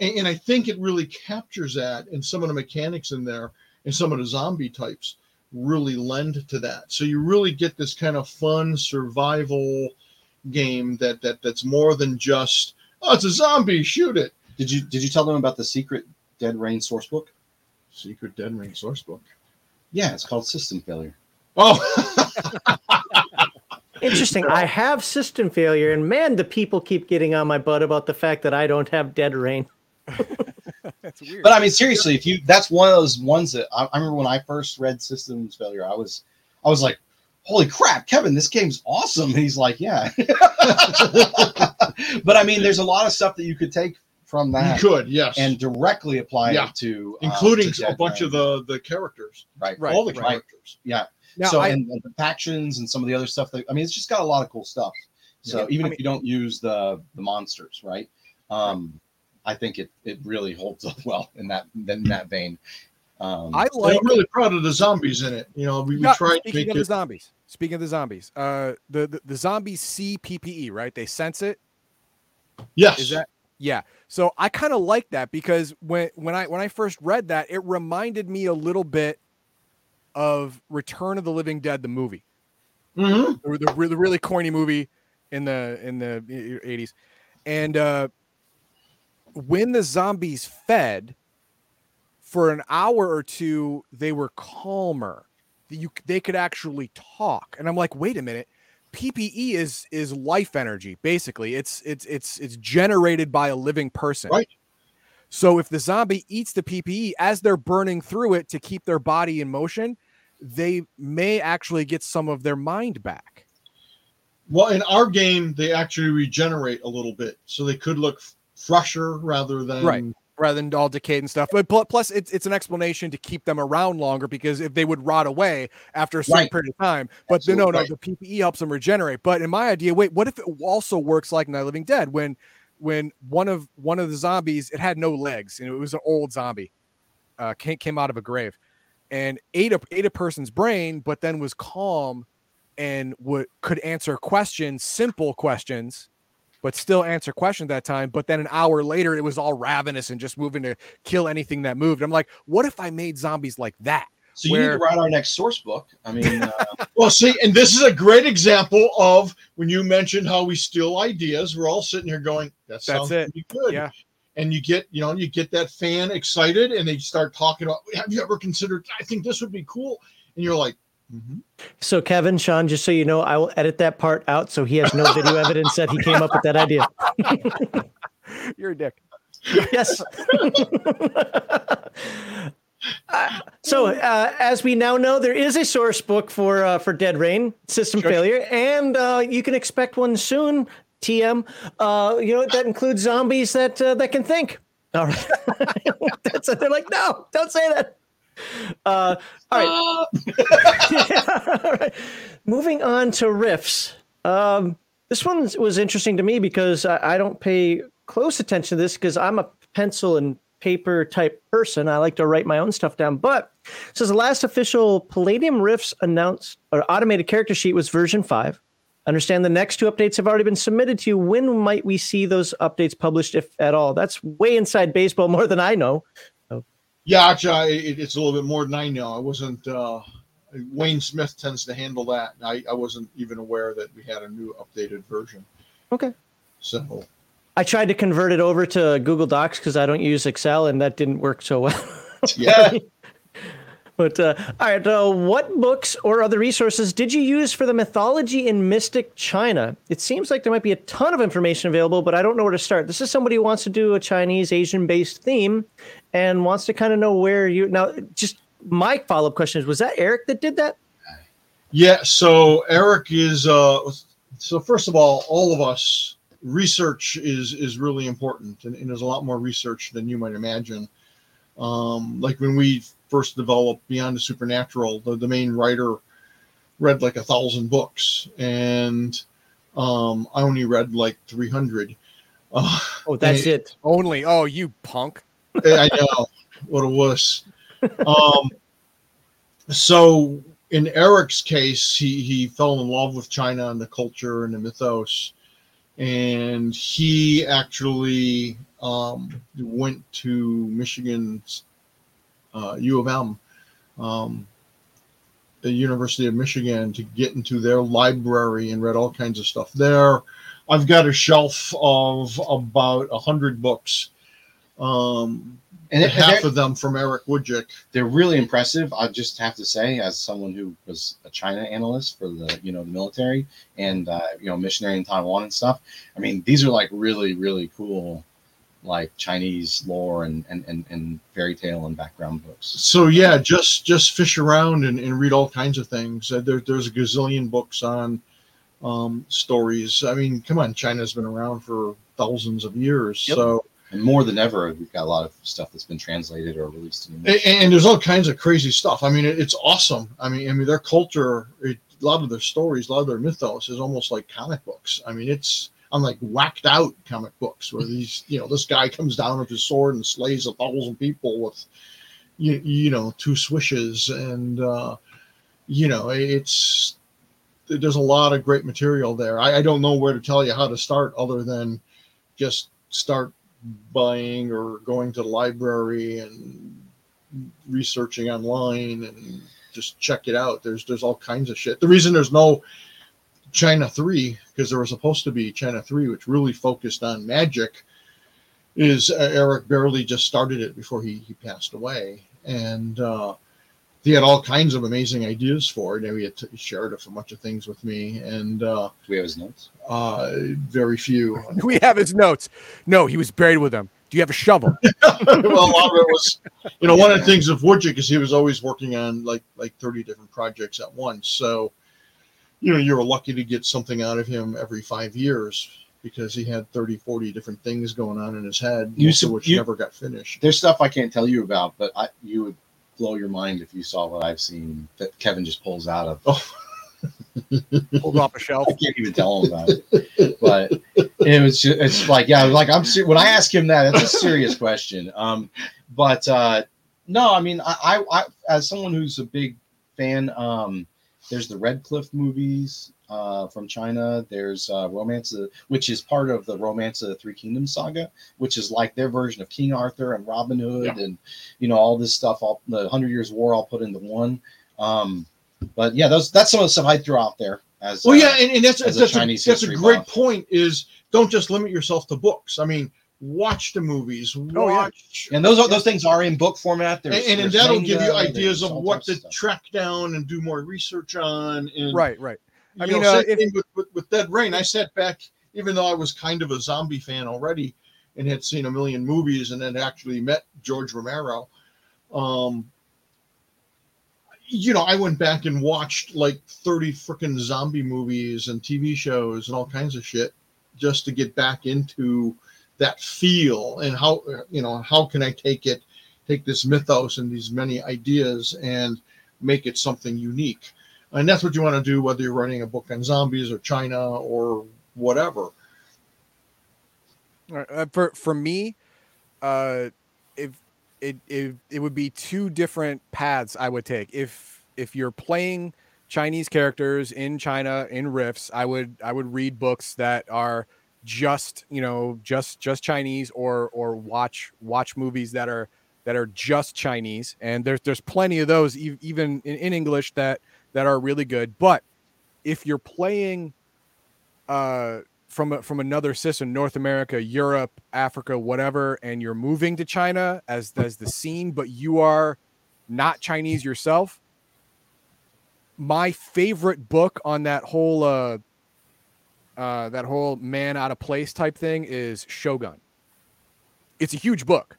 And, and I think it really captures that. And some of the mechanics in there and some of the zombie types really lend to that. So you really get this kind of fun survival game that that that's more than just oh it's a zombie shoot it Did you did you tell them about the secret Dead Rain source book? secret dead Rain source book Yeah, it's called System Failure. oh Interesting. I have system failure, and man, the people keep getting on my butt about the fact that I don't have Dead Rain. That's weird. But I mean, seriously, if you that's one of those ones that I, I remember when I first read Systems Failure, I was I was like, holy crap, Kevin, this game's awesome. And he's like, yeah. but I mean, there's a lot of stuff that you could take from that. you that could yes and directly apply Yeah. it to uh, including to a Dead bunch Rain. of the the characters right, Right, all the right. characters yeah. now, so I, and, and the factions and some of the other stuff that I mean, it's just got a lot of cool stuff. So Yeah. even I if mean- you don't use the the monsters, right? Um, I think it it really holds up well in that in that vein. Um, I like. I'm really proud of the zombies in it you know we, we Yeah, tried to speaking make of the zombies. Speaking of the zombies, uh, the, the the zombies see PPE, right? They sense it. yes Is that yeah? So I kind of like that because when when I when I first read that, it reminded me a little bit of Return of the Living Dead, the movie, Mhm. the, the, the really corny movie in the in the eighties, and uh, when the zombies fed for an hour or two, they were calmer. You they could actually talk, and I'm like, wait a minute. PPE is is life energy basically. It's it's it's it's generated by a living person. Right. So if the zombie eats the PPE as they're burning through it to keep their body in motion, they may actually get some of their mind back. well in our game they actually regenerate a little bit so they could look fresher rather than Right. Rather than all decayed and stuff. But plus, it's it's an explanation to keep them around longer because if they would rot away after a certain Right. period of time, but no, no, Absolutely. the PPE helps them regenerate. But in my idea, wait, what if it also works like Night Living Dead when when one of one of the zombies it had no legs and it was an old zombie, uh, came came out of a grave, and ate a ate a person's brain, but then was calm and would could answer questions, simple questions but still answer questions that time. But then an hour later, it was all ravenous and just moving to kill anything that moved. I'm like, what if I made zombies like that? so you need to write our next source book. I mean, uh, Well, see, and this is a great example of when you mentioned how we steal ideas. We're all sitting here going, "That sounds it. pretty good." Yeah. And you get, you know, you get that fan excited, and they start talking about, "Have you ever considered? I think this would be cool." And you're like, "Mhm." So, Kevin, Sean, just so you know, I will edit that part out so he has no video evidence that he came up with that idea. You're a dick. Yes. Uh, so, uh, as we now know, there is a source book for uh, for Dead Rain System Sure. Failure, and uh, you can expect one soon. TM, uh, you know that includes zombies that uh, that can think. All right, that's they're like, no, don't say that. Uh, all right. Yeah, all right. Moving on to Rifts. Um, this one was interesting to me because I, I don't pay close attention to this because I'm a pencil and paper type person. I like to write my own stuff down. But says the last official Palladium Rifts announced or automated character sheet was version five. Understand the next two updates have already been submitted to you. When might we see those updates published, if at all? That's way inside baseball, more than I know. Yeah, actually, it, it's a little bit more than I know. I wasn't. Uh, Wayne Smith tends to handle that. I, I wasn't even aware that we had a new updated version. Okay. So I tried to convert it over to Google Docs because I don't use Excel, and that didn't work so well. Yeah. But uh, all right, uh, what books or other resources did you use for the mythology in Mystic China? It seems like there might be a ton of information available, but I don't know where to start. This is somebody who wants to do a Chinese Asian based theme and wants to kind of know where you now. Just my follow up question is: Was that Eric that did that? Yeah. So Eric is. Uh, so first of all, all of us research is is really important, and, and there's a lot more research than you might imagine. Um, like when we first developed Beyond the Supernatural, the, the main writer read like a thousand books, and um, I only read like 300. Uh, Oh, that's it. Only. Oh, you punk. I know what it was. Um, so in Eric's case, he he fell in love with China and the culture and the mythos, and he actually um, went to Michigan's uh, U of M, um, the University of Michigan, to get into their library and read all kinds of stuff there. I've got a shelf of about a hundred books. Um, And, it- half of them from Eric Wujcik. they're really impressive. I just have to say, as someone who was a China analyst for the you know the military and uh, you know missionary in Taiwan and stuff. I mean, these are like really really cool, like Chinese lore and and and, and fairy tale and background books. So yeah, just just fish around and, and read all kinds of things. Uh, there, there's a gazillion books on um, stories. I mean, come on, China's been around for thousands of years. Yep. So And more than ever, we've got a lot of stuff that's been translated or released in and, English. and there's all kinds of crazy stuff. I mean, it, it's awesome. I mean, I mean, their culture, it, a lot of their stories, a lot of their mythos is almost like comic books. I mean, it's I'm like whacked out comic books where these, you know, this guy comes down with his sword and slays a thousand people with, you, you know, two swishes, and uh, you know, it's there's a lot of great material there. I, I don't know where to tell you how to start other than just start buying or going to the library and researching online and just check it out. There's there's all kinds of shit. The reason there's no China 3 because there was supposed to be China 3 which really focused on magic is uh, Eric barely just started it before he he passed away and uh he had all kinds of amazing ideas for it. And he had t- shared a bunch of things with me, and uh, we have his notes? uh, very few. We have his notes? No, he was buried with them. Do you have a shovel? well, a lot of it was, you know, one of the things of Wujcik is he was always working on like like thirty different projects at once. So, you know, you were lucky to get something out of him every five years because he had 30, 40 different things going on in his head, You most of which you- never got finished. There's stuff I can't tell you about, but I, you would blow your mind if you saw what I've seen that Kevin just pulls out of. Oh, Pulled off a shelf. I can't even tell him about it. But it was just, it's like, yeah, like I'm ser- when I ask him that, it's a serious question. Um, but uh, no, I mean, I, I, I, as someone who's a big fan, um, there's the Red Cliff movies uh, from China. There's uh, Romance, of, which is part of the Romance of the Three Kingdoms saga, which is like their version of King Arthur and Robin Hood, and you know all this stuff, all the Hundred Years' War, all put into one. Um, but yeah, those that's some of the stuff I threw out there. As well, uh, yeah, and, and that's as a that's a, that's a great buff. point. Is don't just limit yourself to books. I mean, watch the movies. Watch. Oh, yeah. and those are those things are in book format. and, There's, and, then there's that'll give you ideas of what to stuff. track down and do more research on. And Right, right. I mean, know, uh, if- with, with, with Dead Rain. I sat back, even though I was kind of a zombie fan already and had seen a million movies and then actually met George Romero. Um, you know, I went back and watched like 30 freaking zombie movies and TV shows and all kinds of shit just to get back into that feel and how, you know, how can I take it, take this mythos and these many ideas and make it something unique and that's what you want to do whether you're writing a book on zombies or china or whatever uh, for for me, uh, if it, it it would be two different paths I would take. If if you're playing Chinese characters in China in Rifts. I would I would read books that are just you know just just Chinese or or watch watch movies that are that are just Chinese. And there's there's plenty of those even in, in English that that are really good. But if you're playing uh from a, from another system, North America, Europe, Africa, whatever, and you're moving to China as as the scene, but you are not Chinese yourself. My favorite book on that whole uh, uh, that whole man out of place type thing is Shogun. It's a huge book.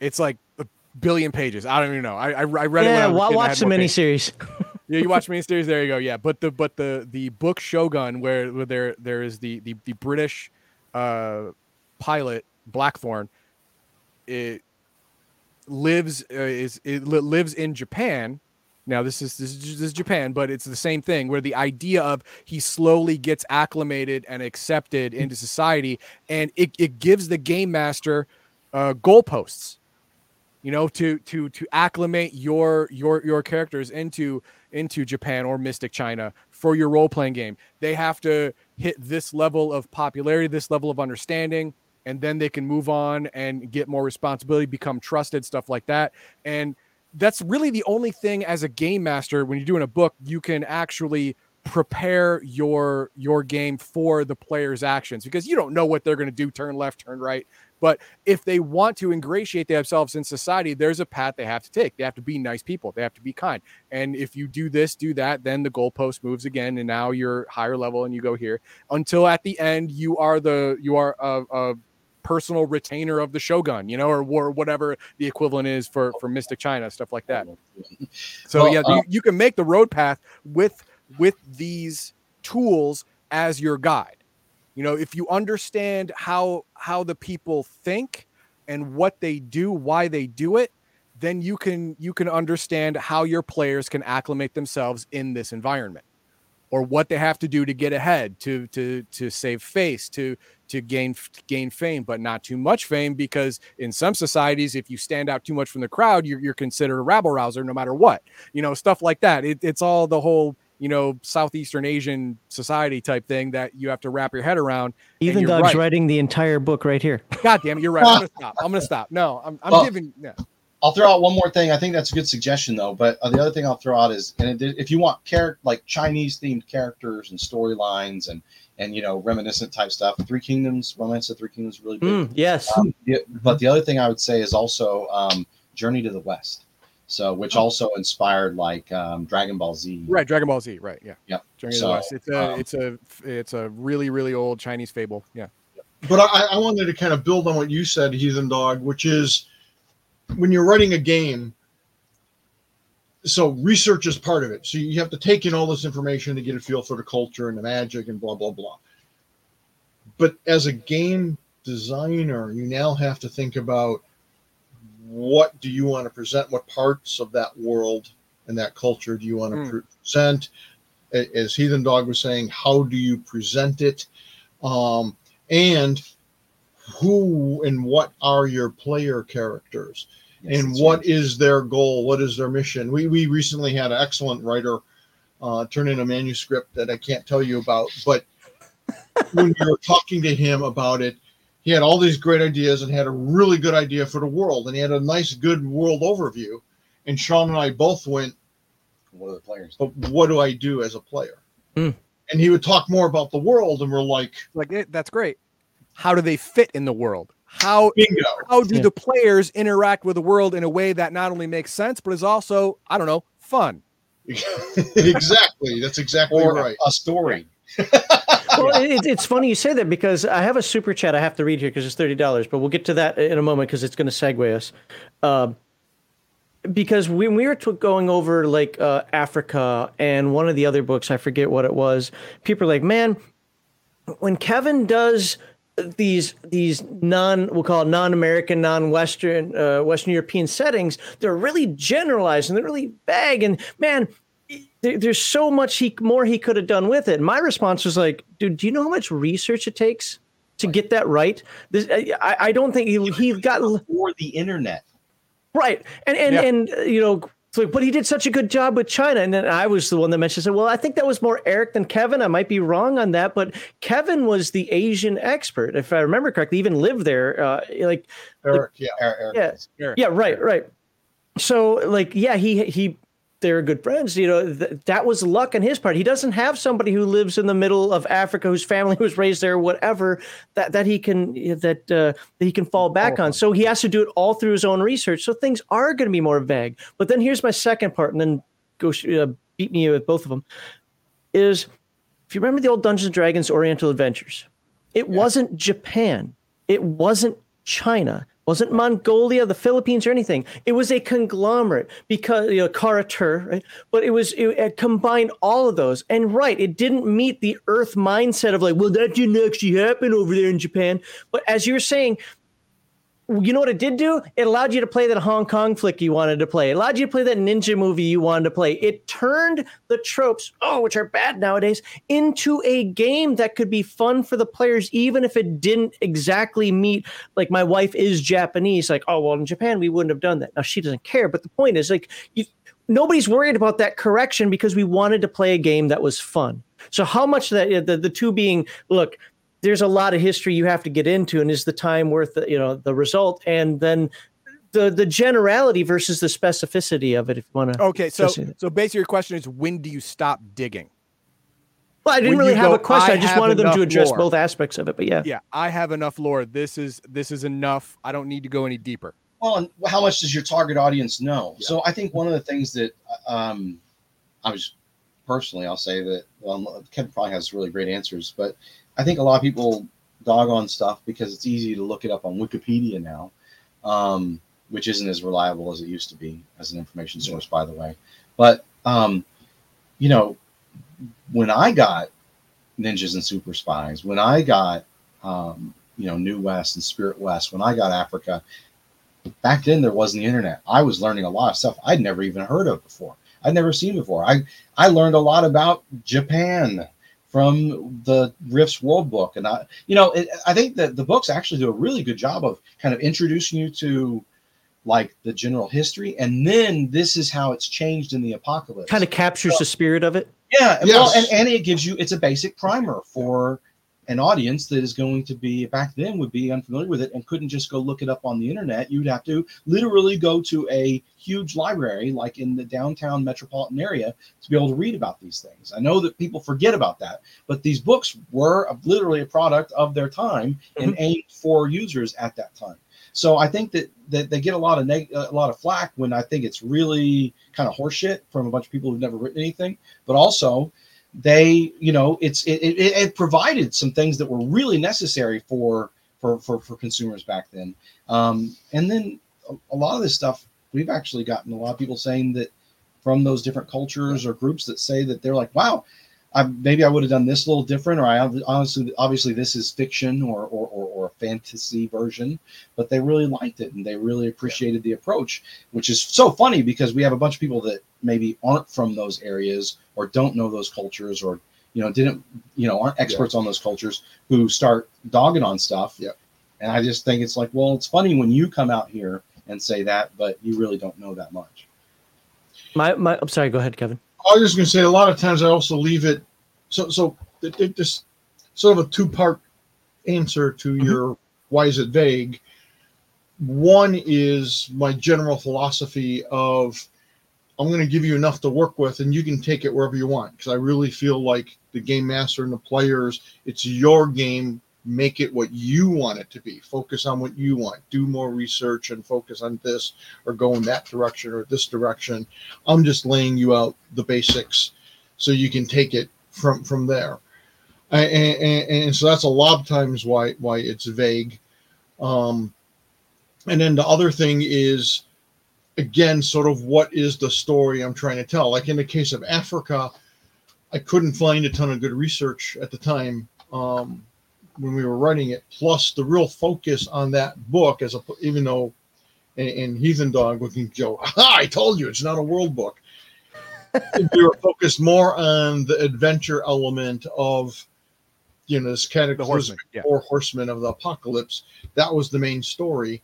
It's like a billion pages. I don't even know. I I, I read yeah, it. Yeah, watch the miniseries. Yeah, you watch miniseries. There you go. Yeah, but the but the the book Shogun, where, where there there is the the the British uh, pilot Blackthorne, it lives uh, is it li- lives in Japan. Now this is, this is this is Japan, but it's the same thing where the idea of he slowly gets acclimated and accepted into society, and it, it gives the game master uh, goalposts you know to to to acclimate your your your characters into into Japan or Mystic China for your role playing game. They have to hit this level of popularity, this level of understanding, and then they can move on and get more responsibility, become trusted, stuff like that. And that's really the only thing as a game master when you're doing a book you can actually prepare your your game for the player's actions because you don't know what they're going to do turn left turn right but if they want to ingratiate themselves in society, there's a path they have to take. They have to be nice people. They have to be kind. And if you do this, do that, then the goalpost moves again, and now you're higher level and you go here until at the end you are the you are a, a personal retainer of the shogun, you know, or, or whatever the equivalent is for for Mystic China, stuff like that. So Well, yeah, uh, you, you can make the road path with with these tools as your guide. You know, if you understand how how the people think and what they do, why they do it, then you can you can understand how your players can acclimate themselves in this environment or what they have to do to get ahead to to to save face to to gain gain fame but not too much fame because in some societies if you stand out too much from the crowd you're, you're considered a rabble rouser no matter what you know stuff like that. It, it's all the whole you know southeastern asian society type thing that you have to wrap your head around Even you're Dog's right. writing the entire book right here. god damn it you're right i'm gonna stop i'm gonna stop no i'm, I'm Well, giving yeah I'll throw out one more thing. I think that's a good suggestion, though. But uh, the other thing I'll throw out is, and it, if you want character like Chinese themed characters and storylines and and you know reminiscent type stuff, Three Kingdoms, Romance of Three Kingdoms, is really big. Mm, yes. Um, but the other thing I would say is also um, Journey to the West. So, which also inspired like um, Dragon Ball Z. right dragon ball z right yeah Yep. Journey to the So, West. it's a um, it's a it's a really really old chinese fable yeah But I, I wanted to kind of build on what you said, Heathen Dog, which is when you're writing a game, so research is part of it. So you have to take in all this information to get a feel for the culture and the magic and blah, blah, blah. But as a game designer, you now have to think about what do you want to present? What parts of that world and that culture do you want to Mm. present? As Heathen Dog was saying, how do you present it? Um, and who and what are your player characters Yes, and what right. is their goal what is their mission we we recently had an excellent writer uh, turn in a manuscript that i can't tell you about but when we were talking to him about it he had all these great ideas and had a really good idea for the world and he had a nice good world overview and sean and i both went What are the players? but what do i do as a player Hmm. and he would talk more about the world and we're like like that's great how do they fit in the world how bingo how do Yeah. the players interact with the world in a way that not only makes sense but is also i don't know fun exactly that's exactly Or right a story. well, it, it's funny you say that because I have a super chat I have to read here because it's thirty dollars, but we'll get to that in a moment because it's going to segue us. Um, because when we were t- going over like uh, Africa and one of the other books, I forget what it was. People are like, "Man, when Kevin does these these non we'll call it non-American, non-Western, uh, Western European settings, they're really generalized and they're really vague. And man, there, there's so much he more he could have done with it. My response was like, dude, do you know how much research it takes to get that right? This, I, I don't think he he got for the internet. right, and and Yeah. and uh, you know, So, but he did such a good job with China, and then I was the one that mentioned. Said, "Well, I think that was more Eric than Kevin. I might be wrong on that, but Kevin was the Asian expert, if I remember correctly. Even lived there, uh, like Eric, yeah. Eric- Eric Yeah. Eric. yeah, right, right. So, like, yeah, he he, they're good friends. You know, th- that was luck on his part. He doesn't have somebody who lives in the middle of Africa, whose family was raised there, whatever that that he can that uh, that he can fall back on. So he has to do it all through his own research. So things are going to be more vague. But then here's my second part, and then go uh, beat me with both of them. Is if you remember the old Dungeons and Dragons Oriental Adventures, it wasn't Japan, it wasn't China, wasn't Mongolia, the Philippines, or anything. It was a conglomerate because you know Karatur, right? But it was it, it combined all of those, and right, it didn't meet the Earth mindset of like, well, that didn't actually happen over there in Japan. But as you're saying, you know what it did do? It allowed you to play that Hong Kong flick you wanted to play. It allowed you to play that ninja movie you wanted to play. It turned the tropes, oh, which are bad nowadays, into a game that could be fun for the players, even if it didn't exactly meet. Like my wife is Japanese, like, oh well, in Japan we wouldn't have done that. Now she doesn't care, but the point is, like, you, nobody's worried about that correction because we wanted to play a game that was fun. So how much that the the two being, look, there's a lot of history you have to get into and is the time worth the, you know the result and then the the generality versus the specificity of it if you want to Okay, so Just- so basically your question is when do you stop digging? well i didn't when really have go, a question "I i just wanted them to address lore." both aspects of it but yeah Yeah, I have enough lore. This is this is enough. I don't need to go any deeper. Well, and how much does your target audience know? So I think one of the things that um, I was personally, I'll say that well, Kevin probably has really great answers, but I think a lot of people dog on stuff because it's easy to look it up on Wikipedia now, um, which isn't as reliable as it used to be as an information source, by the way. But um, you know, when I got Ninjas and Super Spies, when I got um, you know New West and Spirit West, when I got Africa, back then there wasn't the internet. I was learning a lot of stuff I'd never even heard of before. I'd never seen before. I I learned a lot about Japan from the Rifts World Book, and I you know it, I think that the books actually do a really good job of kind of introducing you to like the general history, and then this is how it's changed in the apocalypse. kind of captures the spirit of it? Yeah, and well, and, and it gives you it's a basic primer for an audience that is going to be back then would be unfamiliar with it and couldn't just go look it up on the internet. You'd have to literally go to a huge library like in the downtown metropolitan area to be able to read about these things. I know that people forget about that, but these books were a- literally a product of their time and mm-hmm. aimed for users at that time. So I think that, that they get a lot of neg- uh, a lot of flack when I think it's really kind of horseshit from a bunch of people who've never written anything but also they you know it's it, it, it provided some things that were really necessary for for for, for consumers back then. Um, and then a, a lot of this stuff we've actually gotten a lot of people saying that from those different cultures or groups that say that they're like wow I, maybe I would have done this a little different, or I honestly, obviously, this is fiction or, or, or, or a fantasy version, but they really liked it and they really appreciated the approach, which is so funny because we have a bunch of people that maybe aren't from those areas or don't know those cultures or you know didn't you know aren't experts on those cultures who start dogging on stuff. Yeah. And I just think it's like, well, it's funny when you come out here and say that, but you really don't know that much. my my i'm sorry go ahead kevin I was just going to say a lot of times I also leave it so so it, it just sort of a two part answer to mm-hmm. your why is it vague. One is my general philosophy of I'm going to give you enough to work with and you can take it wherever you want because I really feel like the game master and the players it's your game make it what you want it to be. Focus on what you want. Do more research and focus on this or go in that direction or this direction. I'm just laying you out the basics so you can take it from from there. And, and, and so that's a lot of times why why it's vague. Um and then the other thing is again sort of what is the story i'm trying to tell? Like in the case of africa i couldn't find a ton of good research at the time. Um when we were writing it plus the real focus on that book as a even though and, and heathen dog looking joe i told you it's not a world book we were focused more on the adventure element of you know this cataclysmic horseman. Yeah. four horsemen of the apocalypse that was the main story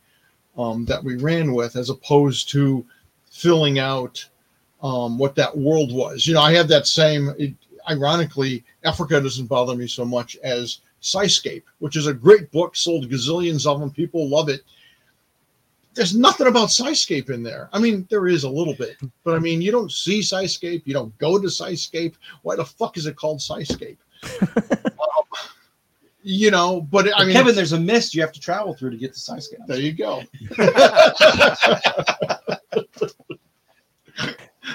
um, that we ran with as opposed to filling out um, what that world was. You know, I have that same. It, ironically, Africa doesn't bother me so much as Psyscape, which is a great book, sold gazillions of them. People love it. There's nothing about Psyscape in there. I mean, there is a little bit, but I mean, you don't see Psyscape. You don't go to Psyscape. Why the fuck is it called Psyscape? um, you know, but I mean, Kevin, there's a mist you have to travel through to get to Scyscape. There you go.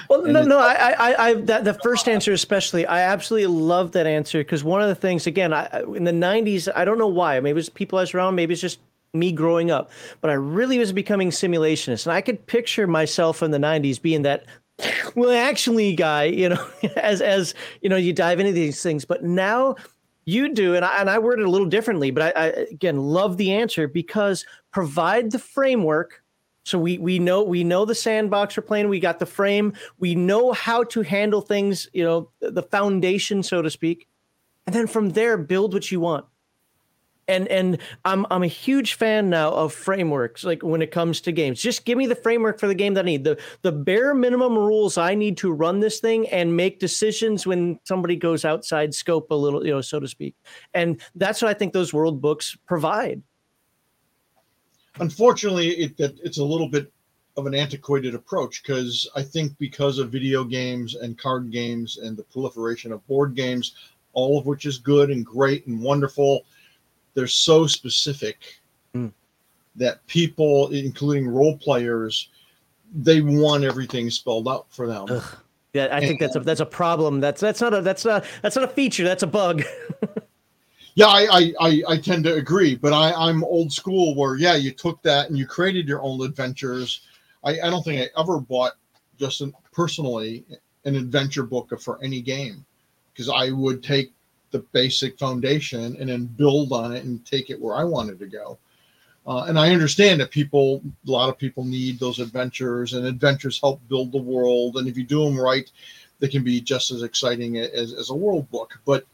Well, no, no, I, I, I, that the first answer especially, I absolutely love that answer because one of the things, again, I, in the '90s, I don't know why, maybe it's people I was around, maybe it's just me growing up, but I really was becoming simulationist, and I could picture myself in the '90s being that well, actually, guy, you know, as as you know, you dive into these things, but now you do, and I, and I word it a little differently, but I, I again love the answer because provide the framework so we we know we know the sandbox we're playing. We got the frame. We know how to handle things. You know the foundation, so to speak, and then from there build what you want. And and I'm I'm a huge fan now of frameworks. Like when it comes to games, just give me the framework for the game that I need. The the bare minimum rules I need to run this thing and make decisions when somebody goes outside scope a little, you know, so to speak. And that's what I think those world books provide unfortunately, it, that it's a little bit of an antiquated approach because I think because of video games and card games and the proliferation of board games, all of which is good and great and wonderful, they're so specific mm. that people, including role players, they want everything spelled out for them. Ugh. Yeah, I and, think that's a that's a problem. That's that's not a that's not that's not a feature. That's a bug. Yeah, I, I, I, tend to agree, but I, I'm old school where, yeah, you took that and you created your own adventures. I, I don't think I ever bought just an, personally an adventure book for any game because I would take the basic foundation and then build on it and take it where I wanted to go. Uh, and I understand that people, a lot of people need those adventures, and adventures help build the world. And if you do them right, they can be just as exciting as, as a world book. But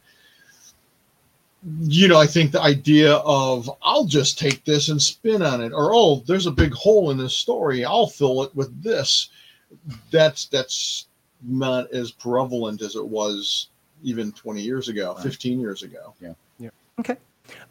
you know, I think the idea of I'll just take this and spin on it, or oh, there's a big hole in this story, I'll fill it with this. That's that's not as prevalent as it was even 20 years ago, right. 15 years ago. Yeah. Yeah. Okay.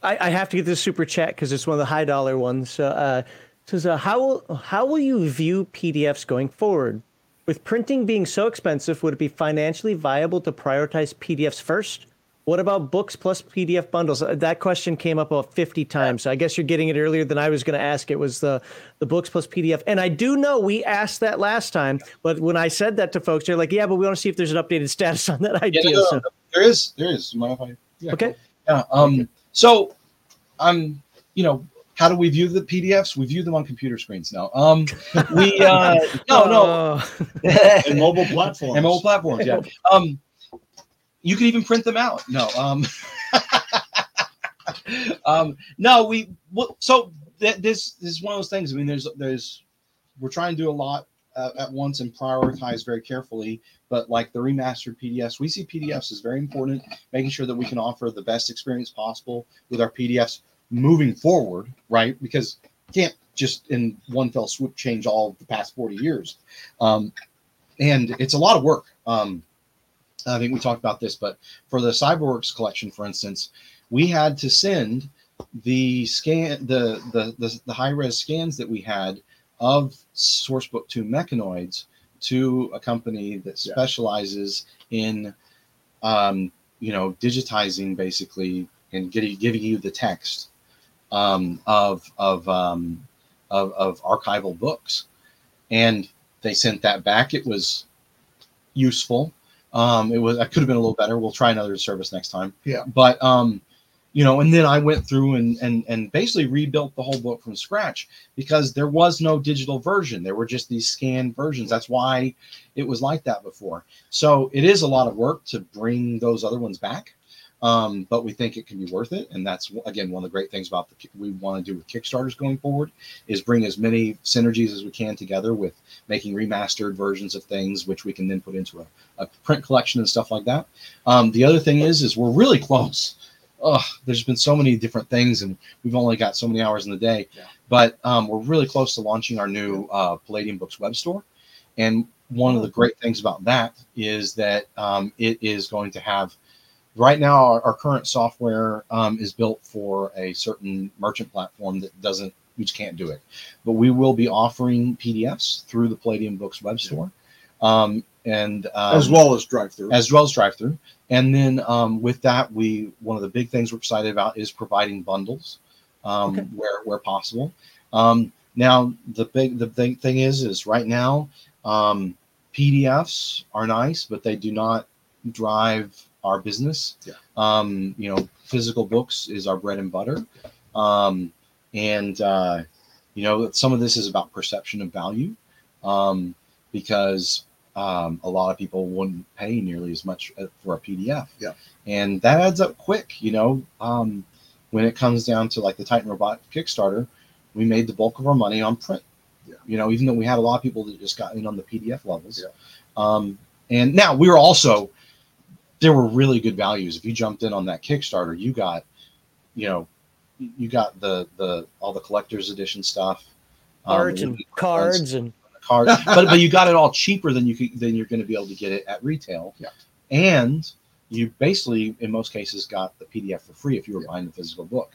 I, I have to get this super chat because it's one of the high dollar ones. So, uh, says, uh, how will how will you view PDFs going forward? With printing being so expensive, would it be financially viable to prioritize PDFs first, what about books plus PDF bundles? Uh, that question came up about 50 times. So I guess you're getting it earlier than I was going to ask. It was the the books plus PDF. And I do know we asked that last time, but when I said that to folks, they're like, "Yeah, but we want to see if there's an updated status on that idea." Yeah, no, so. There is. There is. You mind if I? Yeah, okay. Yeah. Um. So, um. You know, how do we view the PDFs? We view them on computer screens now. Um, we uh, no no, oh. and mobile platforms and mobile platforms. Yeah. Um, you can even print them out. No, um, um, no, we well, so th- this, this is one of those things. I mean, there's there's we're trying to do a lot uh, at once and prioritize very carefully. But like the remastered PDFs, we see PDFs is very important, making sure that we can offer the best experience possible with our PDFs moving forward, right? Because can't just in one fell swoop change all the past 40 years. Um, and it's a lot of work. Um, I think we talked about this, but for the CyberWorks collection, for instance, we had to send the scan the the the, the high res scans that we had of Sourcebook 2 mechanoids to a company that specializes yeah. in um, you know digitizing basically and getting giving you the text um, of of, um, of of archival books. And they sent that back. It was useful um, it was I could have been a little better. We'll try another service next time. Yeah. But um, you know, and then I went through and and and basically rebuilt the whole book from scratch because there was no digital version. There were just these scanned versions. That's why it was like that before. So it is a lot of work to bring those other ones back um, but we think it can be worth it. And that's again one of the great things about the we want to do with Kickstarters going forward is bring as many synergies as we can together with making remastered versions of things, which we can then put into a, a print collection and stuff like that. Um, the other thing is, is we're really close. Oh, there's been so many different things, and we've only got so many hours in the day. Yeah. But um, we're really close to launching our new uh, Palladium Books web store, and one of the great things about that is that um, it is going to have right now our, our current software um, is built for a certain merchant platform that doesn't we just can't do it but we will be offering pdfs through the palladium books web store um, and um, as well as DriveThru. as well as DriveThru. And then um, with that, we one of the big things we're excited about is providing bundles um, Okay. where where possible. Um, now the big the big thing is is right now um, PDFs are nice, but they do not drive our business. Yeah. Um, you know, physical books is our bread and butter, um, and uh, you know some of this is about perception of value, um, because um, a lot of people wouldn't pay nearly as much uh, for a PDF. Yeah. And that adds up quick, you know. Um, when it comes down to like the Titan Robot Kickstarter, we made the bulk of our money on print. Yeah. You know, even though we had a lot of people that just got in on the PDF levels. Yeah. Um, and now we were also there were really good values. If you jumped in on that Kickstarter, you got, you know, you got the the all the collector's edition stuff. um, Cards the and cards and cards, but but you got it all cheaper than you could than you're going to be able to get it at retail. Yeah. And you basically, in most cases, got the PDF for free if you were Yeah. buying the physical book.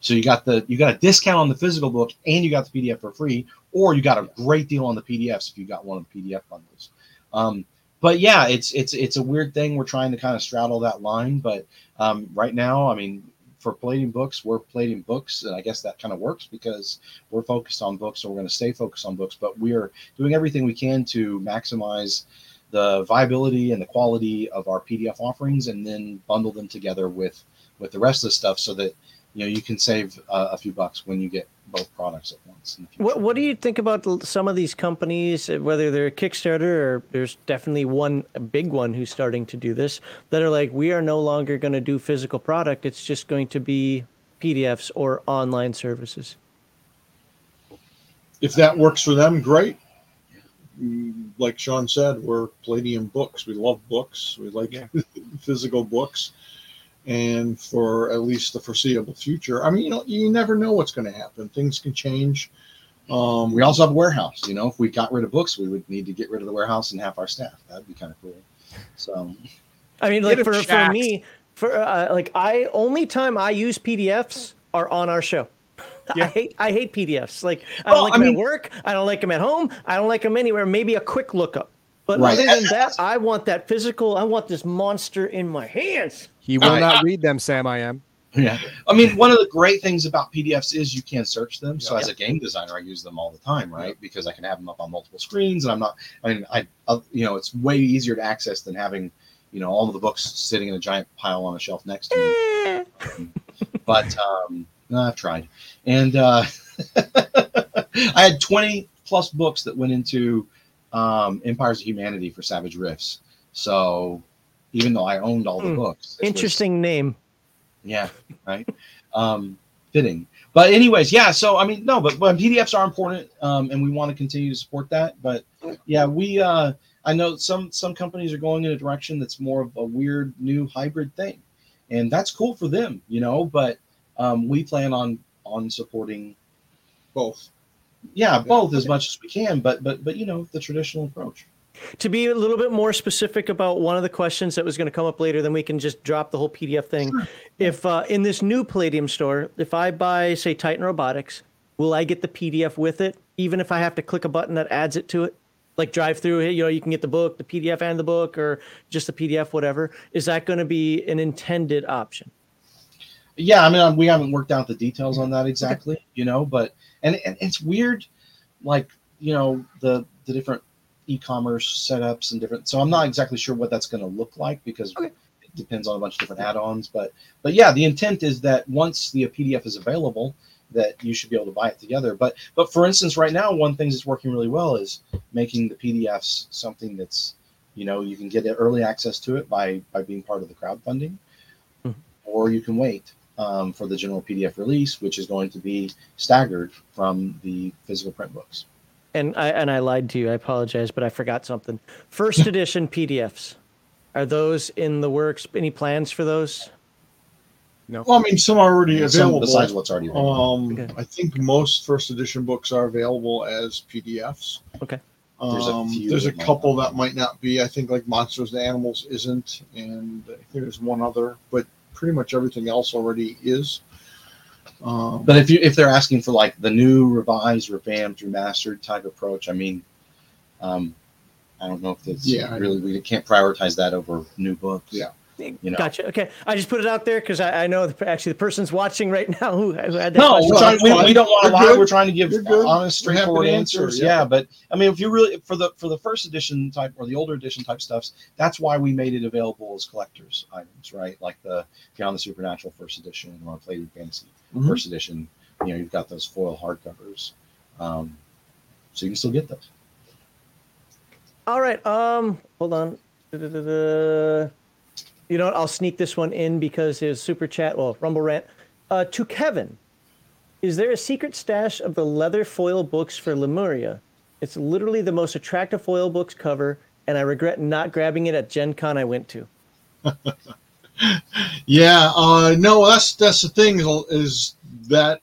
So you got the you got a discount on the physical book and you got the PDF for free, or you got a great deal on the PDFs if you got one of the PDF bundles. Um, but yeah, it's it's it's a weird thing. We're trying to kind of straddle that line, but um, right now, I mean, for Palladium Books, we're Palladium Books, and I guess that kind of works because we're focused on books, so we're going to stay focused on books. But we are doing everything we can to maximize the viability and the quality of our PDF offerings, and then bundle them together with with the rest of the stuff, so that you know you can save uh, a few bucks when you get both products at once. In the future. What What do you think about some of these companies, uh, whether they're a Kickstarter or there's definitely one a big one who's starting to do this, that are like, we are no longer going to do physical product. It's just going to be PDFs or online services. if that works for them, great. Mm, Like Sean said, we're Palladium books. We love books. We like Yeah. physical books. And for at least the foreseeable future, I mean, you know, you never know what's going to happen. Things can change. Um, We also have a warehouse. You know, if we got rid of books, we would need to get rid of the warehouse and half our staff. That'd be kind of cool. So I mean, like for, for me, for uh, like I only time I use PDFs are on our show. I Yeah. hate I hate PDFs. Like I don't Well, like I them mean- at work. I don't like them at home. I don't like them anywhere. Maybe a quick lookup. But Right. other than that, I want that physical. I want this monster in my hands. He will Right. not read them, Sam. I am. yeah, I mean, one of the great things about PDFs is you can search them. So Yeah. as a game designer, I use them all the time, right? Because I can have them up on multiple screens, and I'm not. I mean, I, I you know, it's way easier to access than having, you know, all of the books sitting in a giant pile on a shelf next to me. but um, no, I've tried, and uh, I had 20 plus books that went into um, Empires of Humanity for Savage Rifts. So even though I owned all the Hmm. books, it was- Interesting name. yeah, right. um, fitting. But anyways, yeah. So I mean, no, but, but PDFs are important, um, and we want to continue to support that. But yeah, we. Uh, I know some some companies are going in a direction that's more of a weird new hybrid thing, and that's cool for them, you know. But um, we plan on on supporting, both. Yeah, both as much as we can. But but but you know, the traditional approach. To be a little bit more specific about one of the questions that was going to come up later, then we can just drop the whole PDF thing. If uh, in this new Palladium store, if I buy, say, Titan Robotics, will I get the PDF with it, even if I have to click a button that adds it to it? Like DriveThru, you know, you can get the book, the PDF and the book, or just the PDF, whatever. Is that going to be an intended option? Yeah, I mean, um, we haven't worked out the details on that exactly, you know, but and, and it's weird, like you know the the different e-commerce setups and different. So I'm not exactly sure what that's going to look like because Okay. it depends on a bunch of different add-ons. But but yeah, the intent is that once the PDF is available, that you should be able to buy it together. But but for instance, right now, one thing that's working really well is making the PDFs something that's you know you can get early access to it by by being part of the crowdfunding, Mhm. or you can wait um, for the general PDF release, which is going to be staggered from the physical print books. And I and I lied to you. I apologize, but I forgot something. First edition PDFs. Are those in the works? Any plans for those? No. Well, I mean, some are already Some available. besides what's already available. Um, Okay. I think most first edition books are available as PDFs. Okay. There's a Um, there's a that couple not that might not be. I think like Monsters and Animals isn't, and I think there's one other, but pretty much everything else already is. Um, But if you if they're asking for like the new revised, revamped, remastered type approach, I mean, um, I don't know if it's Yeah, really we can't prioritize that over new books. Yeah. You know. Gotcha. Okay, I just put it out there because I, I know the, actually the person's watching right now who, who had that No, we're trying, we, we don't want to lie. good. We're trying to give You're good. honest, straightforward to answer, answers. yeah. Yeah. but I mean, if you really for the for the first edition type or the older edition type stuffs, that's why we made it available as collectors items, right? Like the Beyond the Supernatural first edition or Palladium Fantasy Mhm. first edition. You know, you've got those foil hardcovers, um, so you can still get those. All right. Um, hold on. Da-da-da-da. You know what? I'll sneak this one in because his super chat, well, Rumble rant. Uh, to Kevin, is there a secret stash of the leather foil books for Lemuria? It's literally the most attractive foil books cover, and I regret not grabbing it at Gen Con I went to. yeah, uh, no, that's that's the thing is, that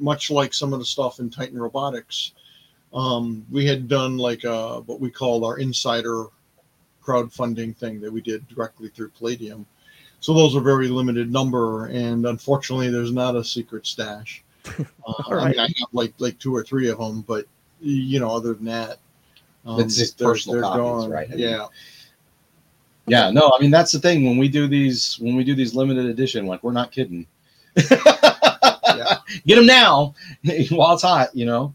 much like some of the stuff in Titan Robotics, um, we had done like uh, what we called our insider crowdfunding thing that we did directly through Palladium. So those are very limited number, and unfortunately, there's not a secret stash. Uh, I mean, I have like like two or three of them, but you know, other than that, um, It's just they're- personal they're copies, gone. right? I mean, Yeah, Yeah, no, I mean that's the thing when we do these when we do these limited edition, like we're not kidding. Get them now while it's hot, you know.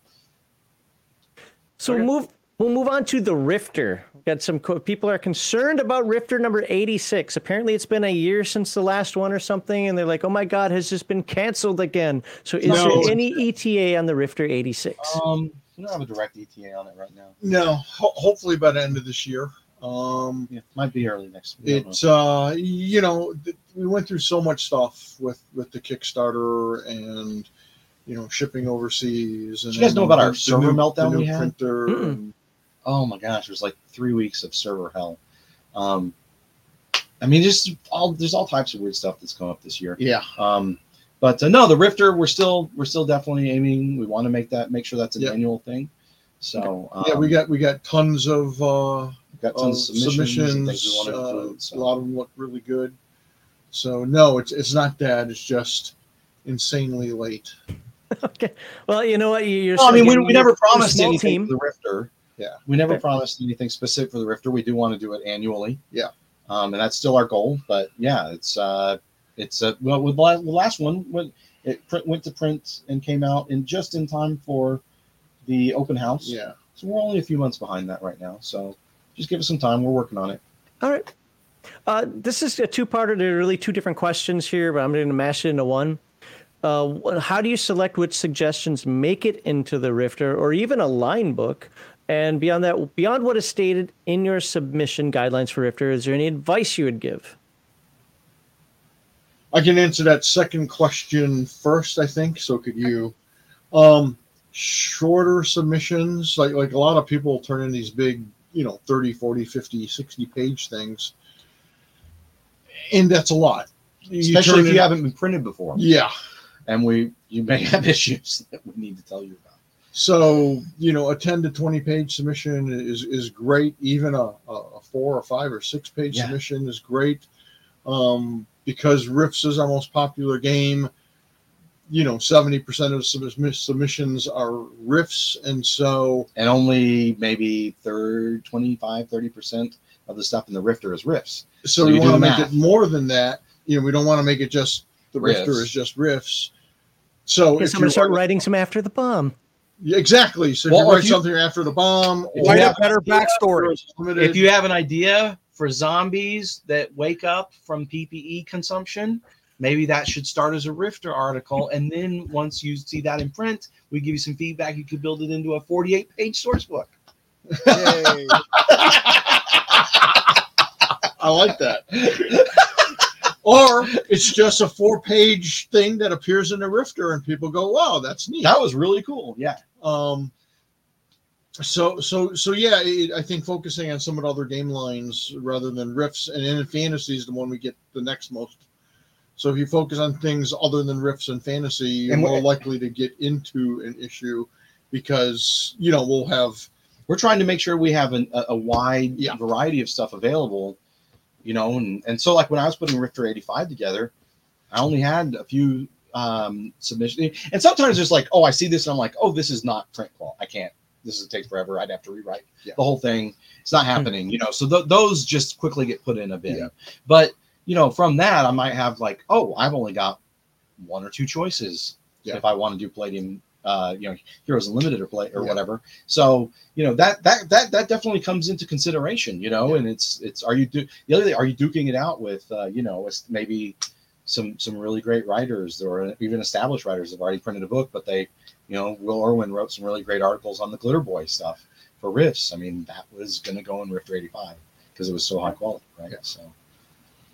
So we'll move. We'll move on to the Rifter. We've got some co- people are concerned about Rifter number 86. Apparently, it's been a year since the last one or something, and they're like, "Oh my God, has this been canceled again?" So, is No. there any ETA on the Rifter 86? Um, we don't have a direct ETA on it right now. no, ho- hopefully by the end of this year. Um, Yeah, might be early next week. it's uh you know th- we went through so much stuff with with the kickstarter and you know shipping overseas and you guys know about our server new- meltdown the new we had? printer and- oh my gosh, it was like three weeks of server hell. Um, I mean, just all there's all types of weird stuff that's come up this year. yeah Um, but uh, no, the Rifter, we're still we're still definitely aiming. We want to make that make sure that's an Yeah. annual thing. So um, yeah we got we got tons of uh got tons of submissions, and we submissions want to uh. So. a lot of them look really good so no it's it's not that it's just insanely late okay. Well, you know what? You- You're. No, I mean, we, we never promised anything team. for the Rifter. Yeah. We never Okay. promised anything specific for the Rifter. We do want to do it annually. Yeah. Um, and that's still our goal. But yeah, it's uh, it's uh, well with the last one when it print, went to print and came out in just in time for the open house. yeah So we're only a few months behind that right now. So just give us some time. We're working on it. All right. Uh, this is a two-parter. There are really two different questions here, but I'm going to mash it into one. Uh, how do you select which suggestions make it into the Rifter or even a line book? And beyond that, beyond what is stated in your submission guidelines for Rifter, is there any advice you would give? I can answer that second question first, I think. So could you? Um, shorter submissions, like like a lot of people turn in these big, you know, 30, 40, 50, 60 page things. And that's a lot. You Especially turn if you in- haven't been printed before. Yeah. And we you may have issues that we need to tell you about. So, you know, a 10 to 20 page submission is, is great. Even a, a a four or five or six page Yeah. submission is great. Um, because Rifts is our most popular game. You know, 70% of submis- submissions are Rifts. And so, and only maybe third 25 30% of the stuff in the rifter is Rifts so, So we want to make math. it more than that. You know, we don't want to make it just the Rifter is just Rifts. So, Guess if I'm gonna start write- writing some after the bomb. Exactly. So, if Well, you write you- something after the bomb, Write a better backstory. if you have an idea for zombies that wake up from ppe consumption maybe that should start as a rifter article and then once you see that in print we give you some feedback you could build it into a 48 page source book Yay. I like that. or it's just a four page thing that appears in the Rifter, and people go, "Wow, that's neat." that was really cool yeah Um, so so so yeah, it, I think focusing on some of the other game lines rather than Rifts, and in fantasy is the one we get the next most. So if you focus on things other than Rifts and fantasy, you're And more likely to get into an issue because you know we'll have we're trying to make sure we have an, a, a wide Yeah. variety of stuff available, you know, and, and so like when I was putting Rifter 85 together, I only had a few um submissions. And sometimes there's like, oh, I see this and I'm like, oh, this is not print qual. I can't. This is take forever. I'd have to rewrite Yeah. the whole thing. It's not happening, you know. So th- those just quickly get put in a bin. Yeah. But you know, from that, I might have like, oh, I've only got one or two choices Yeah. if I want to do Palladium, uh, you know, Heroes Unlimited or play or Yeah. whatever. So you know that that that that definitely comes into consideration, you know. Yeah. And it's it's are you do the other thing are you duking it out with uh, you know with maybe some some really great writers or even established writers have already printed a book, but they you know Will Irwin wrote some really great articles on the Glitter Boy stuff for Rifts. I mean that was going to go in Rifter 85 because it was so high quality, right? Yeah. So.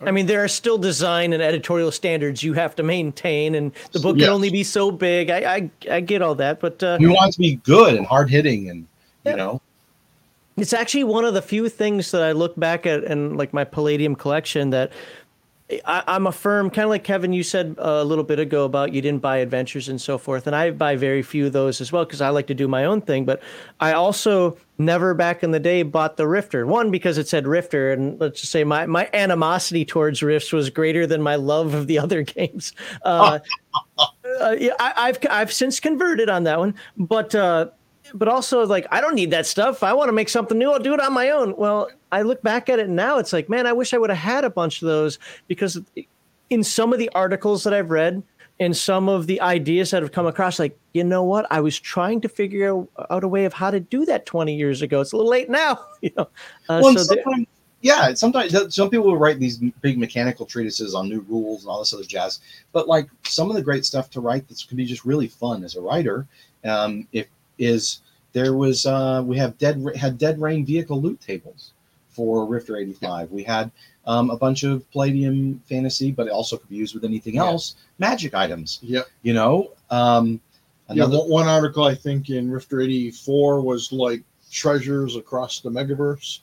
I mean, there are still design and editorial standards you have to maintain, and the book Yes. can only be so big. I I, I get all that, but uh, We want it to be good and hard hitting, and you know, It's actually one of the few things that I look back at in like my Palladium collection that I, I'm a firm, kind of like Kevin, you said a little bit ago about you didn't buy adventures and so forth. And I buy very few of those as well because I like to do my own thing. But I also never back in the day bought the Rifter. One, because it said Rifter. And let's just say my, my animosity towards Rifts was greater than my love of the other games. Uh, uh, yeah, I, I've I've since converted on that one, but uh, but also like I don't need that stuff. I want to make something new. I'll do it on my own. Well, I look back at it now. It's like, man, I wish I would have had a bunch of those because in some of the articles that I've read and some of the ideas that have come across, like you know what, I was trying to figure out, a way of how to do that 20 years ago. It's a little late now, you know. Uh, well, so sometimes, yeah, sometimes some people will write these big mechanical treatises on new rules and all this other jazz. But like some of the great stuff to write that can be just really fun as a writer, um, if is there was uh, we have dead had Dead Reign vehicle loot tables for Rifter 85. We had um, a bunch of Palladium fantasy, but it also could be used with anything Yeah. else. Magic items, Yeah. you know. Um, Yeah, another, one, one article I think in Rifter 84 was like treasures across the megaverse.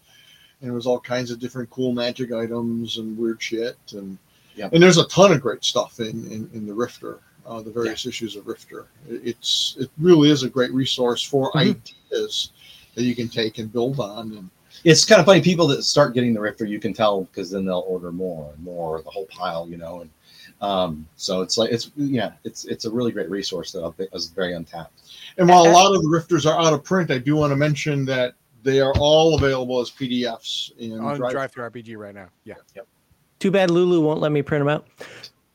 And it was all kinds of different cool magic items and weird shit. And Yep. and there's a ton of great stuff in, in, in the Rifter, uh, the various issues of Rifter. It- It's it really is a great resource for Mhm. ideas that you can take and build on. And it's kind of funny. People that start getting the Rifter, you can tell because then they'll order more and more, the whole pile, you know. And um, so it's like it's yeah, it's it's a really great resource that I think is very untapped. and while a lot of the Rifters are out of print, I do want to mention that they are all available as PDFs in on Drive. Drive Through RPG right now. Yeah. Yep. Too bad Lulu won't let me print them out.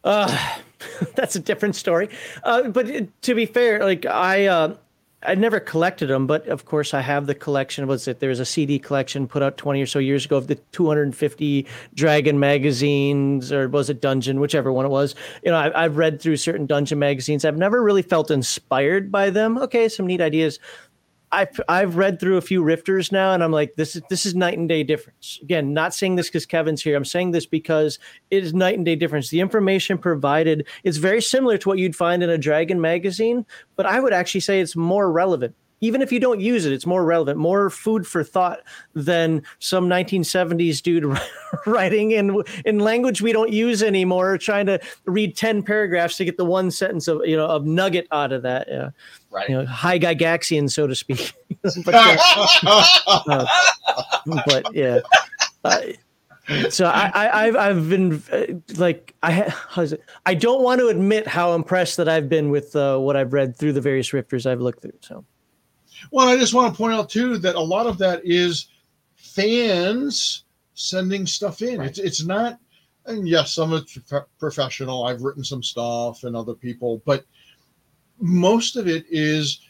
Uh, that's a different story. Uh, but to be fair, like I, uh, I never collected them, but of course I have the collection. Was it there was a CD collection put out 20 or so years ago of the 250 Dragon magazines, or was it Dungeon, whichever one it was. You know, I, I've read through certain Dungeon magazines. I've never really felt inspired by them. Okay, some neat ideas. I've I've read through a few rifters now, and I'm like, this is this is night and day difference. Again, not saying this because Kevin's here. I'm saying this because it is night and day difference. The information provided is very similar to what you'd find in a Dragon magazine, but I would actually say it's more relevant. Even if you don't use it, it's more relevant, more food for thought than some 1970s dude writing in in language we don't use anymore, trying to read 10 paragraphs to get the one sentence of you know of nugget out of that. Yeah Right. you know, high Gygaxian, so to speak. but, uh, uh, but yeah. Uh, so I, I, I've, I've been uh, like, I, how's it? I don't want to admit how impressed that I've been with uh, what I've read through the various rifters I've looked through. So Well, I just want to point out too that a lot of that is fans sending stuff in. Right. It's it's not, and yes, some of it's prof- professional. I've written some stuff and other people, but most of it is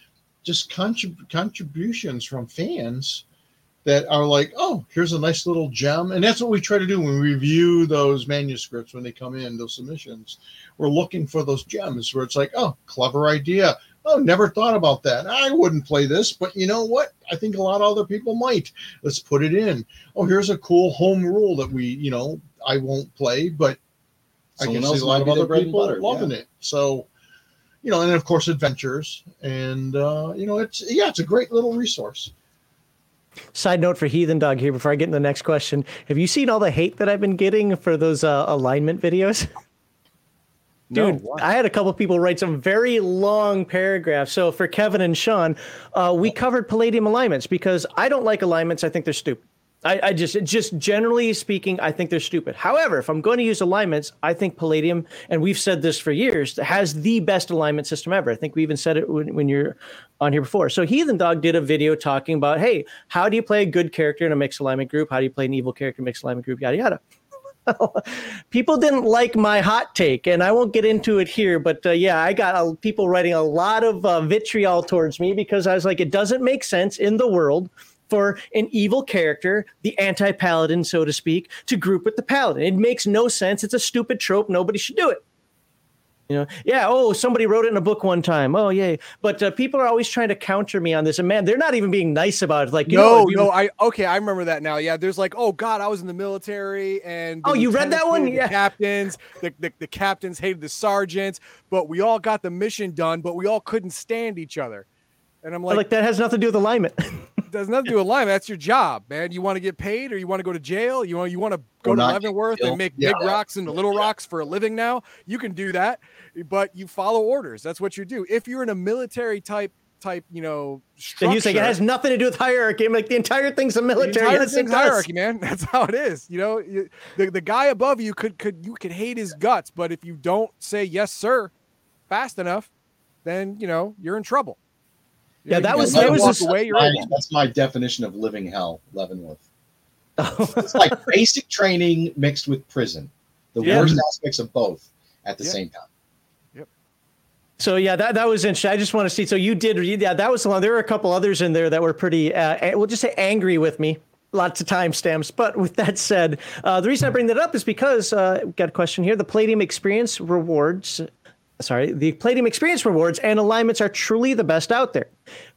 just contrib- contributions from fans that are like, oh, here's a nice little gem, and that's what we try to do when we review those manuscripts when they come in, those submissions. We're looking for those gems where it's like, oh, clever idea oh, never thought about that. I wouldn't play this, but you know what? I think a lot of other people might. Let's put it in. Oh, here's a cool home rule that we, you know, I won't play, but I can see a lot of other people butter, loving yeah. it. So, you know, and of course, adventures, and uh, you know, it's yeah, it's a great little resource. Side note for Heathen Dog here before I get into the next question. Have you seen all the hate that I've been getting for those uh, alignment videos? Dude, why? I had a couple people write some very long paragraphs. So for Kevin and Sean, uh, we covered Palladium alignments because I don't like alignments. I think they're stupid. I, I just, just generally speaking, I think they're stupid. However, if I'm going to use alignments, I think Palladium, and we've said this for years, has the best alignment system ever. I think we even said it when, when you're on here before. So Heathen Dog did a video talking about, hey, how do you play a good character in a mixed alignment group? How do you play an evil character in a mixed alignment group? Yada yada people didn't like my hot take, and I won't get into it here. But uh, yeah, I got uh, people writing a lot of uh, vitriol towards me because I was like, it doesn't make sense in the world for an evil character, the anti paladin, so to speak, to group with the paladin. It makes no sense. It's a stupid trope. Nobody should do it. You know, yeah. Oh, somebody wrote it in a book one time. Oh, yay! But uh, people are always trying to counter me on this, and man, they're not even being nice about it. Like, you no, know, you- no, I okay, I remember that now. Yeah, there's like, oh God, I was in the military, and the Oh, you read that one? hated the Yeah. captains, the, the the captains hated the sergeants, but we all got the mission done, but we all couldn't stand each other. And I'm like, like, that has nothing to do with alignment. does nothing to do with alignment. That's your job, man. You want to get paid, or you want to go to jail? You want you want to go Or to Leavenworth and make Yeah. big rocks into little rocks for a living now? You can do that, but you follow orders. That's what you do. If you're in a military type type, you know, structure, he's like, it has nothing to do with hierarchy. I'm like, the entire thing's a the military. entire Yes, thing's hierarchy, man. That's how it is. You know, you, the, the guy above you could could you could hate his guts, but if you don't say yes, sir, fast enough, then you know you're in trouble. You Yeah, that was- gotta that was walk a- away. You're my, that's my definition of living hell, Leavenworth. It's like basic training mixed with prison. The Yeah. worst aspects of both at the Yeah. same time. Yep. So yeah, that, that was interesting. I just want to see. So you did, yeah, that was the one. There were a couple others in there that were pretty, uh, we'll just say angry with me. Lots of timestamps. But with that said, uh, the reason I bring that up is because uh, we've got a question here. The Palladium Experience rewards, sorry, the Palladium Experience rewards and alignments are truly the best out there.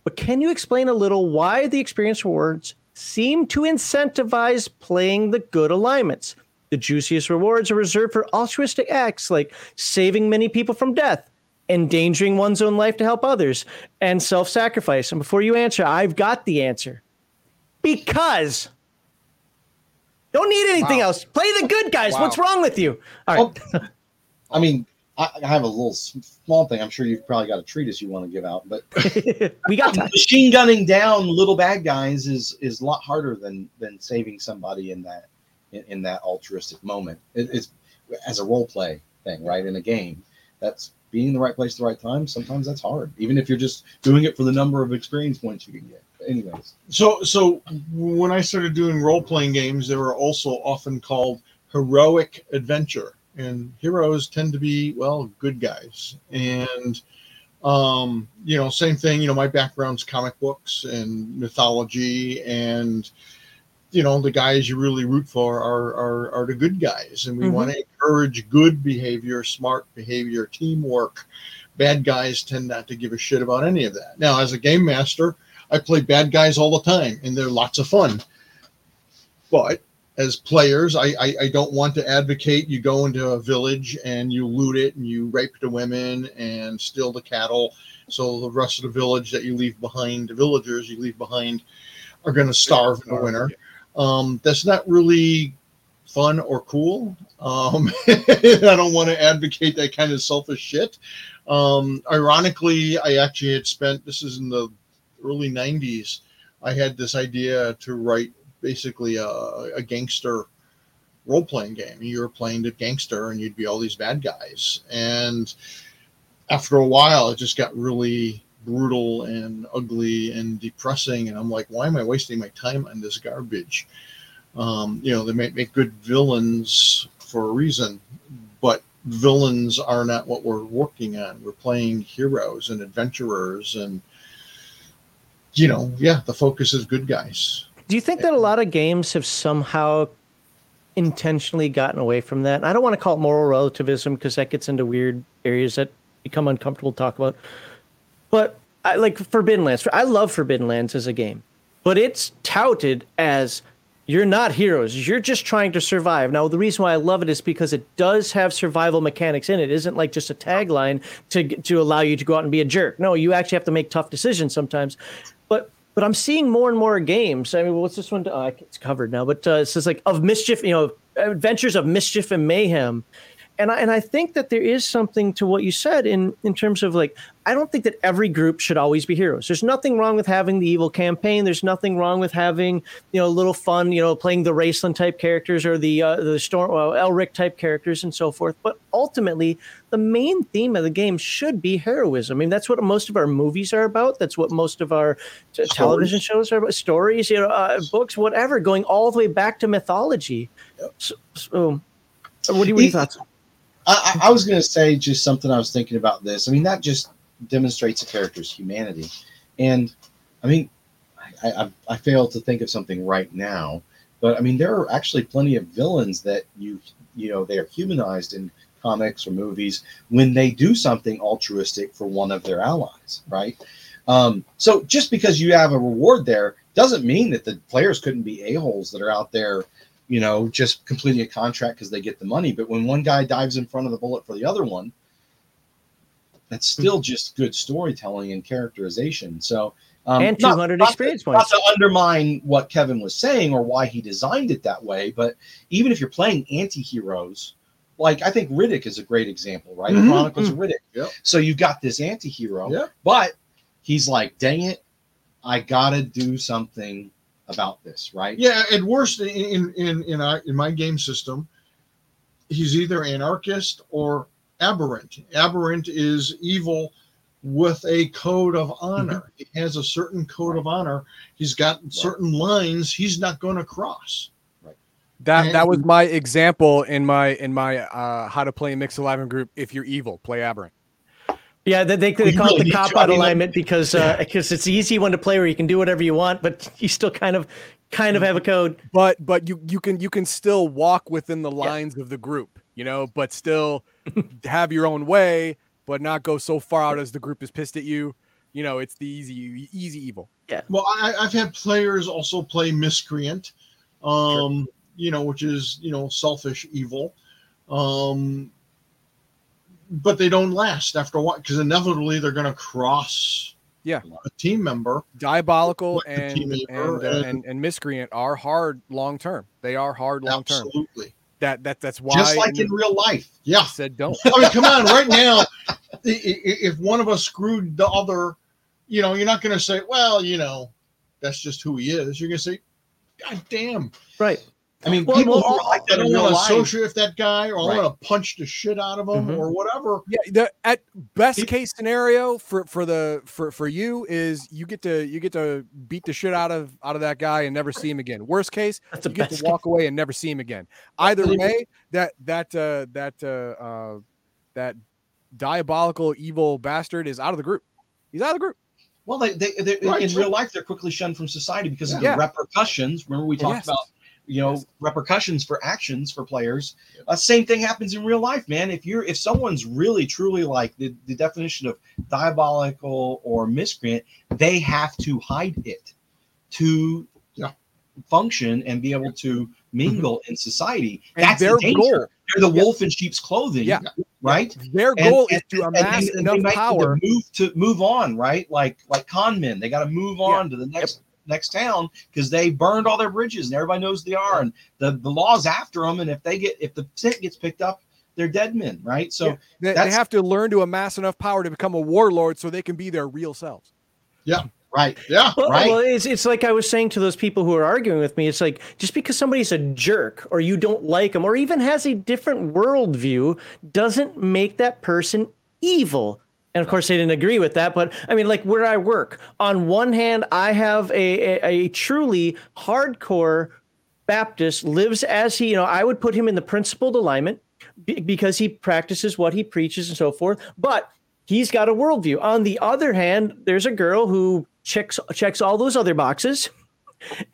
But can you explain a little why the Experience rewards seem to incentivize playing the good alignments? The juiciest rewards are reserved for altruistic acts like saving many people from death, endangering one's own life to help others, and self sacrifice. And before you answer, I've got the answer. Because. Don't need anything Wow. else. Play the good guys. Wow. What's wrong with you? All right. I mean, I, I have a little small thing. I'm sure you've probably got a treatise you want to give out, but we got time. machine gunning down little bad guys is is a lot harder than than saving somebody in that in, in that altruistic moment. It, it's as a role play thing, right? In a game, that's being in the right place at the right time. Sometimes that's hard, even if you're just doing it for the number of experience points you can get. But anyways, So, so when I started doing role playing games, they were also often called heroic adventure, and heroes tend to be well good guys. And um, you know, same thing. You know, my background's comic books and mythology, and you know, the guys you really root for are are, are the good guys, and we Mhm. want to encourage good behavior, smart behavior, teamwork. Bad guys tend not to give a shit about any of that. Now, as a game master, I play bad guys all the time, and they're lots of fun. But as players, I, I, I don't want to advocate you go into a village and you loot it and you rape the women and steal the cattle. So the rest of the village that you leave behind, the villagers you leave behind, are going to starve in the winter. Um, that's not really fun or cool. Um, I don't want to advocate that kind of selfish shit. Um, ironically, I actually had spent this is in the early 90s. I had this idea to write basically a, a gangster role playing game. You were playing the gangster and you'd be all these bad guys. And after a while, it just got really brutal and ugly and depressing. And I'm like, why am I wasting my time on this garbage? Um, you know, they might make good villains for a reason, but villains are not what we're working on. We're playing heroes and adventurers and you know, yeah, the focus is good guys. Do you think that a lot of games have somehow intentionally gotten away from that? I don't want to call it moral relativism because that gets into weird areas that become uncomfortable to talk about. But I like Forbidden Lands. I love Forbidden Lands as a game, but it's touted as you're not heroes. You're just trying to survive. Now, the reason why I love it is because it does have survival mechanics in it. It isn't like just a tagline to to allow you to go out and be a jerk. No, you actually have to make tough decisions sometimes. But I'm seeing more and more games. I mean, what's this one? Oh, it's covered now, but uh, it says like of mischief. You know, adventures of mischief and mayhem. and I, and I think that there is something to what you said in in terms of like I don't think that every group should always be heroes. There's nothing wrong with having the evil campaign. There's nothing wrong with having you know a little fun, you know, playing the Raistlin type characters or the uh, the Storm well, Elric type characters and so forth. But ultimately, the main theme of the game should be heroism. I mean, that's what most of our movies are about. That's what most of our t- television shows are about. Stories, you know, uh, books, whatever, going all the way back to mythology. So, so what do you, what are your thoughts? I, I was going to say just something I was thinking about this. I mean, that just demonstrates a character's humanity, and I mean, I, I, I fail to think of something right now, but I mean, there are actually plenty of villains that you you know they are humanized in comics or movies when they do something altruistic for one of their allies, right? Um, so just because you have a reward there doesn't mean that the players couldn't be a holes that are out there you know, just completing a contract because they get the money. But when one guy dives in front of the bullet for the other one, that's still just good storytelling and characterization. So, um, and 200 not, experience not points. Not to undermine what Kevin was saying or why he designed it that way, but even if you're playing anti-heroes, like I think Riddick is a great example, right? Mhm. Chronicles of Riddick. Yep. So you've got this anti-hero, Yeah. but he's like, dang it, I gotta do something about this, right? Yeah, at worst, in in in in, our, in my game system, he's either anarchist or aberrant. Aberrant is evil with a code of honor. He has a certain code of honor. He's got certain lines he's not going to cross. Right. That that was my example in my in my uh, how to play mix eleven group. If you're evil, play aberrant. Yeah, they, they, they call really it the cop out mean, like- alignment because uh, because it's the easy one to play where you can do whatever you want, but you still kind of kind of have a code. But but you you can you can still walk within the lines of the group, you know, but still have your own way, but not go so far out as the group is pissed at you. You know, it's the easy easy evil. Yeah. Well, I, I've had players also play miscreant, um, you know, which is you know selfish evil, um, but they don't last after a while because inevitably they're going to cross Yeah. a team member. Diabolical Like and team member uh, and- and and miscreant are hard long term. They are hard long term. Absolutely, That that that's why Just like in real life. yeah. I said don't. I mean, come on, right now, i- i- if one of us screwed the other, you know, you're not going to say, well, you know, that's just who he is. You're going to say, God damn, Right. I mean, Well, people who are like that in don't real want to life. associate with that guy, or I Right. want to punch the shit out of him, Mhm. or whatever. Yeah, the at best It- case scenario for for the for for you is you get to you get to beat the shit out of out of that guy and never see him again. Worst case, That's the you get to walk away and never see him again. Either way, that that uh, that uh, uh, that diabolical evil bastard is out of the group. He's out of the group. Well, they, they, they Right, in sure. real life they're quickly shunned from society because of Yeah. the repercussions. Remember we talked Yes. about you know Yes. repercussions for actions for players. Uh, same thing happens in real life, man. If you're if someone's really truly like the, the definition of diabolical or miscreant, they have to hide it to Yeah. function and be able to mingle in society. And That's their the danger. goal, They're the Yeah. wolf in sheep's clothing, Yeah. right? their goal and- is to amass and enough they to power. move to move on, right? Like like con men, they got to move on to the next next town because they burned all their bridges and everybody knows they are, and the the law's after them. And if they get if the scent gets picked up, they're dead men, right? So Yeah. They, they have to learn to amass enough power to become a warlord so they can be their real selves. Yeah Right, Yeah. Well, Right. well, it's, it's like I was saying to those people who are arguing with me. It's like just because somebody's a jerk or you don't like them or even has a different worldview doesn't make that person evil. And of course, they didn't agree with that. But I mean, like where I work, on one hand, I have a, a, a truly hardcore Baptist lives as he, you know, I would put him in the principled alignment be- because he practices what he preaches and so forth. But he's got a worldview. On the other hand, there's a girl who checks checks all those other boxes.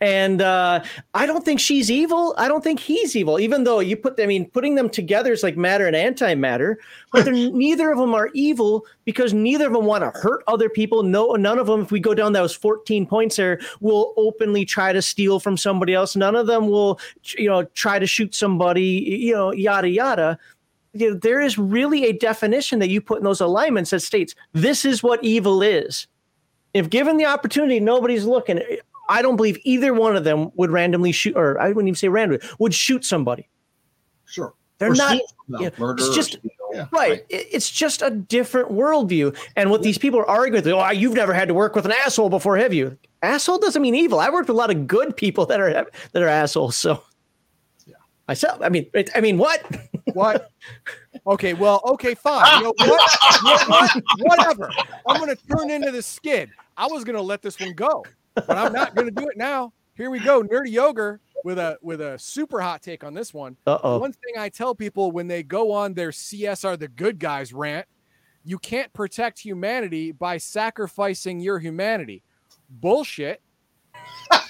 And uh, I don't think she's evil. I don't think he's evil. Even though you put, I mean, putting them together is like matter and antimatter. But neither of them are evil because neither of them want to hurt other people. No, none of them. If we go down those fourteen points there, will openly try to steal from somebody else. None of them will, you know, try to shoot somebody. You know, yada yada you know, there is really a definition that you put in those alignments that states this is what evil is. If given the opportunity, nobody's looking. I don't believe either one of them would randomly shoot, or I wouldn't even say randomly, would shoot somebody. Sure. They're Or not them. Murder, It's just- Yeah. right. It- It's just a different worldview. And what these people are arguing with, oh, you've never had to work with an asshole before, have you? Asshole doesn't mean evil. I worked with a lot of good people that are that are assholes. So, Yeah. myself. I mean, I mean, what? What? Okay, well, okay, fine. You know what? You know what? Whatever. I'm gonna turn into the skid. I was gonna let this one go, but I'm not gonna do it now. Here we go, nerdy ogre with a with a super hot take on this one. Uh oh. One thing I tell people when they go on their CS are the good guys rant, you can't protect humanity by sacrificing your humanity. Bullshit.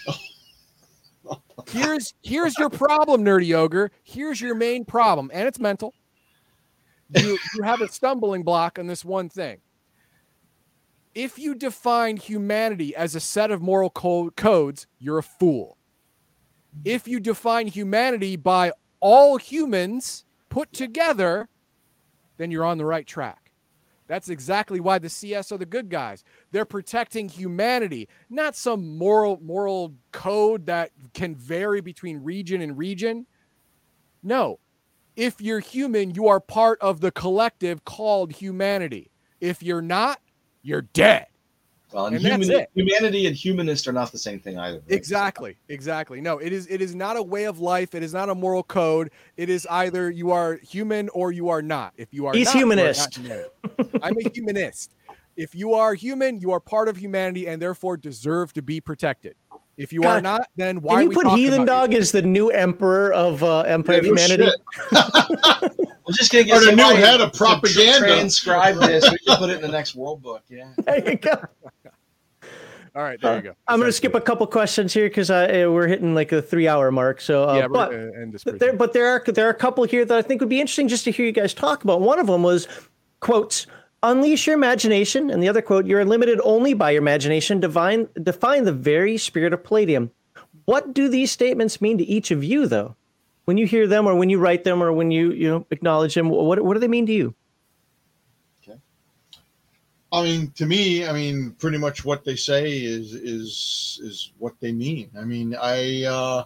here's here's your problem, nerdy ogre. Here's your main problem, and it's mental. You you have a stumbling block on this one thing. If you define humanity as a set of moral co- codes, you're a fool if you define humanity by all humans put together, then you're on the right track. That's exactly why the CS are the good guys. They're protecting humanity, not some moral moral code that can vary between region and region. No. If you're human, you are part of the collective called humanity. If you're not, you're dead. Well, and, And that's human, it. humanity and humanist are not the same thing either. right? Exactly. Exactly. No, it is it is not a way of life. It is not a moral code. It is either you are human or you are not. If you are He's not, you are not humanist. I'm a humanist. If you are human, you are part of humanity and therefore deserve to be protected. If you are not, then why Can are you we put Heathen about Dog as the new emperor of uh, Empire Yeah, of Humanity? shit. We're just gonna get Or the new head of propaganda. Transcribe this. We can put it in the next world book. Yeah. There you go. All right, there you go. I'm going to skip good. a couple questions here because we're hitting like a three hour mark. So, uh, yeah, we're but gonna end this. But there, but there are there are a couple here that I think would be interesting just to hear you guys talk about. One of them was quotes unleash your imagination, and the other quote you're limited only by your imagination. Define define the very spirit of Palladium. What do these statements mean to each of you, though? When you hear them, or when you write them, or when you you know acknowledge them, what what do they mean to you? I mean, to me, I mean, pretty much what they say is is is what they mean. I mean, I uh,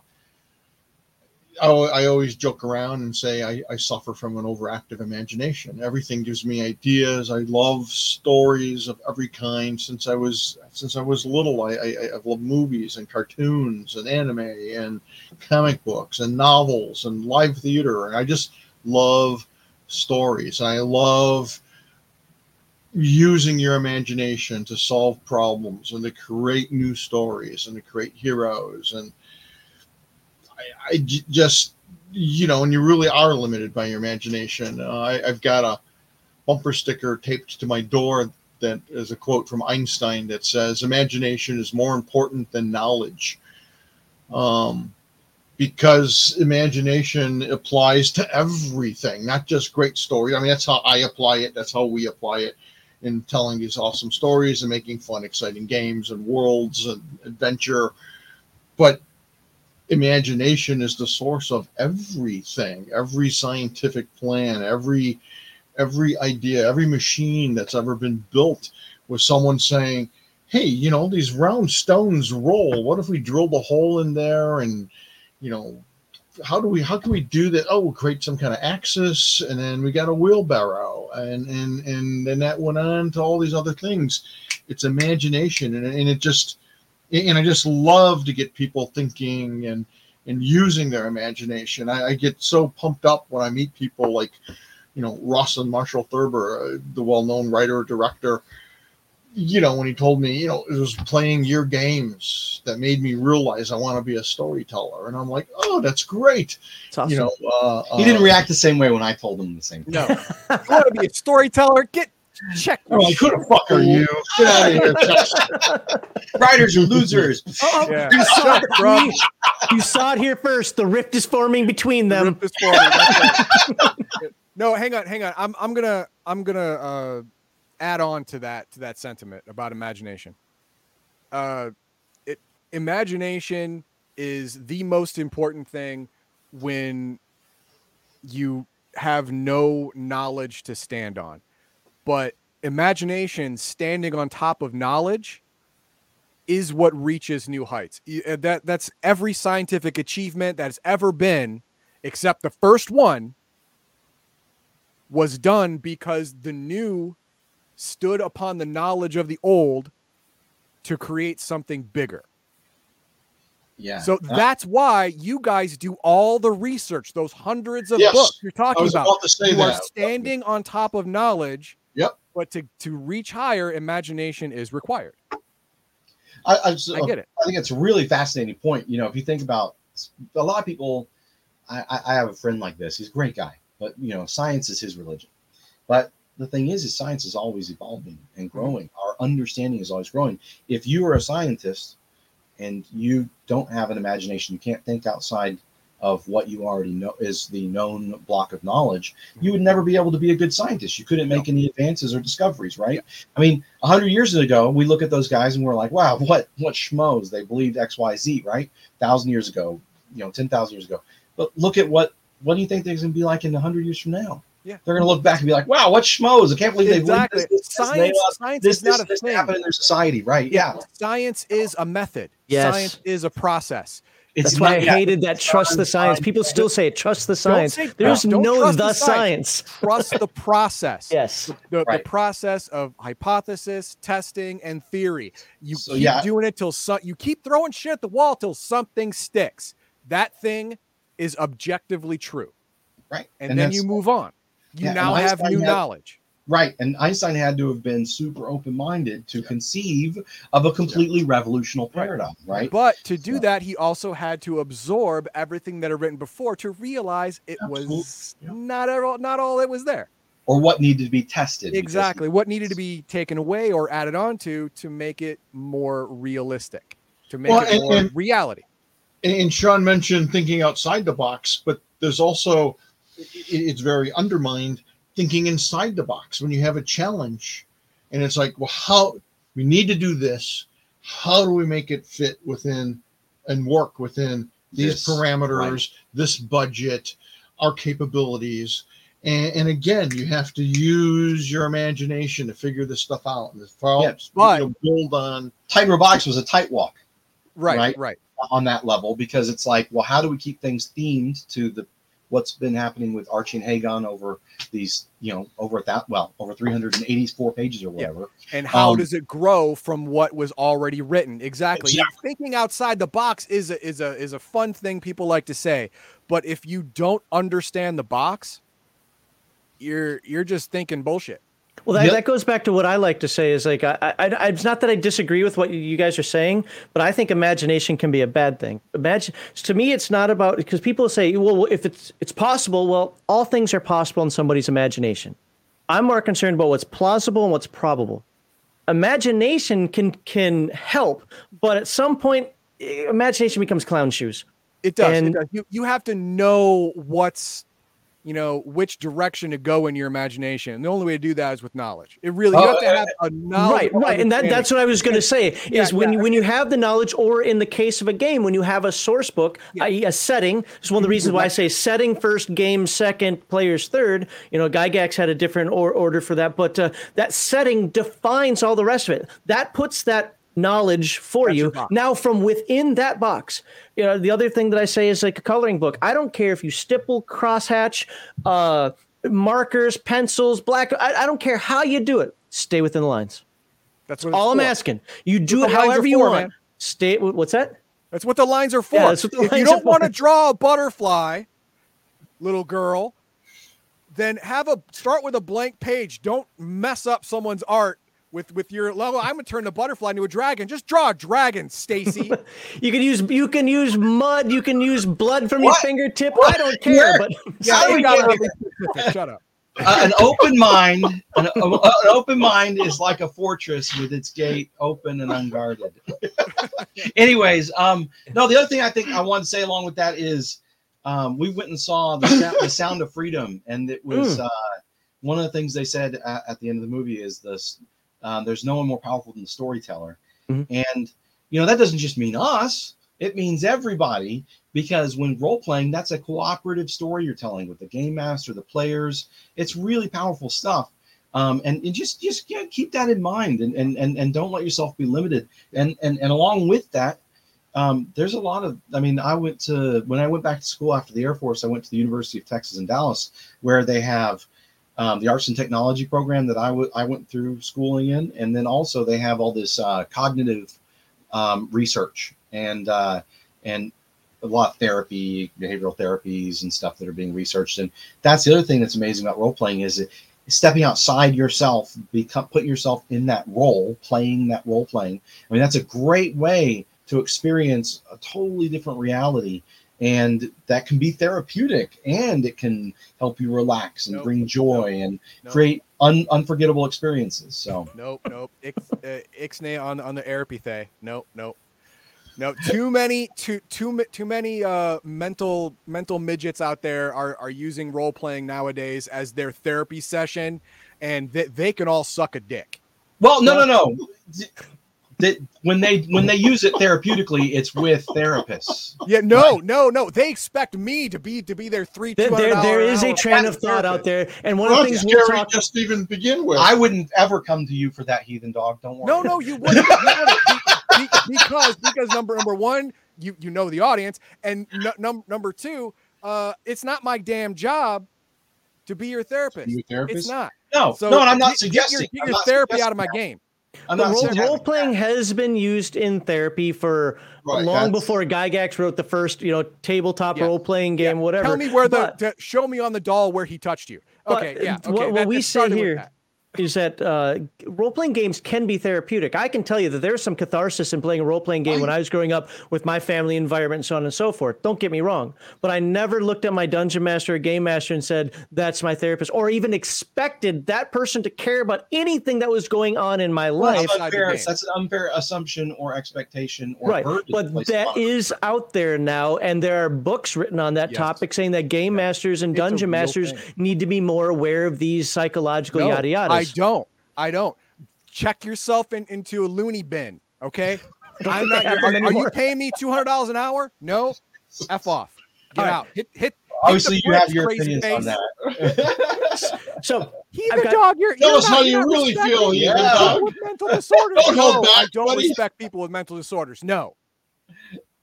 I, always joke around and say I, I suffer from an overactive imagination. Everything gives me ideas. I love stories of every kind since I was since I was little. I, I I've loved movies and cartoons and anime and comic books and novels and live theater. I just love stories. I love using your imagination to solve problems and to create new stories and to create heroes and I, I just you know and you really are limited by your imagination. Uh, I, i've got a bumper sticker taped to my door that is a quote from einstein that says imagination is more important than knowledge. Um, because imagination applies to everything not just great stories. I mean that's how i apply it. That's how we apply it in telling these awesome stories and making fun, exciting games and worlds and adventure. But imagination is the source of everything, every scientific plan, every every idea, every machine that's ever been built with someone saying, Hey, you know, these round stones roll. What if we drilled a hole in there and you know how do we how can we do that? Oh we'll create some kind of axis and then we got a wheelbarrow. And and and then that went on to all these other things. It's imagination and, and it just and i just love to get people thinking and and using their imagination i, I get so pumped up when i meet people like you know Rawson Marshall Thurber uh, the well-known writer director you know, when he told me, you know, it was playing your games that made me realize I want to be a storyteller. And I'm like, oh, that's great. It's awesome. You know, uh, He didn't uh, react the same way when I told him the same thing. no, you want to be a storyteller? Get check. I'm like, who the fuck are you? Get out of here. Chuck. Writers are losers. Oh, Yeah. you, saw Shut up. it, you saw it here first. The rift is forming between The them. rip is for right. no, hang on, hang on. I'm I'm gonna I'm gonna uh, add on to that to that sentiment about imagination. Uh, it imagination is the most important thing when you have no knowledge to stand on, but imagination standing on top of knowledge is what reaches new heights. Uh, That that's every scientific achievement that has ever been except the first one was done because the new stood upon the knowledge of the old to create something bigger. Yeah. So that's why you guys do all the research, those hundreds of Yes, books you're I talking was about. about to say you are standing on top of knowledge. But to, to reach higher, imagination is required. I, I, just- I get it. I think it's a really fascinating point. You know, if you think about a lot of people, I, I- I have a friend like this. He's a great guy, but you know, science is his religion. But the thing is, is science is always evolving and hmm. growing. Our understanding is always growing. If you are a scientist and you don't have an imagination, you can't think outside of what you already know is the known block of knowledge, you would mhm. never be able to be a good scientist. You couldn't make any advances or discoveries, right? I mean, a hundred years ago, we look at those guys and we're like, wow, what what schmoes they believed X, Y, Z, right? Thousand years ago, you know, ten thousand years ago. But look at what what do you think they're going to be like in a hundred years from now? Yeah. they're going to look back and be like, wow, what schmoes! I can't believe they Exactly. believed this, this, this, Science, allowed science this, is not this, a this thing. happen in their society, right? Yeah, Science is a method. Yes. Science is a process. That's why I not- yeah, hated that trust the science. People still say trust the science. say- There's don't no the the science. Trust the process. Yes. The, the Right. process of hypothesis, testing, and theory. You So, keep yeah. doing it till so, you keep throwing shit at the wall till something sticks. That thing is objectively true. right. And, then you move on. You Yeah, now have new had- knowledge. Right. And Einstein had to have been super open minded to conceive of a completely revolutionary paradigm, right? But to do So- that, he also had to absorb everything that had written before to realize it was Absolutely. not all, not all that was there. Or what needed to be tested. Exactly. What needed to be taken away or added onto to make it more realistic, to make Well, it and- more and- reality. and, and Sean mentioned thinking outside the box, but there's also i- i- it's very undermined thinking inside the box when you have a challenge, and it's like, well, how we need to do this. How do we make it fit within and work within these This, parameters, this budget, our capabilities? And, and again, you have to use your imagination to figure this stuff out. And helps but- build on Titan robotics was a tight walk Right, right. Right. on that level because it's like, well, how do we keep things themed to the what's been happening with Archie and Hagan over these, you know, over that well, over 384 pages or whatever. And how Um, does it grow from what was already written? Exactly. Exactly. Thinking outside the box is a, is a is a fun thing people like to say, but if you don't understand the box, you're you're just thinking bullshit. Well, that, Yep. that goes back to what I like to say is like, I, I, I, it's not that I disagree with what you- guys are saying, but I think imagination can be a bad thing. Imagine to me, it's not about because people say, well, if it's it's possible, well, all things are possible in somebody's imagination. I'm more concerned about what's plausible and what's probable. Imagination can can help, but at some point, imagination becomes clown shoes. It does. And- it does. You you have to know what's you know which direction to go in your imagination. And the only way to do that is with knowledge. It really you Oh, have to have a knowledge. right right and that, that's what i was going to say Yeah, is when yeah. you when you have the knowledge or in the case of a game when you have a source book i.e. a setting is one of the reasons why i say setting first game second players third you know gygax had a different or, order for that but uh, that setting defines all the rest of it that puts that knowledge for That's you now from within that box you know the other thing that i say is like a coloring book i don't care if you stipple crosshatch uh markers pencils black I, I don't care how you do it stay within the lines That's what all I'm for. asking. You do it the lines are however you for, want. man. Stay. What's that? That's what the lines are for. Yeah, that's what the if you don't want to draw a butterfly, little girl, then have a start with a blank page. Don't mess up someone's art with with your level. I'm gonna turn the butterfly into a dragon. Just draw a dragon, Stacy. You can use you can use mud. You can use blood from your fingertip. What? I don't care. Where? But yeah, How you we gotta get be specific. Shut up. Uh, an open mind, an, a- an open mind is like a fortress with its gate open and unguarded. Anyways, um, no, the other thing I think I want to say along with that is, um, we went and saw the sound, the Sound of Freedom, and it was uh, one of the things they said at, at the end of the movie is this: um, there's no one more powerful than the storyteller, Mhm. and you know that doesn't just mean us; it means everybody. Because when role playing, that's a cooperative story you're telling with the game master, the players. It's really powerful stuff. Um, and, and just just keep that in mind and, and and and don't let yourself be limited. And and and along with that, um, there's a lot of. I mean, I went to when I went back to school after the Air Force. I went to the University of Texas in Dallas, where they have um, the arts and technology program that I w- I went through schooling in, and then also they have all this uh, cognitive um, research and uh, and a lot of therapy, behavioral therapies, and stuff that are being researched. And that's the other thing that's amazing about role playing is stepping outside yourself, become putting yourself in that role, playing that role playing. I mean, that's a great way to experience a totally different reality and that can be therapeutic and it can help you relax and Nope. bring joy Nope. and Nope. create un- unforgettable experiences so Nope, nope. Ix, uh, ixnay on on the therapy. Nope, nope. No, too many, too too too many uh, mental mental midgets out there are are using role playing nowadays as their therapy session, and they, they can all suck a dick. well no no no that when they when they use it therapeutically it's with therapists Yeah, no, no, no. They expect me to be to be their three. There, there, there is a train of thought out there, and one of the things that's we'll scary talk. just even begin with. i wouldn't ever come to you for that heathen dog don't worry No, no, you wouldn't. You wouldn't. Be- be- because because number number one, you you know the audience, and n- num- number two, uh, it's not my damn job to be your therapist. You a therapist? It's not. no So no and i'm not get- suggesting get your, get your not therapy out of my that. game. I'm But not Role, role, playing has been used in therapy for Right, long that's- before Gygax wrote the first, you know, tabletop Yeah. role playing game, whatever. Tell me where the But- to show me on the doll where he touched you. Okay, yeah. Okay, what- what that- we say here- that. Is that uh, role playing games can be therapeutic. I can tell you that there's some catharsis in playing a role playing game when I was growing up with my family environment and so on and so forth. Don't get me wrong, but I never looked at my dungeon master or game master and said, that's my therapist, or even expected that person to care about anything that was going on in my life. that's, unfair, that's an unfair assumption or expectation or Right, but that is out there now, and there are books written on that Yes. topic saying that game masters and It's dungeon masters thing. need to be more aware of these psychological No, yada yadas. I don't. I don't. Check yourself in, into a loony bin, okay? I'm not. happen Are, are you paying me two hundred dollars an hour? No. F off. Get All right. out. Hit hit. hit the Obviously, you have your crazy opinions on that. So Heathen I've got- dog, you're, Tell you're us not, how you're you not really respecting feel, people with mental disorders. Don't no, hold back, I don't buddy. respect people with mental disorders. No.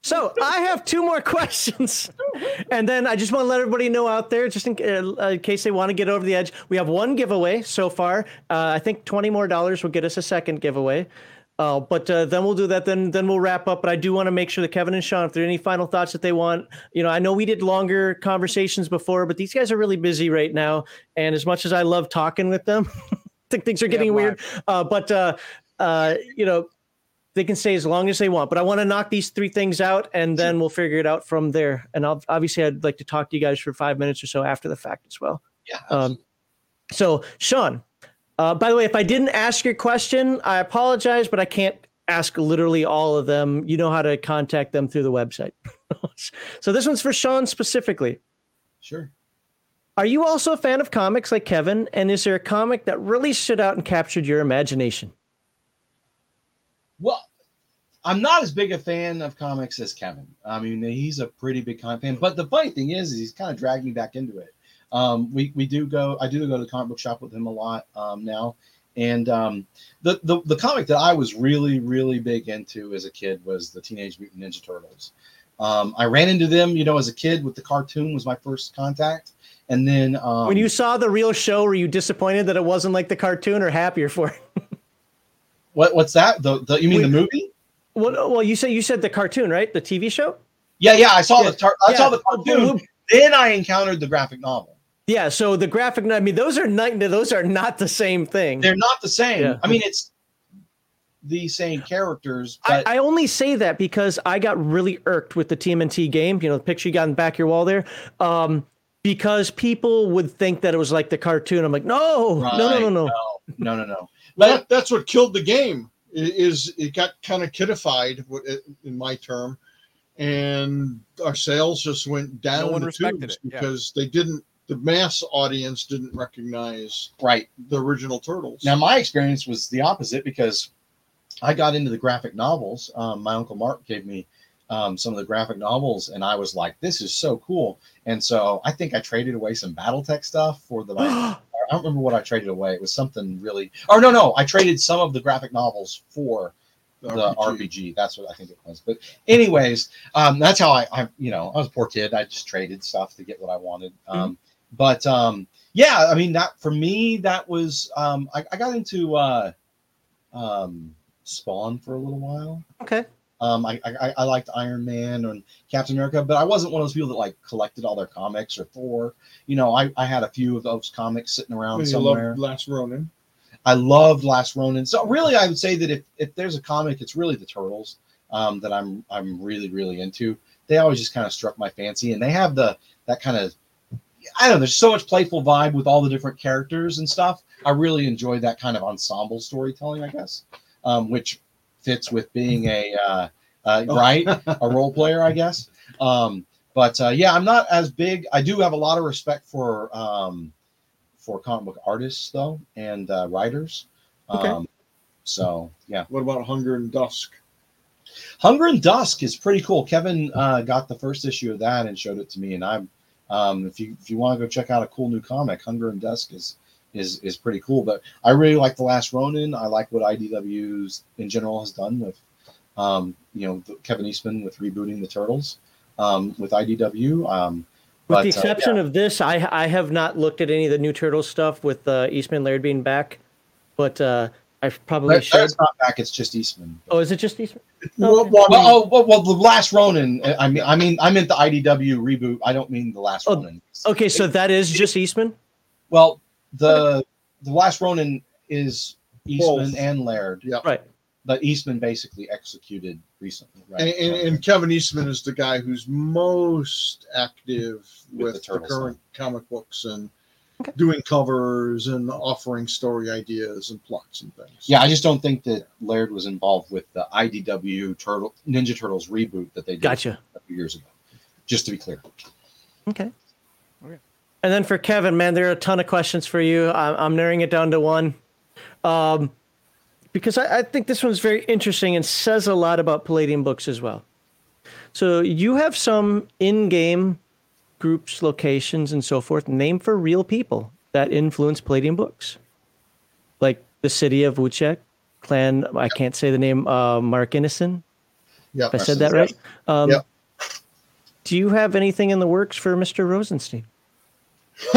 So I have two more questions, and then I just want to let everybody know out there, just in, uh, in case they want to get over the edge. We have one giveaway so far. Uh, I think twenty more dollars will get us a second giveaway. Uh, but uh, then we'll do that. Then then we'll wrap up. But I do want to make sure that Kevin and Sean, if there are any final thoughts that they want, you know, I know we did longer conversations before, but these guys are really busy right now. And as much as I love talking with them, I think things are getting why? weird. Uh, but uh, uh, you know, they can stay as long as they want. But I want to knock these three things out, and then we'll figure it out from there. And I'll, obviously, I'd like to talk to you guys for five minutes or so after the fact as well. yeah, Um, so, Sean, uh, by the way, if I didn't ask your question, I apologize, but I can't ask literally all of them. You know how to contact them through the website. so, this one's for Sean specifically. sure. Are you also a fan of comics like Kevin? And is there a comic that really stood out and captured your imagination? Well, I'm not as big a fan of comics as Kevin. I mean, he's a pretty big comic fan. But the funny thing is, is he's kind of dragged me back into it. Um, we we do go. I do go to the comic book shop with him a lot um, now. And um, the, the the comic that I was really really big into as a kid was the Teenage Mutant Ninja Turtles. Um, I ran into them, you know, as a kid with the cartoon was my first contact, and then um, when you saw the real show, were you disappointed that it wasn't like the cartoon, or happier for it? What what's that? The, the you mean We- the movie? Well, well, you said you said the cartoon, right? The TV show. Yeah, yeah. I saw Yeah, the tar- I yeah. saw the cartoon. Then I encountered the graphic novel. Yeah. So the graphic, novel. I mean, those are not those are not the same thing. They're not the same. Yeah. I mean, it's the same characters, I, but I only say that because I got really irked with the TMNT game. You know, the picture you got in the back of your wall there. Um, because people would think that it was like the cartoon. I'm like, no, no, no, no, no. no, no, no, no. But that, that's what killed the game. Is it got kind of kidified, in my term, and our sales just went down one the respected tubes it, yeah. because they didn't. The mass audience didn't recognize right the original turtles. now, my experience was the opposite because I got into the graphic novels. Um, my uncle Mark gave me um, some of the graphic novels, and I was like, "This is so cool!" And so I think I traded away some BattleTech stuff for the. I don't remember what I traded away. It was something really. Or no, no, I traded some of the graphic novels for the RPG. That's what I think it was. But anyways, um, that's how I, I, you know, I was a poor kid. I just traded stuff to get what I wanted. Um, But um, yeah, I mean that for me that was um I, I got into uh um Spawn for a little while. Okay. Um, I, I I liked Iron Man and Captain America, but I wasn't one of those people that like collected all their comics or Thor. You know, I, I had a few of those comics sitting around You somewhere. love Last Ronin. I loved Last Ronin. So really, I would say that if, if there's a comic, it's really the Turtles um, that I'm I'm really really into. They always just kind of struck my fancy, and they have the that kind of I don't know. There's so much playful vibe with all the different characters and stuff. I really enjoy that kind of ensemble storytelling, I guess, um, which fits with being a uh, uh, right a role player, I guess. Um, but uh, yeah, I'm not as big. I do have a lot of respect for um, for comic book artists though and uh, writers. Okay. Um, so yeah, What about Hunger and Dusk? Hunger and Dusk is pretty cool. Kevin uh, got the first issue of that and showed it to me, and I'm um, if you if you want to go check out a cool new comic, Hunger and Dusk is is is pretty cool. But I really like the Last Ronin. I like what IDW's in general has done with um, you know Kevin Eastman with rebooting the Turtles um, with IDW. Um, With but, the uh, exception of this, I I have not looked at any of the new Turtles stuff with uh, Eastman Laird being back, but uh, I probably Laird- should. Not back. It's just Eastman. Oh, is it just Eastman? Well, well, Well, oh, well, well, the last Ronin. I mean, I mean, I meant the IDW reboot. I don't mean the last Oh, Ronin. Okay, so that is just Eastman. Well, the the last Ronin is Eastman Both. and Laird, yeah. Right. but Eastman basically executed recently, right? And, and, and Kevin Eastman is the guy who's most active With with, the the, Turtles, current comic books and Okay. doing covers and offering story ideas and plots and things. yeah, I just don't think that Laird was involved with the IDW Turtle Ninja Turtles reboot that they did Gotcha. a few years ago. Just to be clear. Okay. Okay. And then for Kevin, man, there are a ton of questions for you. I'm, I'm narrowing it down to one. Um, because I, I think this one's very interesting and says a lot about Palladium books as well. So you have some in-game groups, locations, and so forth named for real people that influence Palladium books, like the city of Wujcik, clan. I can't say the name. Uh, Mark Innocent. Yeah. I said that right. Um, Yep. Do you have anything in the works for Mr. Rosenstein?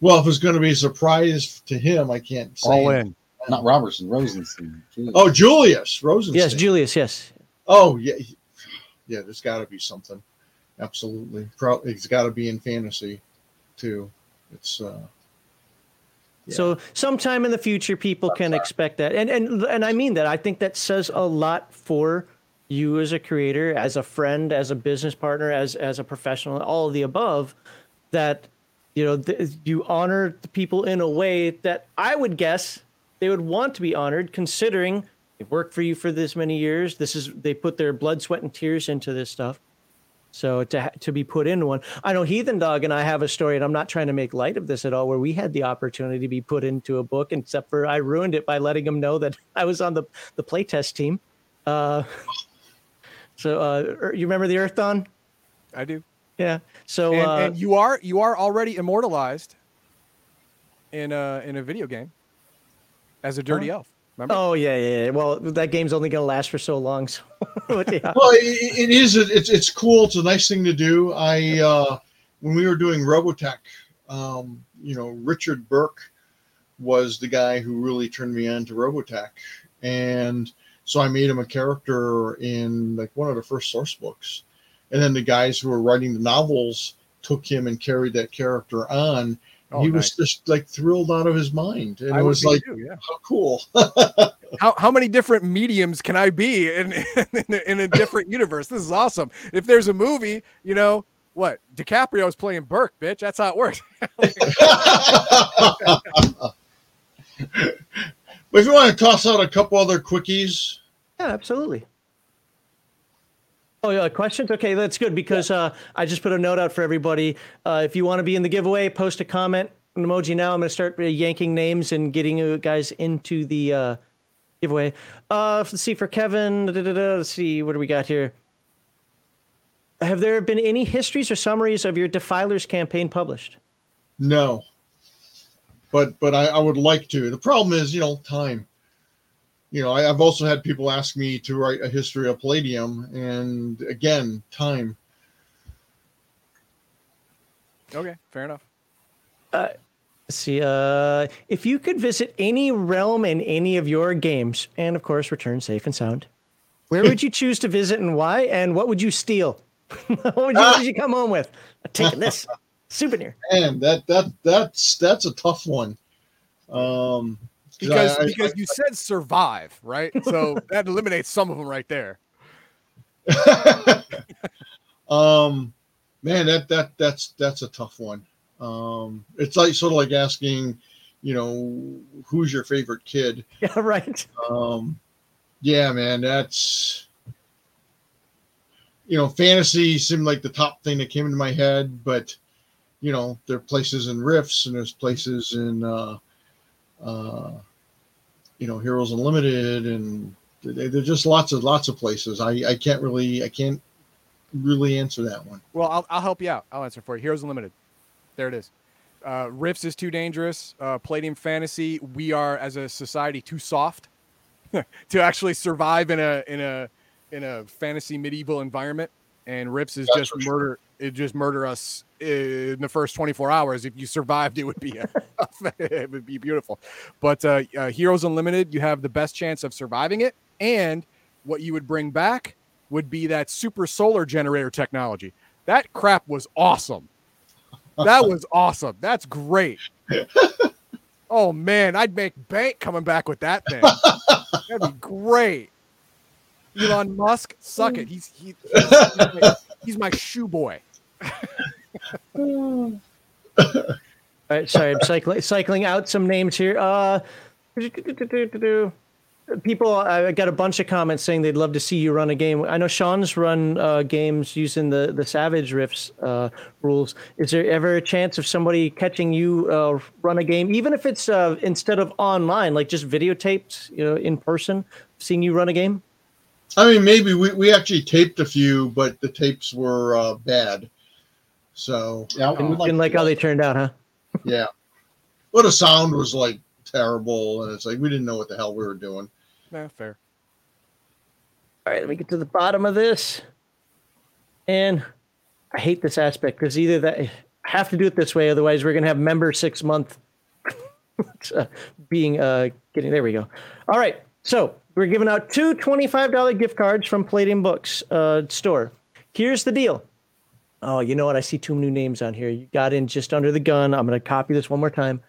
well, if it's going to be a surprise to him, I can't say. All in. Not Robertson, Rosenstein. Jeez. Oh, Julius Rosenstein. Yes, Julius. Yes. Oh, yeah. Yeah, there's got to be something. Absolutely. Probably it's got to be in fantasy, too. It's uh, Yeah. So sometime in the future, people can expect that, and and and I mean that. I think that says a lot for you as a creator, as a friend, as a business partner, as as a professional, all of the above. That you know th- you honor the people in a way that I would guess they would want to be honored, considering they've worked for you for this many years. This is they put their blood, sweat, and tears into this stuff. So to to be put into one, I know Heathen Dog and I have a story, and I'm not trying to make light of this at all, where we had the opportunity to be put into a book, except for I ruined it by letting him know that I was on the the playtest team. Uh, so uh, er- you remember the Earthdawn? I do. Yeah. So and, uh, and you are you are already immortalized in a in a video game as a dirty elf. Remember? oh yeah, yeah, yeah. Well, that game's only going to last for so long. So yeah. well, it, it is. It's it's cool. It's a nice thing to do. I uh, when we were doing Robotech, um, you know, Richard Burke was the guy who really turned me on to Robotech, and so I made him a character in like one of the first source books, and then the guys who were writing the novels took him and carried that character on. Oh, he nice. was just like thrilled out of his mind, and I it was like, too, yeah. how cool. how, how many different mediums can I be in in, a, in a different universe? This is awesome. If there's a movie, you know what? DiCaprio's playing Burke, bitch. That's how it works. But if you want to toss out a couple other quickies, Yeah, absolutely. Oh yeah, questions? Okay, that's good because uh, I just put a note out for everybody. Uh, if you want to be in the giveaway, post a comment, an emoji now. I'm going to start uh, yanking names and getting you guys into the uh, giveaway. Uh, let's see for Kevin. da, da, da, da, let's see what do we got here. Have there been any histories or summaries of your Defilers campaign published? no. But but I, I would like to. The problem is, you know, time. You know, I, I've also had people ask me to write a history of Palladium, and again, time. Okay, fair enough. Let's see, uh, if you could visit any realm in any of your games, and of course return safe and sound, where would you choose to visit and why? And what would you steal? what, would you, what would you come home with? I'm taking this souvenir. Man, that that that's that's a tough one. Um, Because I- I- because you said survive, right? So that eliminates some of them right there. um, man, that that that's that's a tough one. Um, it's like sort of like asking, you know, who's your favorite kid? Yeah, right. Um, yeah, man, that's you know, fantasy seemed like the top thing that came into my head, but you know, there are places in Rifts and there's places in uh, uh, you know, Heroes Unlimited, and there- there's just lots of lots of places. I I can't really I can't really answer that one. Well, I'll, I'll help you out. I'll answer for you. Heroes Unlimited. There it is. Uh, Rifts is too dangerous. Uh, Palladium Fantasy, we are as a society too soft to actually survive in a in a in a fantasy medieval environment. And Rifts is That's just murder. sure. It just murder us in the first 24 hours. If you survived, it would be a, it would be beautiful. But uh, uh, Heroes Unlimited, you have the best chance of surviving it. And what you would bring back would be that super solar generator technology. That crap was awesome. That was awesome. That's great. Oh man, I'd make bank coming back with that thing. That'd be great. Elon Musk, suck it. He's he, he's, he's my shoe boy. All right, sorry, I'm cycling cycling out some names here. Uh, people, I got a bunch of comments saying they'd love to see you run a game. I know Sean's run uh, games using the the Savage Rifts uh, rules. Is there ever a chance of somebody catching you uh, run a game, even if it's uh, instead of online, like just videotaped, you know, in person, seeing you run a game? I mean, maybe we, we actually taped a few, but the tapes were uh, bad. So Yeah, I Didn't, would didn't like how they turned out, huh? yeah, well, the sound was like terrible, and it's like we didn't know what the hell we were doing. Nah, fair. All right, let me get to the bottom of this. And I hate this aspect because either that I have to do it this way, otherwise we're gonna have member six month uh, being uh getting there we go. All right. So we're giving out two $25 gift cards from Palladium Books uh store. Here's the deal. Oh, you know what? I see two new names on here. You got in just under the gun. I'm gonna copy this one more time.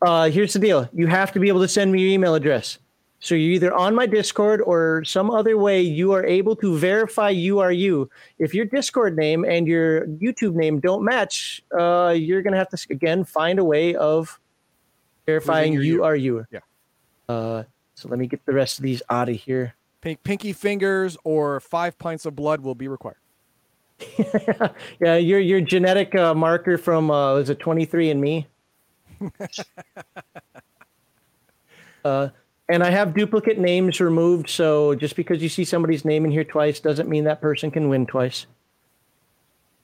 Uh here's the deal. You have to be able to send me your email address. So you're either on my Discord or some other way you are able to verify you are you. If your Discord name and your YouTube name don't match, uh, you're gonna have to again find a way of verifying you. are you. Yeah. Uh, so let me get the rest of these out of here. Pink, pinky fingers or five pints of blood will be required. yeah, your your genetic uh, marker from uh, was it 23 and Me? uh, and I have duplicate names removed, so just because you see somebody's name in here twice doesn't mean that person can win twice.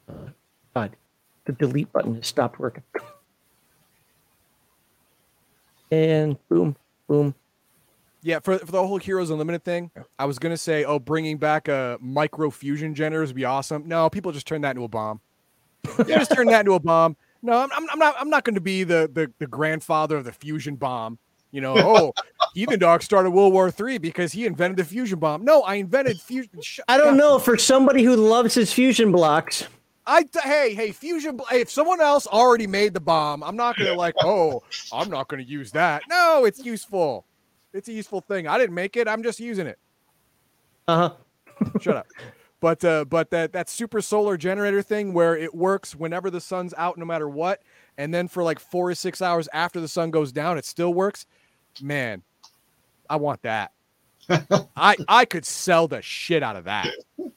Uh, God, the delete button has stopped working. And boom, boom. Yeah, for, for the whole Heroes Unlimited thing, I was gonna say, oh, bringing back a micro fusion generators would be awesome. No, people just turn that into a bomb. They just turn that into a bomb. No, I'm, I'm, I'm not. I'm not going to be the, the the grandfather of the fusion bomb. You know, oh, Heathen Dog started World War Three because he invented the fusion bomb. No, I invented fusion. I don't God. know for somebody who loves his fusion blocks. I hey hey fusion. bl- If someone else already made the bomb, I'm not gonna like. Oh, I'm not gonna use that. No, it's useful. It's a useful thing. I didn't make it. I'm just using it. Uh huh. Shut up. But uh, but that that super solar generator thing where it works whenever the sun's out, no matter what, and then for like four or six hours after the sun goes down, it still works. Man, I want that. I I could sell the shit out of that.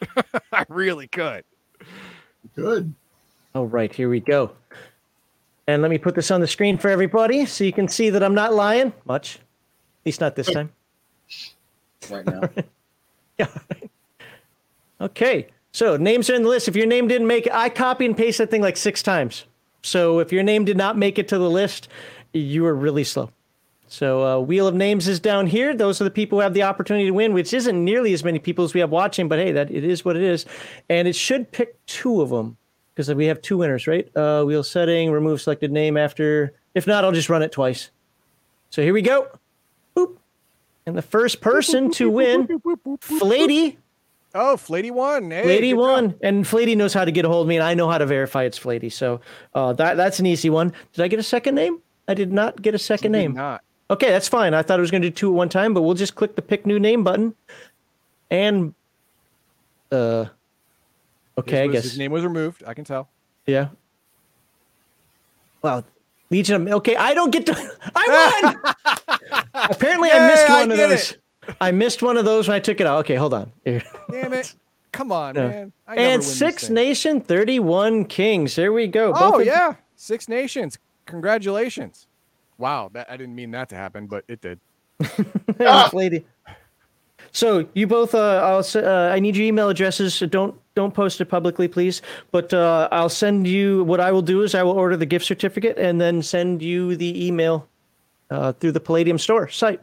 I really could. Good. All right, here we go. And let me put this on the screen for everybody so you can see that I'm not lying much. At least not this time. right now. Yeah. Okay. So names are in the list. If your name didn't make it, I copy and paste that thing like six times. So if your name did not make it to the list, you were really slow. So uh, Wheel of Names is down here. Those are the people who have the opportunity to win, which isn't nearly as many people as we have watching, but hey, that it is what it is, and it should pick two of them. because we have two winners, right? Uh, wheel setting, remove selected name after. If not, I'll just run it twice. So here we go. And the first person to win, Flady. Oh, Flady won. Hey, Flady good job. won, and Flady knows how to get a hold of me, and I know how to verify it's Flady. So uh, that that's an easy one. Did I get a second name? I did not get a second Did name. Not. Okay, that's fine. I thought I was going to do two at one time, but we'll just click the pick new name button. And uh okay, I His guess his name was removed. I can tell. yeah. Wow. Legion of okay, I don't get to I won. Apparently I Yay, missed I one of did those. I missed one of those when I took it out. Okay, hold on. Here. Damn it! Come on, No. man. I And Six. Nation 31 Kings. There we go. Oh Both of- yeah, Six Nations. Congratulations. Wow, that I didn't mean that to happen, but it did. lady. So you both, uh, I'll, uh, I need your email addresses. So don't don't post it publicly, please. But uh, I'll send you. What I will do is I will order the gift certificate and then send you the email uh, through the Palladium store site.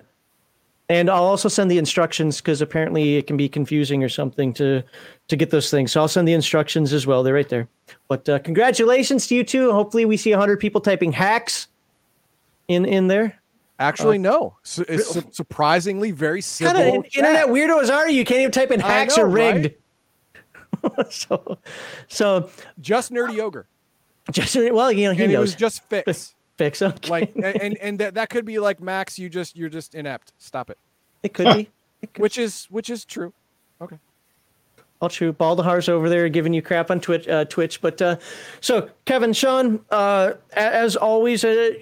And I'll also send the instructions because apparently it can be confusing or something to to get those things. So I'll send the instructions as well. They're right there. But uh, congratulations to you two. Hopefully we see hundred people typing hacks in in there. Actually, no. Su- it's su- surprisingly very kind civil. of internet weirdos are you? You can't even type in hacks know, or rigged. right? so, so Just nerdy ogre, just well, you know, he and it knows. was just fix. Fix okay. Like, and and, and that, that could be like Max. You just you're just inept. Stop it. it could be. It could- Which is which is true. Okay. All true. Baldahar's over there giving you crap on Twitch. Uh, Twitch, but uh, so Kevin, Sean, uh, as always, uh,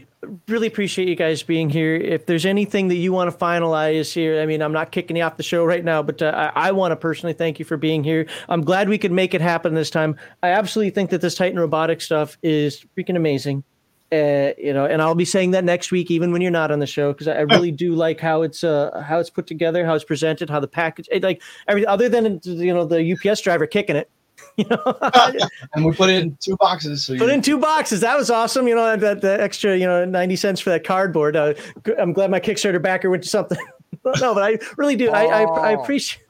really appreciate you guys being here. If there's anything that you want to finalize here, I mean, I'm not kicking you off the show right now, but uh, I, I want to personally thank you for being here. I'm glad we could make it happen this time. I absolutely think that this Titan robotic stuff is freaking amazing. Uh, you know, and I'll be saying that next week, even when you're not on the show, because I really do like how it's uh how it's put together, how it's presented, how the package, it, like everything other than you know the UPS driver kicking it. You know, and we put it in two boxes. So put you, in two boxes. That was awesome. You know, that the extra, you know, ninety cents for that cardboard. Uh, g- I'm glad my Kickstarter backer went to something. no, but I really do. I, I I Oh. appreciate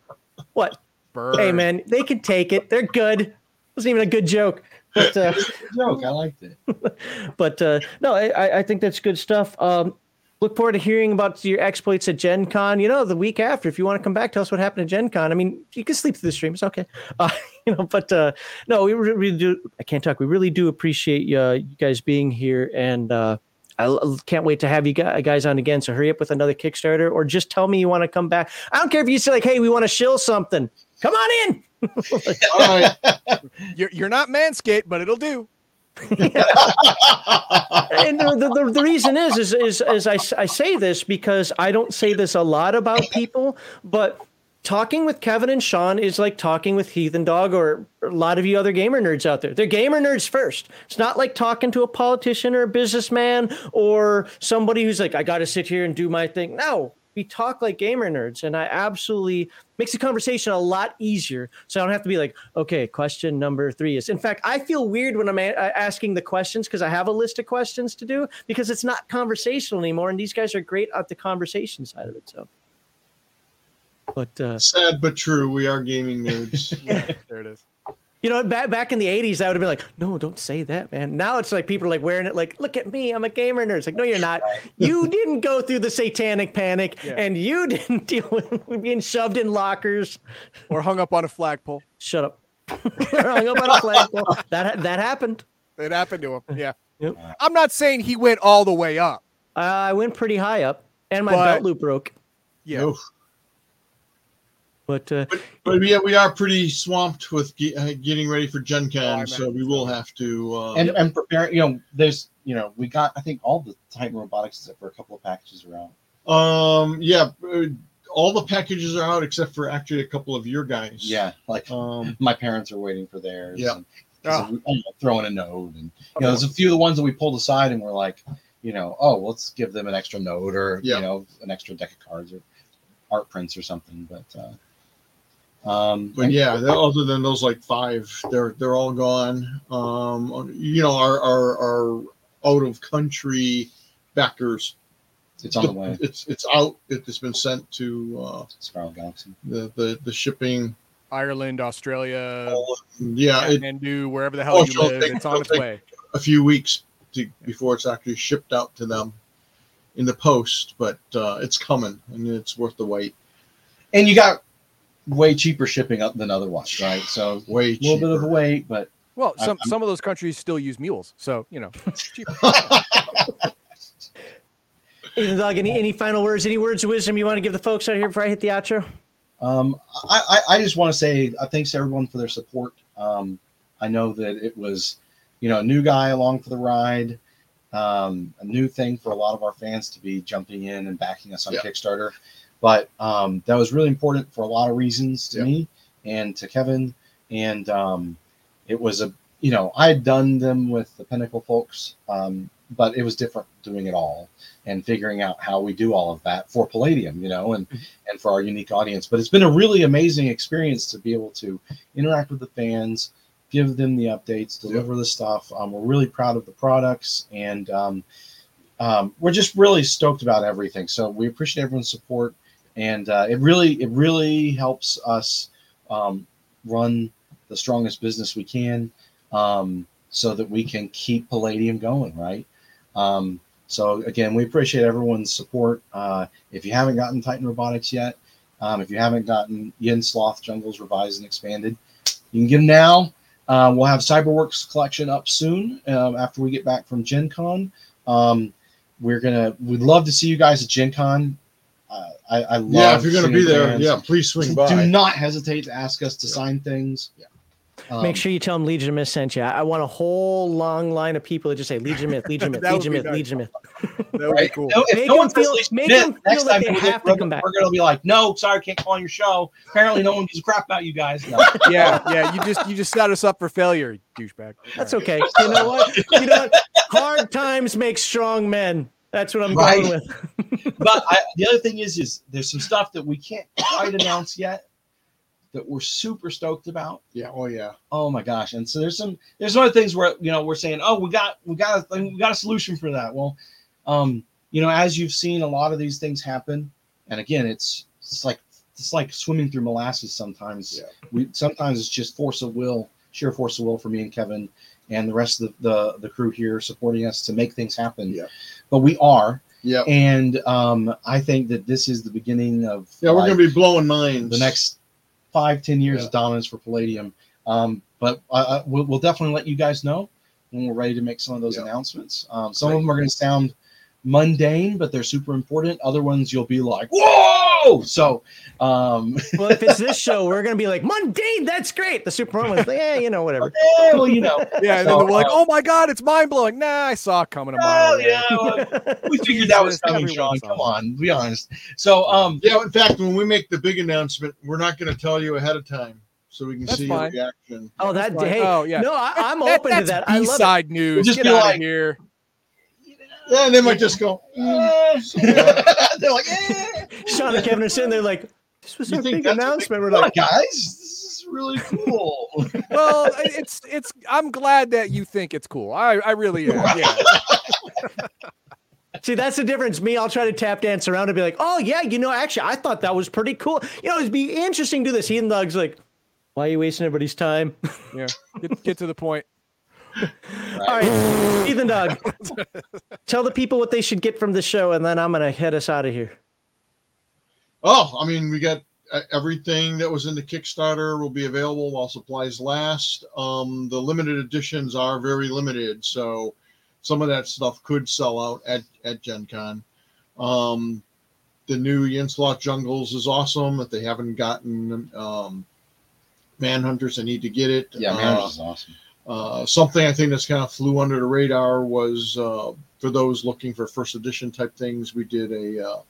what. Bird. Hey man, they can take it. They're good. It wasn't even a good joke, but. Uh, joke. I liked it. but uh, no, I- I, think that's good stuff. Um, look forward to hearing about your exploits at Gen Con. You know, the week after, if you want to come back, tell us what happened at Gen Con. I mean, you can sleep through the stream; it's okay. Uh, you know, but uh, no, we really do. I can't talk. We really do appreciate uh, you guys being here, and uh, I l- can't wait to have you guys on again. So hurry up with another Kickstarter, or just tell me you want to come back. I don't care if you say like, "Hey, we want to shill something." Come on in. All right. You're you're not Manscaped, but it'll do. and the, the, the, the reason is, is, is, is I, s- I say this because I don't say this a lot about people, but talking with Kevin and Sean is like talking with Heathen Dog or a lot of you other gamer nerds out there. They're gamer nerds first. It's not like talking to a politician or a businessman or somebody who's like, I got to sit here and do my thing. No, we talk like gamer nerds, and I absolutely makes the conversation a lot easier. So I don't have to be like, okay, question number three is. In fact, I feel weird when I'm a- asking the questions because I have a list of questions to do because it's not conversational anymore, and these guys are great at the conversation side of it. So, but uh, Sad but true. We are gaming nerds. Yeah, there it is. You know, back back in the '80s, I would have been like, no, don't say that, man. Now it's like people are like wearing it, like, look at me, I'm a gamer nerd. It's like, no, you're not. You didn't go through the satanic panic, Yeah. and you didn't deal with being shoved in lockers. Or hung up on a flagpole. Shut up. Hung up on a flagpole. That that happened. It happened to him. Yeah. Yep. I'm not saying he went all the way up. I went pretty high up, and my But- belt loop broke. Yeah. Oof. But uh, But yeah, we are pretty swamped with ge- uh, getting ready for Gen Con, so we will have to. Uh, and and preparing. You know, there's you know we got I think all the Titan robotics except for a couple of packages around. um, yeah, uh, all the packages are out except for actually a couple of your guys. Yeah, like Um, my parents are waiting for theirs. Yeah. and- Oh. so we- you throwing a node, and you know, there's a few of the ones that we pulled aside, and we're like, you know, oh, let's give them an extra node or Yeah. you know, an extra deck of cards or art prints or something. But uh, um, but yeah, the- other than those like five, they're they're all gone. Um, you know, our our, our out of country backers. it's on the way. It's it's out. It has been sent to uh, Spiral Galaxy. the, the the shipping Ireland, Australia, Yeah, it, Kathmandu, wherever the hell Oh, you live. they- It's on its way. a few weeks to, before it's actually shipped out to them in the post, but uh, it's coming and it's worth the wait. And you got way cheaper shipping up than otherwise, right? So Way a little bit of a cheaper. wait, but Well, some I'm- some of those countries still use mules, so you know. cheaper. Heathen Dog, any, any final words, any words of wisdom you want to give the folks out here before I hit the outro? Um, I, I, I just want to say uh, thanks to everyone for their support. Um, I know that it was, you know, a new guy along for the ride, um, a new thing for a lot of our fans to be jumping in and backing us on Yeah. Kickstarter. But um, that was really important for a lot of reasons to Yeah. me and to Kevin. And um, it was a, you know, I had done them with the Pinnacle folks, um, but it was different doing it all and figuring out how we do all of that for Palladium, you know, and and for our unique audience. But it's been a really amazing experience to be able to interact with the fans, give them the updates, deliver the stuff. Um, we're really proud of the products, and um, um, we're just really stoked about everything. So we appreciate everyone's support, and uh, it really it really helps us um, run the strongest business we can, um, so that we can keep Palladium going, right? Um, so again, we appreciate everyone's support. Uh, if you haven't gotten Titan Robotics yet, um, if you haven't gotten Yin Sloth Jungles revised and expanded, you can get them now. Uh, we'll have Cyberworks collection up soon um, after we get back from Gen Con. Um, we're gonna we'd love to see you guys at Gen Con. Uh, I, I love yeah, if you're going to be there, fans. yeah, please swing by. Do not hesitate to ask us to Yeah. sign things. Yeah. Um, Make sure you tell them Legion of Myth sent you. I I want a whole long line of people that just say Legion of Myth, Legion of Myth, Legion of Myth. Legion of Myth. That would be cool. No, if Make no them one says feel- Legion make Myth, them next feel like time they have to come back. we're gonna be like, no, sorry, can't come on your show. Apparently, no one gives a crap about you guys. No. yeah, yeah. You just you just set us up for failure, douchebag. That's okay. You know what? You know what? Hard times make strong men. That's what I'm Right. going with. but I, the other thing is, is there's some stuff that we can't quite announce yet that we're super stoked about. yeah, oh yeah, Oh my gosh! And so there's some there's some other things where you know we're saying, oh, we got we got a we got a solution for that. Well, um, you know, as you've seen a lot of these things happen, and again, it's it's like it's like swimming through molasses. Sometimes Yeah. we sometimes it's just force of will, sheer force of will for me and Kevin and the rest of the the, the crew here supporting us to make things happen. Yeah. But we are, yeah, and um, I think that this is the beginning of yeah. We're like, going to be blowing minds. the next five ten years Yeah. of dominance for Palladium. Um, but uh, we'll, we'll definitely let you guys know when we're ready to make some of those Yeah. announcements. Um, some Great. of them are going to sound mundane, but they're super important. Other ones you'll be like, whoa! So, um, Well, if it's this show, we're going to be like, mundane, that's great. The Super Bowl one's like, yeah, you know, whatever. eh, well, you know, Yeah, and So, then we're like, uh, oh my god, it's mind blowing. Nah, I saw it coming a mile oh away. yeah, well, we figured that was coming, Sean. saw Come on, be honest. So, um, Yeah, in fact, when we make the big announcement, we're not going to tell you ahead of time so we can That's see fine. your reaction. Oh, that Like, hey, oh yeah. no, I, I'm That- open to that's that. I love it. B-side news. Just Get be out like- of here. Yeah, and they might just go. eh. they're like, eh. Sean and Kevin are sitting there like, this was You our think big that's a big announcement. We're like, guys, this is really cool. Well, it's it's. I'm glad that you think it's cool. I I really am. Yeah. see, that's the difference. Me, I'll try to tap dance around and be like, oh yeah, you know, actually, I thought that was pretty cool. You know, it'd be interesting to do this. Heathen Dog's like, why are you wasting everybody's time? Yeah. Get, get to the point. All right, Heathen Dog, tell the people what they should get from the show, and then I'm gonna head us out of here. Oh, I mean, we got uh, everything that was in the Kickstarter will be available while supplies last. Um, the limited editions are very limited, so some of that stuff could sell out at at Gen Con. Um, the new Yin-Sloth Jungles is awesome. If they haven't gotten um, Manhunters, they need to get it. Yeah, Uh, man, this is awesome. uh, something I think that's kind of flew under the radar was uh, for those looking for first edition type things. We did a uh,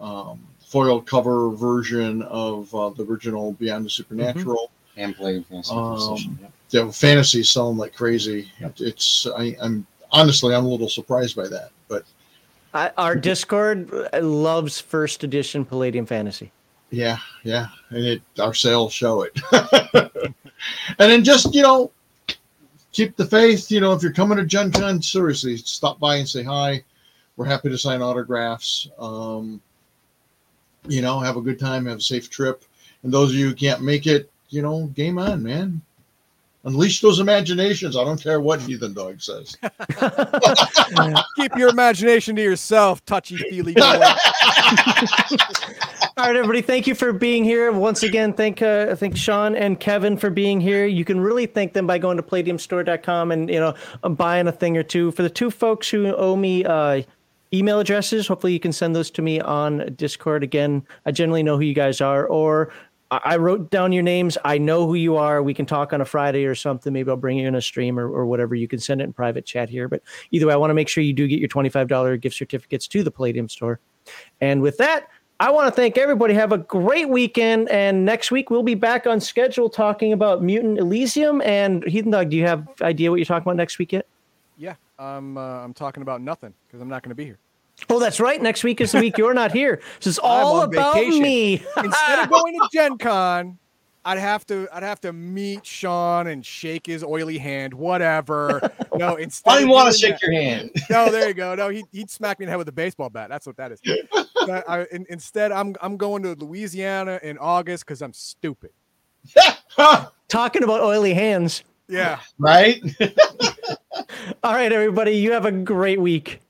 um, foil cover version of uh, the original Beyond the Supernatural. And Palladium Fantasy Um. Yep. The fantasy is selling like crazy. Yep. It's I, I'm honestly I'm a little surprised by that, but I, our Discord uh, loves first edition Palladium Fantasy. yeah, yeah, and it our sales show it. and then just you know keep the faith. You know, if you're coming to Gen Con, seriously, stop by and say hi. We're happy to sign autographs. Um, you know, have a good time, have a safe trip. And those of you who can't make it, you know, game on, man. Unleash those imaginations. I don't care what Heathen Dog says. Keep your imagination to yourself, touchy feely boy. All right, everybody. Thank you for being here. Once again, thank uh, thank Sean and Kevin for being here. You can really thank them by going to palladiumstore.com and you know buying a thing or two. For the two folks who owe me uh, email addresses, hopefully you can send those to me on Discord. Again, I generally know who you guys are, or I wrote down your names. I know who you are. We can talk on a Friday or something. Maybe I'll bring you in a stream or, or whatever. You can send it in private chat here. But either way, I want to make sure you do get your $25 gift certificates to the Palladium store. And with that, I want to thank everybody. Have a great weekend. And next week, we'll be back on schedule talking about Mutant Elysium. And Heathen Dog, do you have idea what you're talking about next week yet? Yeah, I'm uh, I'm talking about nothing because I'm not going to be here. Oh, that's right. Next week is the week you're not here. This is all about vacation. me. Instead of going to Gen Con, I'd have to I'd have to meet Sean and shake his oily hand, whatever. No, instead I of didn't want to doing shake your hand. No, there you go. No, he he'd smack me in the head with a baseball bat. That's what that is. But I, in, instead, I'm I'm going to Louisiana in August because I'm stupid. Talking about oily hands. Yeah. right? All right, everybody. You have a great week.